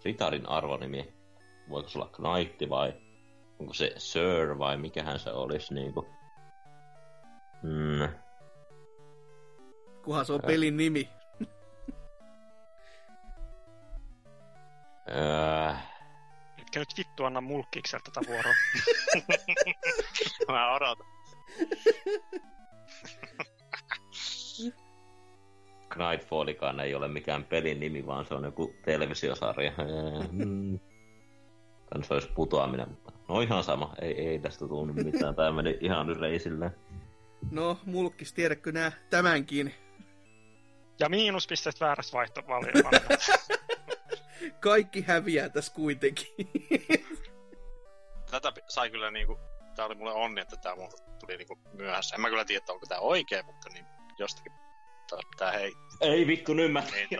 Ritarin arvonimi. Voiko se olla Knight vai onko se Sir vai mikähän se olisi niinku? Mm. Kunhan se on pelin nimi. Öö. Etkä nyt vittu anna mulkkikselta tätä vuoroa. (laughs) Mä odotan. (laughs) Knightfallikaan ei ole mikään pelin nimi, vaan se on joku televisiosarja. Mm. Kans olisi putoaminen, mutta no ihan sama. Ei, ei tästä tunnu mitään. Tää meni ihan nyt reisille. No, mulkkis, tiedätkö nää tämänkin? Ja miinuspisteet väärässä vaihtovalinnassa. (laughs) Kaikki häviää tässä kuitenkin. (laughs) Tätä sai kyllä niinku, tää oli mulle onni, että tää mulle tuli niinku myöhässä. En mä kyllä tiedä, onko tää oikein, mutta niin jostakin tää, tää hei. Ei vittu, nyt mä Niin,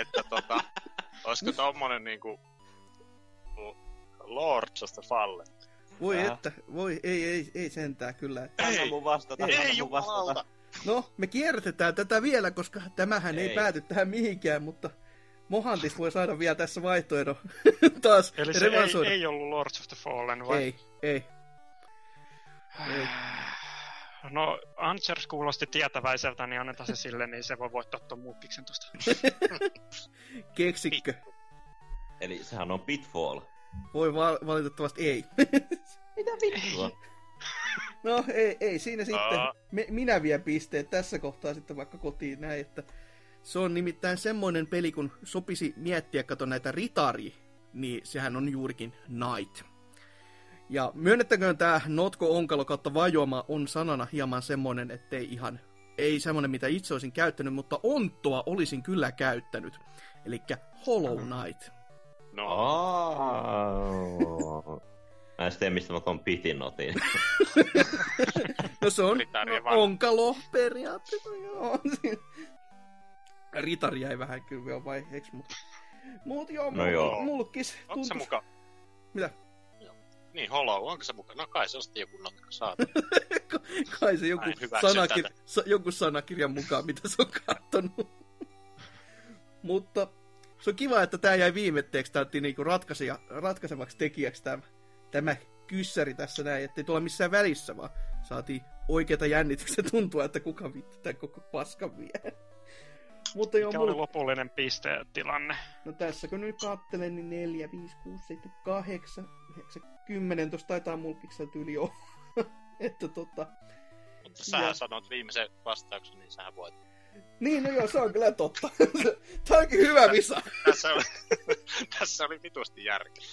että tota, Olisiko tommonen niinku Lords of the Fallen? Voi Ää. että, voi, ei, ei, ei sentään kyllä. Anna mun vastata, Ei, anna Ei mun vastata. No, me kierrätetään tätä vielä, koska tämähän ei, Ei. pääty tähän mihinkään, mutta Mohantis voi saada vielä tässä vaihtoehdon (laughs) taas Eli se ei, ei ollut Lords of the Fallen, vai? ei, ei. (sighs) ei. No, Answers kuulosti tietäväiseltä, niin annetaan se sille, niin se voi voittaa tuon muukkiksen tosta. (laughs) Keksikkö? Eli sehän on Pitfall. Voi val- valitettavasti ei. (laughs) Mitä vittua? (laughs) no ei, ei siinä sitten. Me, minä vien pisteet tässä kohtaa sitten vaikka kotiin näin, että se on nimittäin semmoinen peli, kun sopisi miettiä, kato näitä ritari, niin sehän on juurikin Knight. Ja myönnettäköön tämä Notko Onkalo kautta Vajoma on sanana hieman semmoinen, ettei ihan, ei semmoinen mitä itse olisin käyttänyt, mutta onttoa olisin kyllä käyttänyt. Eli Hollow Knight. No. Mä en tiedä, mistä mä ton pitin otin. No se on no, onkalo periaatteessa, joo. Ritari jäi vähän kyllä vielä vaiheeksi, mutta... Mut joo, No mul- joo. mulkis onko se tuntuu... muka? Mitä? Niin, Hollow, onko se muka? No kai se on sitten joku notka saat. (laughs) Kai se joku sanakir... sa- joku sanakirjan mukaan, mitä se on kattonut. (laughs) mutta se on kiva, että tämä jäi viimetteeksi. Tämä niinku ratkaisija, ratkaisevaksi tekijäksi tämä, tämä kyssäri tässä näin, ettei tuolla missään välissä, vaan saatiin oikeita jännitystä (laughs) tuntua, että kuka vittu tämän koko paskan vie. Mutta joo, Mikä oli mul... lopullinen pistetilanne? no tässä kun nyt katselen, niin 4, 5, 6, 7, 8, 9, 10, tuossa taitaa mulkikselta yli olla. (laughs) että tota, Mutta sähän Ja- sanoit viimeisen vastauksen, niin sähän voit. Niin, no joo, se on kyllä totta. (laughs) Tämä onkin hyvä visa. Tässä oli, (laughs) tässä oli vitusti järkeä.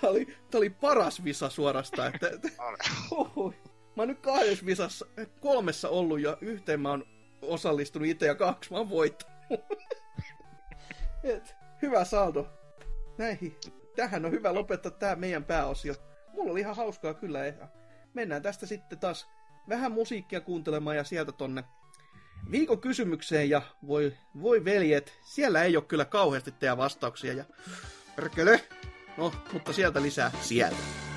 Tämä oli, tämä oli paras visa suorastaan. Että, että, huhhuh. Mä oon nyt kahdessa visassa, kolmessa ollut ja yhteen mä oon osallistunut itse ja kaksi mä oon voittanut. Et, hyvä saldo. Näihin. Tähän on hyvä lopettaa tämä meidän pääosio. Mulla oli ihan hauskaa kyllä. Ja mennään tästä sitten taas vähän musiikkia kuuntelemaan ja sieltä tonne viikon kysymykseen ja voi, voi veljet, siellä ei ole kyllä kauheasti teidän vastauksia ja perkele. No, mutta sieltä lisää sieltä.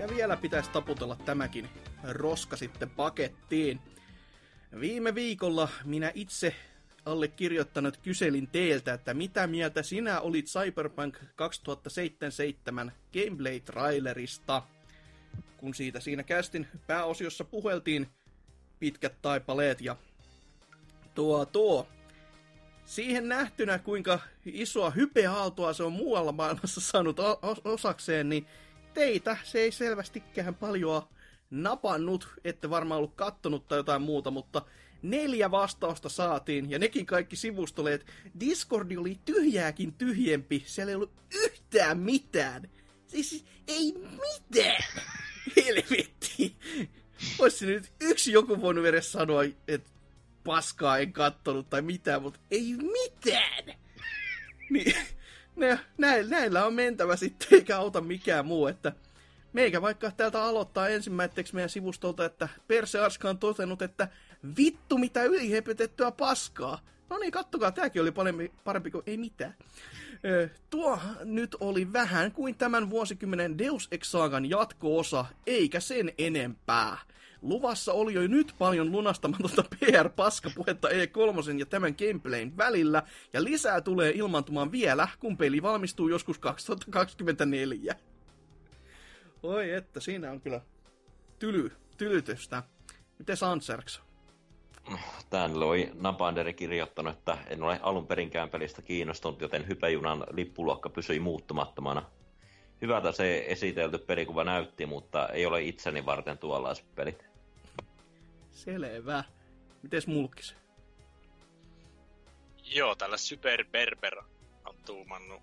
Ja vielä pitäisi taputella tämäkin roska sitten pakettiin. Viime viikolla minä itse allekirjoittanut kyselin teiltä, että mitä mieltä sinä olit Cyberpunk 2077 gameplay-trailerista, kun siitä siinä kästin pääosiossa puheltiin pitkät taipaleet ja tuo tuo. Siihen nähtynä, kuinka isoa hypeaaltoa se on muualla maailmassa saanut osakseen, niin teitä se ei selvästikään paljon napannut, ette varmaan ollut kattonut tai jotain muuta, mutta neljä vastausta saatiin, ja nekin kaikki sivustoleet. Discordi oli tyhjääkin tyhjempi, siellä ei ollut yhtään mitään. Siis ei mitään! (laughs) Helvetti! Olisi nyt yksi joku voinut edes sanoa, että paskaa en kattonut tai mitään, mutta ei mitään! (laughs) Niin, ne, näillä, näillä on mentävä sitten, eikä auta mikään muu, että meikä vaikka täältä aloittaa ensimmäiseksi meidän sivustolta, että Perse Arska on totennut, että vittu mitä ylihepytettyä paskaa. No niin, kattokaa, tääkin oli parempi, parempi kuin ei mitään. Tuo nyt oli vähän kuin tämän vuosikymmenen Deus Ex Sagan jatko-osa, eikä sen enempää. Luvassa oli jo nyt paljon lunastamatonta (laughs) PR-paskapuhetta E3 ja tämän gameplayn välillä, ja lisää tulee ilmantumaan vielä, kun peli valmistuu joskus 2024. Oi että, siinä on kyllä tyly, tylytystä. Miten Sanserks? Tän oli Napanderi kirjoittanut, että en ole alun perinkään pelistä kiinnostunut, joten hypejunan lippuluokka pysyi muuttumattomana. Hyvältä se esitelty pelikuva näytti, mutta ei ole itseni varten tuollaiset pelit. Selvä. Mites mulkis? Joo, tällä Super Berber on tuumannut,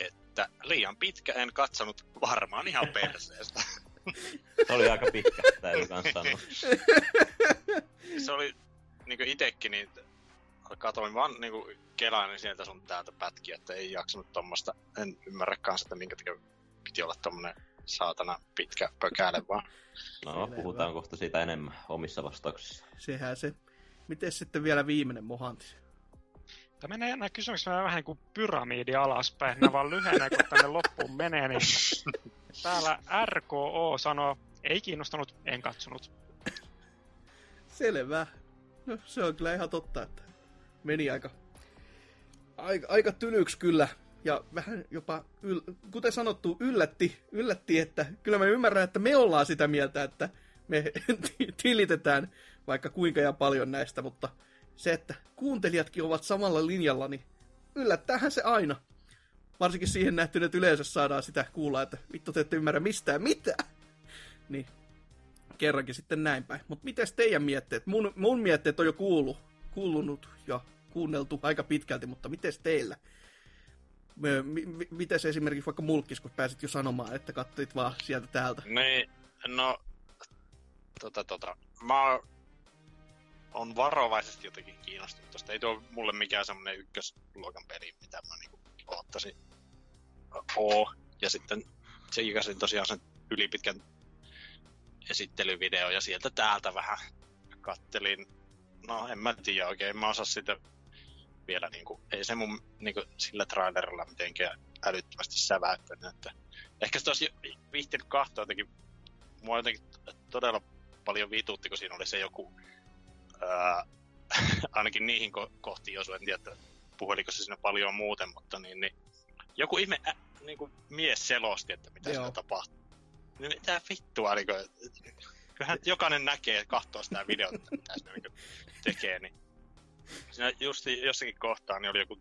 että liian pitkä en katsonut varmaan ihan (laughs) perseestä. Se oli aika pitkä, täytyy (laughs) kans sanoa. se oli niinku itekin, niin katoin vaan niinku kelainen sieltä sun täältä pätkiä, että ei jaksanut tommosta. En ymmärrä kanssa, että minkä takia piti olla tommonen saatana pitkä pökäle vaan. No, puhutaan kohta siitä enemmän omissa vastauksissa. Sehän se. Miten sitten vielä viimeinen mohantis? Tämä menee nämä kysymykset menee vähän kuin pyramidi alaspäin. Nämä vaan lyhenee, kun tänne loppuun menee. Niin (laughs) täällä RKO sanoo, ei kiinnostanut, en katsonut. Selvä. No, se on kyllä ihan totta, että meni aika, aika, aika tylyksi kyllä. Ja vähän jopa, yl, kuten sanottu, yllätti, yllätti, että kyllä mä ymmärrän, että me ollaan sitä mieltä, että me (laughs) tilitetään vaikka kuinka ja paljon näistä, mutta se, että kuuntelijatkin ovat samalla linjalla, niin yllättäähän se aina. Varsinkin siihen nähtynä, että yleensä saadaan sitä kuulla, että vittu te ette ymmärrä mistään mitään. (laughs) Niin kerrankin sitten näin päin. Mutta miten teidän mietteet? Mun, mun mietteet on jo kuulu, kuulunut ja kuunneltu aika pitkälti, mutta miten teillä? Miten se esimerkiksi vaikka mulkis, kun pääsit jo sanomaan, että katsoit vaan sieltä täältä? Niin, no, tota, tota, mä on varovaisesti jotenkin kiinnostunut tosta. Ei tuo mulle mikään semmonen ykkösluokan peli, mitä mä niinku oottaisin oo. Ja sitten se ikäsin tosiaan sen ylipitkän esittelyvideo ja sieltä täältä vähän kattelin. No en mä tiedä oikein, mä osaa sitä vielä niinku, ei se mun niinku, sillä trailerilla mitenkään älyttömästi säväyttänyt, että ehkä sitä olisi viihtynyt kahtoa jotenkin, mua jotenkin todella paljon vitutti, kun siinä oli se joku ää, (laughs) ainakin niihin ko- kohtiin osui, en tiedä, että puheliko se siinä paljon muuten, mutta niin, niin joku ihme ä, niin kuin mies selosti, että mitä siinä tapahtuu. Niin mitä vittua, niin kuin, kyllähän jokainen näkee, katsoo sitä videota, mitä se niin tekee, niin siinä just jossakin kohtaa niin oli joku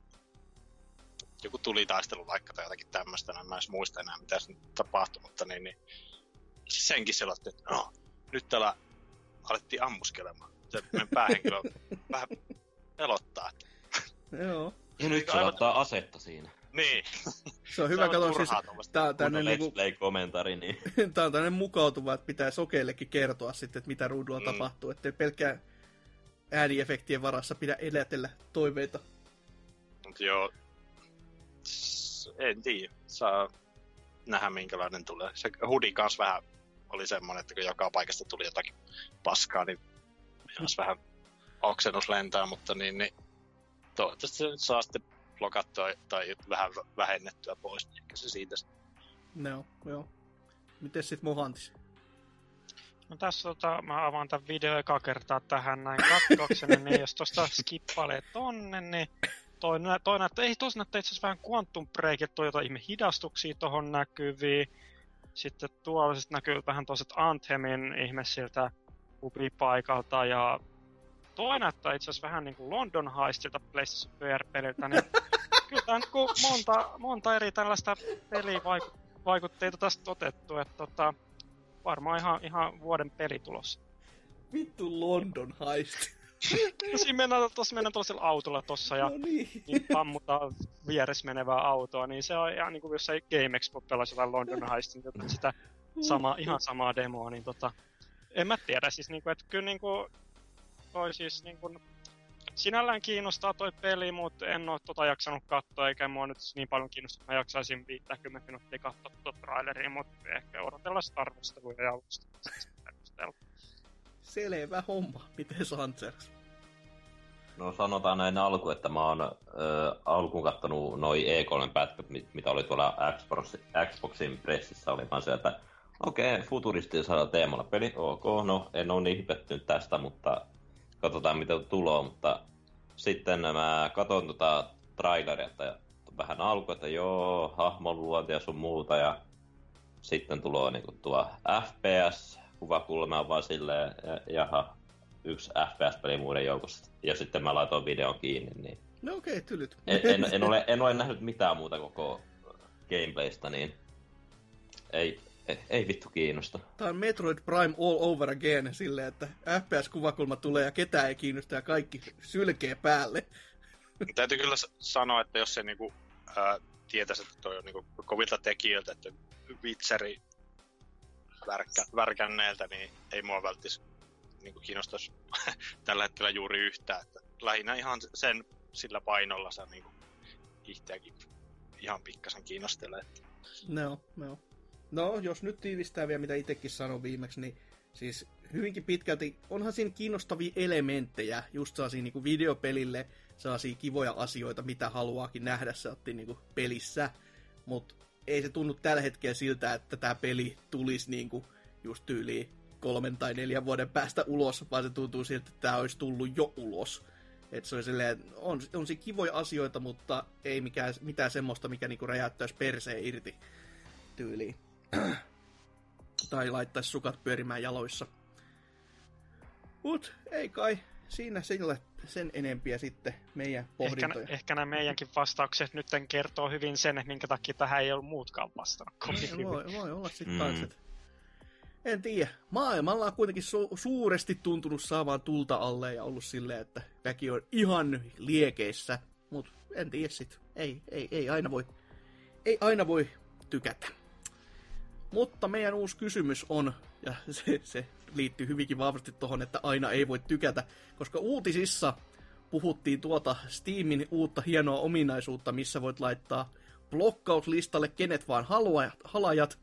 joku tulitaistelu vaikka tai jotakin tämmöistä, en mä edes muista enää mitä se tapahtui, mutta niin, niin senkin selosti, että no, nyt täällä alettiin ammuskelemaan se meidän päähenkilö (laughs) vähän pelottaa. Joo. Ja nyt se ottaa asetta siinä. Niin. Se on hyvä katsoa siis, tää on tänne niinku... play-kommentari, niin... (laughs) tää on tänne mukautuva, että pitää sokeillekin kertoa sitten, että mitä ruudulla mm. tapahtuu, ettei pelkkää ääniefektien varassa pidä elätellä toiveita. Mut joo, en tiedä, saa nähdä minkälainen tulee. Se hudi kans vähän oli semmonen, että kun joka paikasta tuli jotakin paskaa, niin jos vähän oksennus lentää, mutta niin, niin toivottavasti se nyt saa sitten blokattua tai vähän vähennettyä pois, niin ehkä se siitä No, joo. Miten sit Mohantis? No tässä tota, mä avaan tämän video eka kertaa tähän näin katkokseni, niin jos tosta skippailee tonne, niin toi, toi näyttää, ei tosi näyttää itse vähän Quantum Break, että jotain ihme hidastuksia tohon näkyviin. Sitten tuolla sit näkyy vähän toiset Anthemin ihme siltä paikalta ja toi näyttää itse asiassa vähän niin kuin London Heistilta PlayStation VR-peliltä, niin kyllä tämä niin monta, monta eri tällaista pelivaikutteita tästä otettu, että tota, varmaan ihan, ihan vuoden peli tulossa. Vittu London Heist. (laughs) Siinä mennään, tuossa mennään tuollaisella autolla tossa ja no niin. niin pammutaan vieressä menevää autoa, niin se on ihan niin kuin jossain Game Expo pelasi jotain London Heistin, sitä sama, ihan samaa demoa, niin tota, en mä tiedä, siis niinku, että kyllä niinku, toi siis niinku, sinällään kiinnostaa toi peli, mutta en oo tota jaksanut katsoa, eikä mua nyt niin paljon kiinnostaa, että mä jaksaisin 50 minuuttia katsoa tuota traileria, mutta ehkä odotella sitä arvosteluja ja Selvä homma. Miten Sanchez? No sanotaan näin alku, että mä oon äh, alkuun kattonut noin E3-pätkät, mitä oli tuolla Xbox, Xboxin pressissä, oli vaan se, että Okei, okay, futuristisella teemalla peli, ok, no en ole niin pettynyt tästä, mutta katsotaan mitä tulee, mutta sitten mä katson tota traileria, että vähän alku, että joo, hahmon luonti ja sun muuta, ja sitten tulee niinku tuo FPS, kuvakulma on vaan silleen, ja- jaha, yksi FPS-peli muiden joukossa. Ja sitten mä laitoin videon kiinni, niin No okei, okay, tylyt. en, en, en, ole, (laughs) en ole nähnyt mitään muuta koko gameplaystä, niin ei, ei, ei vittu kiinnosta. Tää on Metroid Prime all over again silleen, että FPS-kuvakulma tulee ja ketään ei kiinnosta ja kaikki sylkee päälle. Täytyy kyllä sanoa, että jos se niinku, ää, tietäisi, että toi on niinku kovilta tekijöiltä, että vitseri värkkä, värkänneeltä, niin ei mua välttis niinku kiinnostaisi (laughs) tällä hetkellä juuri yhtään. Että lähinnä ihan sen sillä painolla se niinku itseäkin ihan pikkasen kiinnostelee. No, no. No, jos nyt tiivistää vielä, mitä itsekin sanoin viimeksi, niin siis hyvinkin pitkälti, onhan siinä kiinnostavia elementtejä, just sellaisia niin videopelille, sellaisia kivoja asioita, mitä haluaakin nähdä sellainen niin pelissä, mutta ei se tunnu tällä hetkellä siltä, että tämä peli tulisi niin kuin just tyyliin kolmen tai neljän vuoden päästä ulos, vaan se tuntuu siltä, että tämä olisi tullut jo ulos. Et se on, silleen, on, on siinä kivoja asioita, mutta ei mikään, mitään semmoista, mikä niinku räjäyttäisi perseen irti tyyliin. (clears throat) tai laittaisi sukat pyörimään jaloissa. Mut ei kai siinä sille sen enempiä sitten meidän Ehkä, pohdintoja. ehkä nämä meidänkin vastaukset nyt kertoo hyvin sen, että minkä takia tähän ei ollut muutkaan vastannut kovin Niin, hyvin. voi, voi olla sitten Mm. mm. en tiedä. Maailmalla on kuitenkin su- suuresti tuntunut saamaan tulta alle ja ollut silleen, että väki on ihan liekeissä. Mutta en tiedä sit. Ei, ei, ei aina voi, ei aina voi tykätä. Mutta meidän uusi kysymys on, ja se, se liittyy hyvinkin vahvasti tuohon, että aina ei voi tykätä, koska uutisissa puhuttiin tuota Steamin uutta hienoa ominaisuutta, missä voit laittaa blokkauslistalle kenet vaan haluajat, halajat,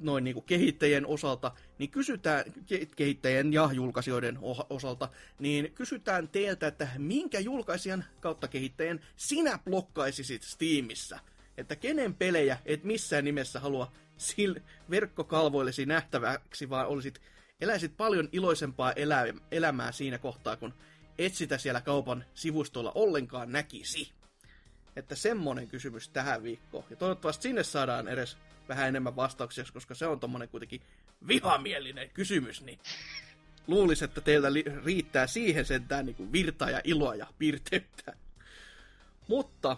noin niin kuin kehittäjien osalta, niin kysytään, ke- kehittäjien ja julkaisijoiden osalta, niin kysytään teiltä, että minkä julkaisijan kautta kehittäjän sinä blokkaisisit Steamissa? Että kenen pelejä et missään nimessä halua sil- verkkokalvoillesi nähtäväksi, vaan olisit, eläisit paljon iloisempaa elä- elämää siinä kohtaa, kun et sitä siellä kaupan sivustolla ollenkaan näkisi. Että semmonen kysymys tähän viikkoon. Ja toivottavasti sinne saadaan edes vähän enemmän vastauksia, koska se on tommonen kuitenkin vihamielinen kysymys, niin luulisi, että teiltä li- riittää siihen sentään niin kuin virtaa ja iloa ja piirteyttä. Mutta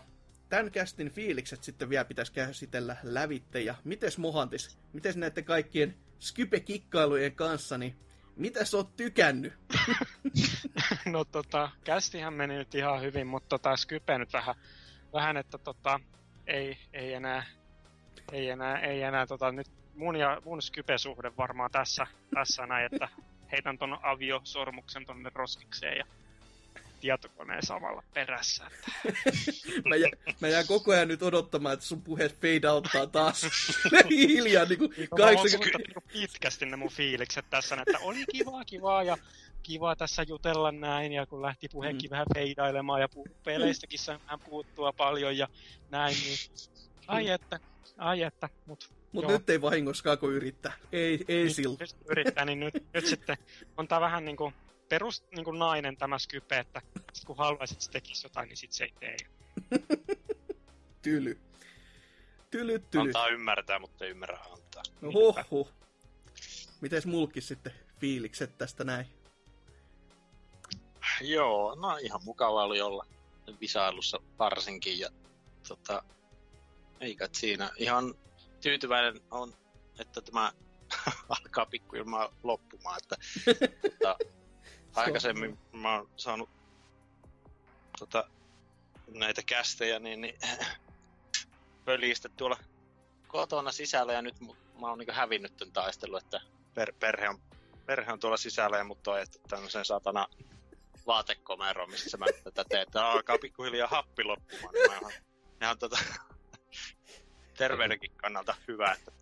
tämän kästin fiilikset sitten vielä pitäisi käsitellä lävitte. Ja mites Mohantis, mites näiden kaikkien Skype-kikkailujen kanssa, niin mitä sä oot tykännyt? (laughs) No tota, kästihän meni nyt ihan hyvin, mutta tota, Skype nyt vähän, vähän että tota, ei, ei enää, ei enää, ei enää tota, nyt mun ja mun Skype-suhde varmaan tässä, tässä näin, että heitän ton aviosormuksen tonne roskikseen ja tietokoneen samalla perässä. Että (laughs) Mä, jä, mä jään koko ajan nyt odottamaan, että sun puheet fade outtaa taas (laughs) hiljaa niin kuin Mä voin 80... suhtaa niinku pitkästi ne mun fiilikset tässä, että oli kivaa, kivaa ja kiva tässä jutella näin, ja kun lähti puheenkin mm. vähän feidailemaan ja pu- peleistäkin vähän puuttua paljon ja näin, niin ai että, ai että, mut Mutta joo. nyt ei vahingoskaan, kun yrittää. Ei, ei nyt yrittää, niin nyt, nyt sitten on tää vähän niinku perus niinku nainen tämä Skype, että sit kun haluaisit, että se tekisi jotain, niin sit se ei tee. (laughs) Tyly. Tyly, tyly. Antaa ymmärtää, mutta ei ymmärrä antaa. No hoho. Mites mulkis sitten fiilikset tästä näin? Joo, no ihan mukava oli olla visailussa varsinkin ja tota, ei kai siinä ihan tyytyväinen on, että tämä (laughs) alkaa pikkuilmaa loppumaan, että (laughs) tota, aikaisemmin mä oon saanut tota, näitä kästejä, niin, niin (laughs) pölistä tuolla kotona sisällä ja nyt mä oon niin hävinnyt tämän taistelun, että per, perhe, on, perhe on tuolla sisällä ja mut on ajettu tämmöisen satana vaatekomeroon, missä mä tätä teen, että alkaa pikkuhiljaa happi loppumaan. Niin mä oon, ihan tota, (laughs) terveydenkin kannalta hyvä, että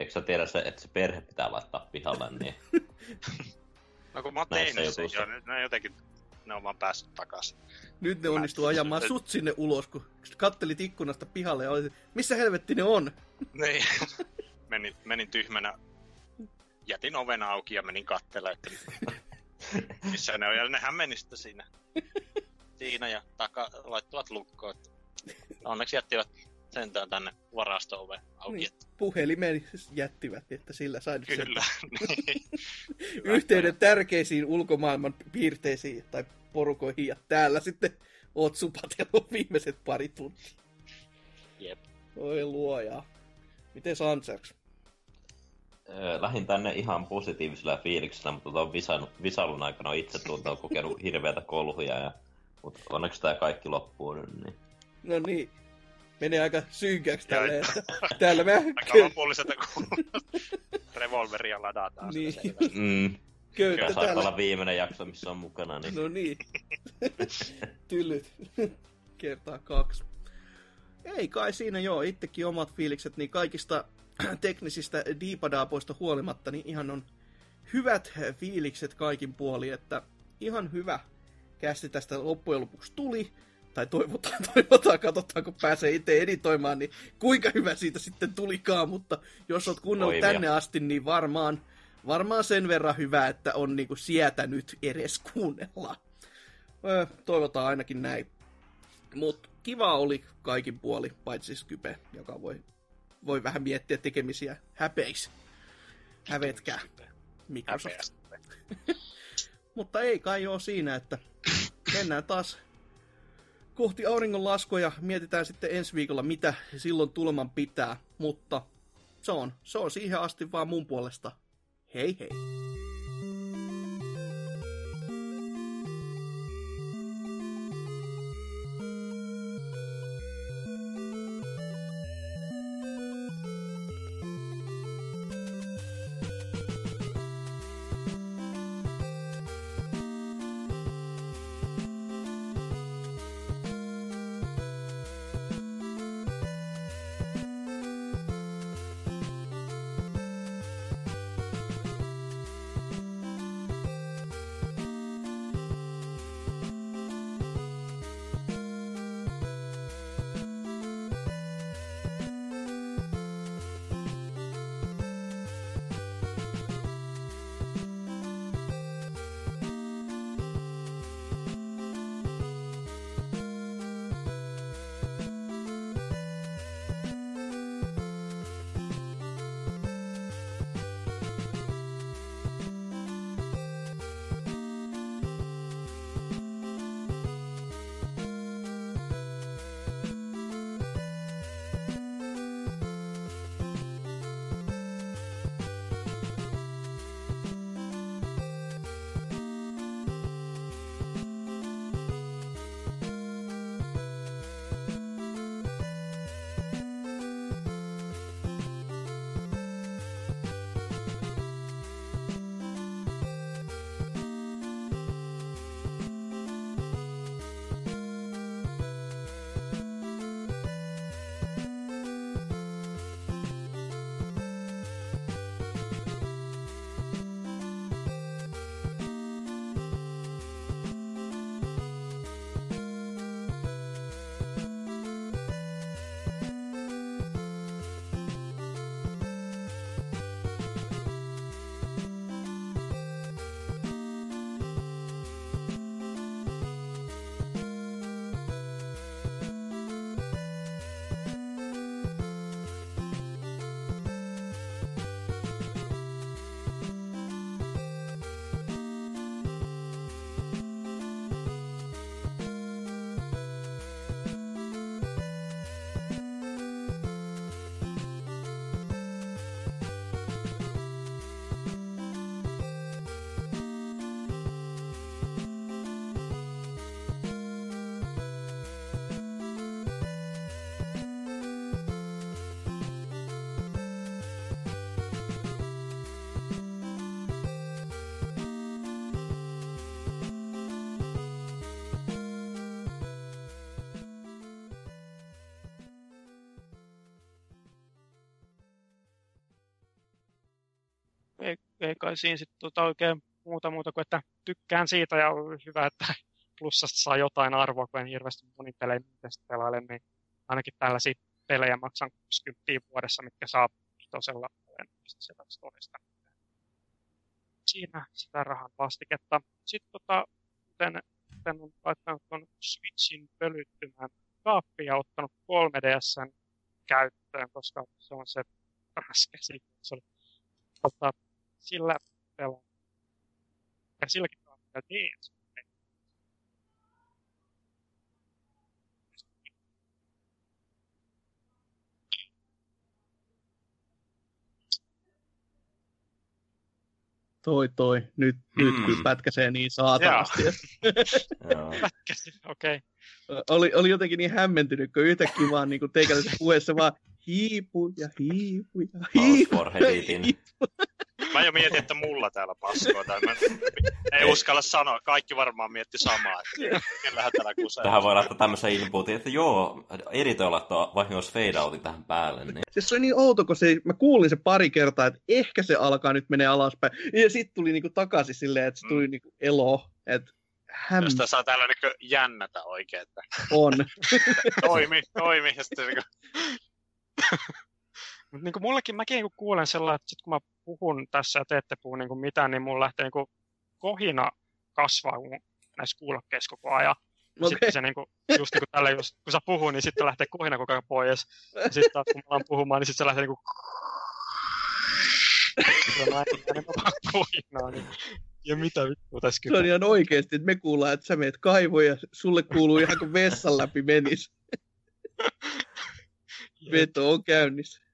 Eikö sä tiedä se, että se perhe pitää laittaa pihalle, niin (laughs) no kun mä oon tehnyt sen jo, nyt ne on jotenkin, ne on vaan päässyt takaisin. Nyt ne onnistuu ajamaan sut sinne ulos, kun kattelit ikkunasta pihalle ja olisit, missä helvetti ne on? (laughs) Niin, menin, menin tyhmänä, jätin oven auki ja menin kattelemaan, että (laughs) missä ne on. Ja nehän meni sitten siinä, (laughs) siinä ja taka, laittuvat lukkoon. että Onneksi jättivät sentään tänne varasto-ove auki. Niin. Puhelimen jättivät, että sillä sai nyt sen Kyllä. (laughs) niin. Yhteyden tärkeisiin ulkomaailman piirteisiin tai porukoihin, ja täällä sitten oot supatellut viimeiset pari tuntia. Jep. Oi luoja. Miten Sanserks? Öö, Lähin tänne ihan positiivisella fiiliksellä, mutta tuon visan, visailun aikana on itse tuolta kokenut hirveätä kolhuja, ja, mutta onneksi tämä kaikki loppuu nyt, niin No niin. Menee aika synkäksi tälleen, että täällä mä Aika lopulliselta, kun (laughs) revolveria ladataan. Niin. mm, köyttä Kyllä saattaa täällä. olla viimeinen jakso, missä on mukana, niin No niin. (laughs) Tylyt. Kertaa kaksi. Ei kai siinä joo, itsekin omat fiilikset, niin kaikista (clears throat) teknisistä diipadaapoista huolimatta, niin ihan on hyvät fiilikset kaikin puolin, että ihan hyvä kästi tästä loppujen lopuksi tuli. Tai toivotaan, (laughs) toivotaan, katsotaan kun pääsee itse editoimaan, niin kuinka hyvä siitä sitten tulikaan, mutta jos oot kuunnellut tänne asti, niin varmaan, varmaan sen verran hyvä, että on niinku sietänyt edes kuunnella. Öö, toivotaan ainakin näin. Mutta kiva oli kaikin puoli, paitsi Skype, joka voi, voi vähän miettiä tekemisiä häpeis. Hävetkää. Microsoft. Häpeästi. (laughs) Mutta ei kai ole siinä, että mennään taas kohti auringonlaskua ja mietitään sitten ensi viikolla, mitä silloin tuleman pitää. Mutta se on, se on siihen asti vaan mun puolesta. Hei hei! Ei, kai siinä sitten tota oikein muuta muuta kuin, että tykkään siitä ja on hyvä, että (laughs) plussasta saa jotain arvoa, kun en hirveästi monin pelejä pelaile, niin ainakin tällaisia pelejä maksan 60 vuodessa, mitkä saa tosella sieltä storista. Siinä sitä rahan vastiketta. Sitten tota, kuten, kuten on laittanut tuon Switchin pölyttymään kaappiin ja ottanut 3DSn käyttöön, koska se on se (laughs) paras käsikonsoli. Mutta sillä pelaa. Ja silläkin on vielä DS. Toi toi, nyt, mm. nyt kyllä pätkäsee niin saatanasti. (laughs) Joo. Pätkäsi, okei. Okay. oli, oli jotenkin niin hämmentynyt, kun yhtäkkiä vaan niin teikäläisen puheessa vaan hiipu ja hiipu ja hiipu. for Heditin. Mä jo mietin, että mulla täällä paskoo. Tai mä ei uskalla sanoa. Kaikki varmaan mietti samaa, että kellähän täällä kusee. Tähän voi laittaa tämmöisen inputin, että joo, editoi laittaa vahingossa fade outin tähän päälle. Niin. Siis se oli niin outo, kun se, mä kuulin se pari kertaa, että ehkä se alkaa nyt menee alaspäin. Ja sitten tuli niinku takaisin silleen, että se tuli niinku elo. Että häm... Josta saa täällä niinku jännätä oikein, että on. (laughs) toimi, toimi. Ja sitten niinku, Mutta niin mullekin mäkin niin kuulen sellainen, että sit kun mä puhun tässä ja te ette puhu niin mitään, niin mulla lähtee niin kohina kasvaa kun näissä kuulokkeissa koko ajan. Okay. Sitten se niinku, just niin kuin tällä, just, kun sä puhuu, niin sitten lähtee kohina koko ajan pois. Ja sitten taas kun mä alan puhumaan, niin sitten se lähtee niinku... (laughs) kohinaa, niin... Ja mitä vittua tässä Se on ihan oikeesti, että me kuullaan, että sä meet kaivoon ja sulle kuuluu ihan kuin vessan läpi menis. (laughs) Veto on käynnissä.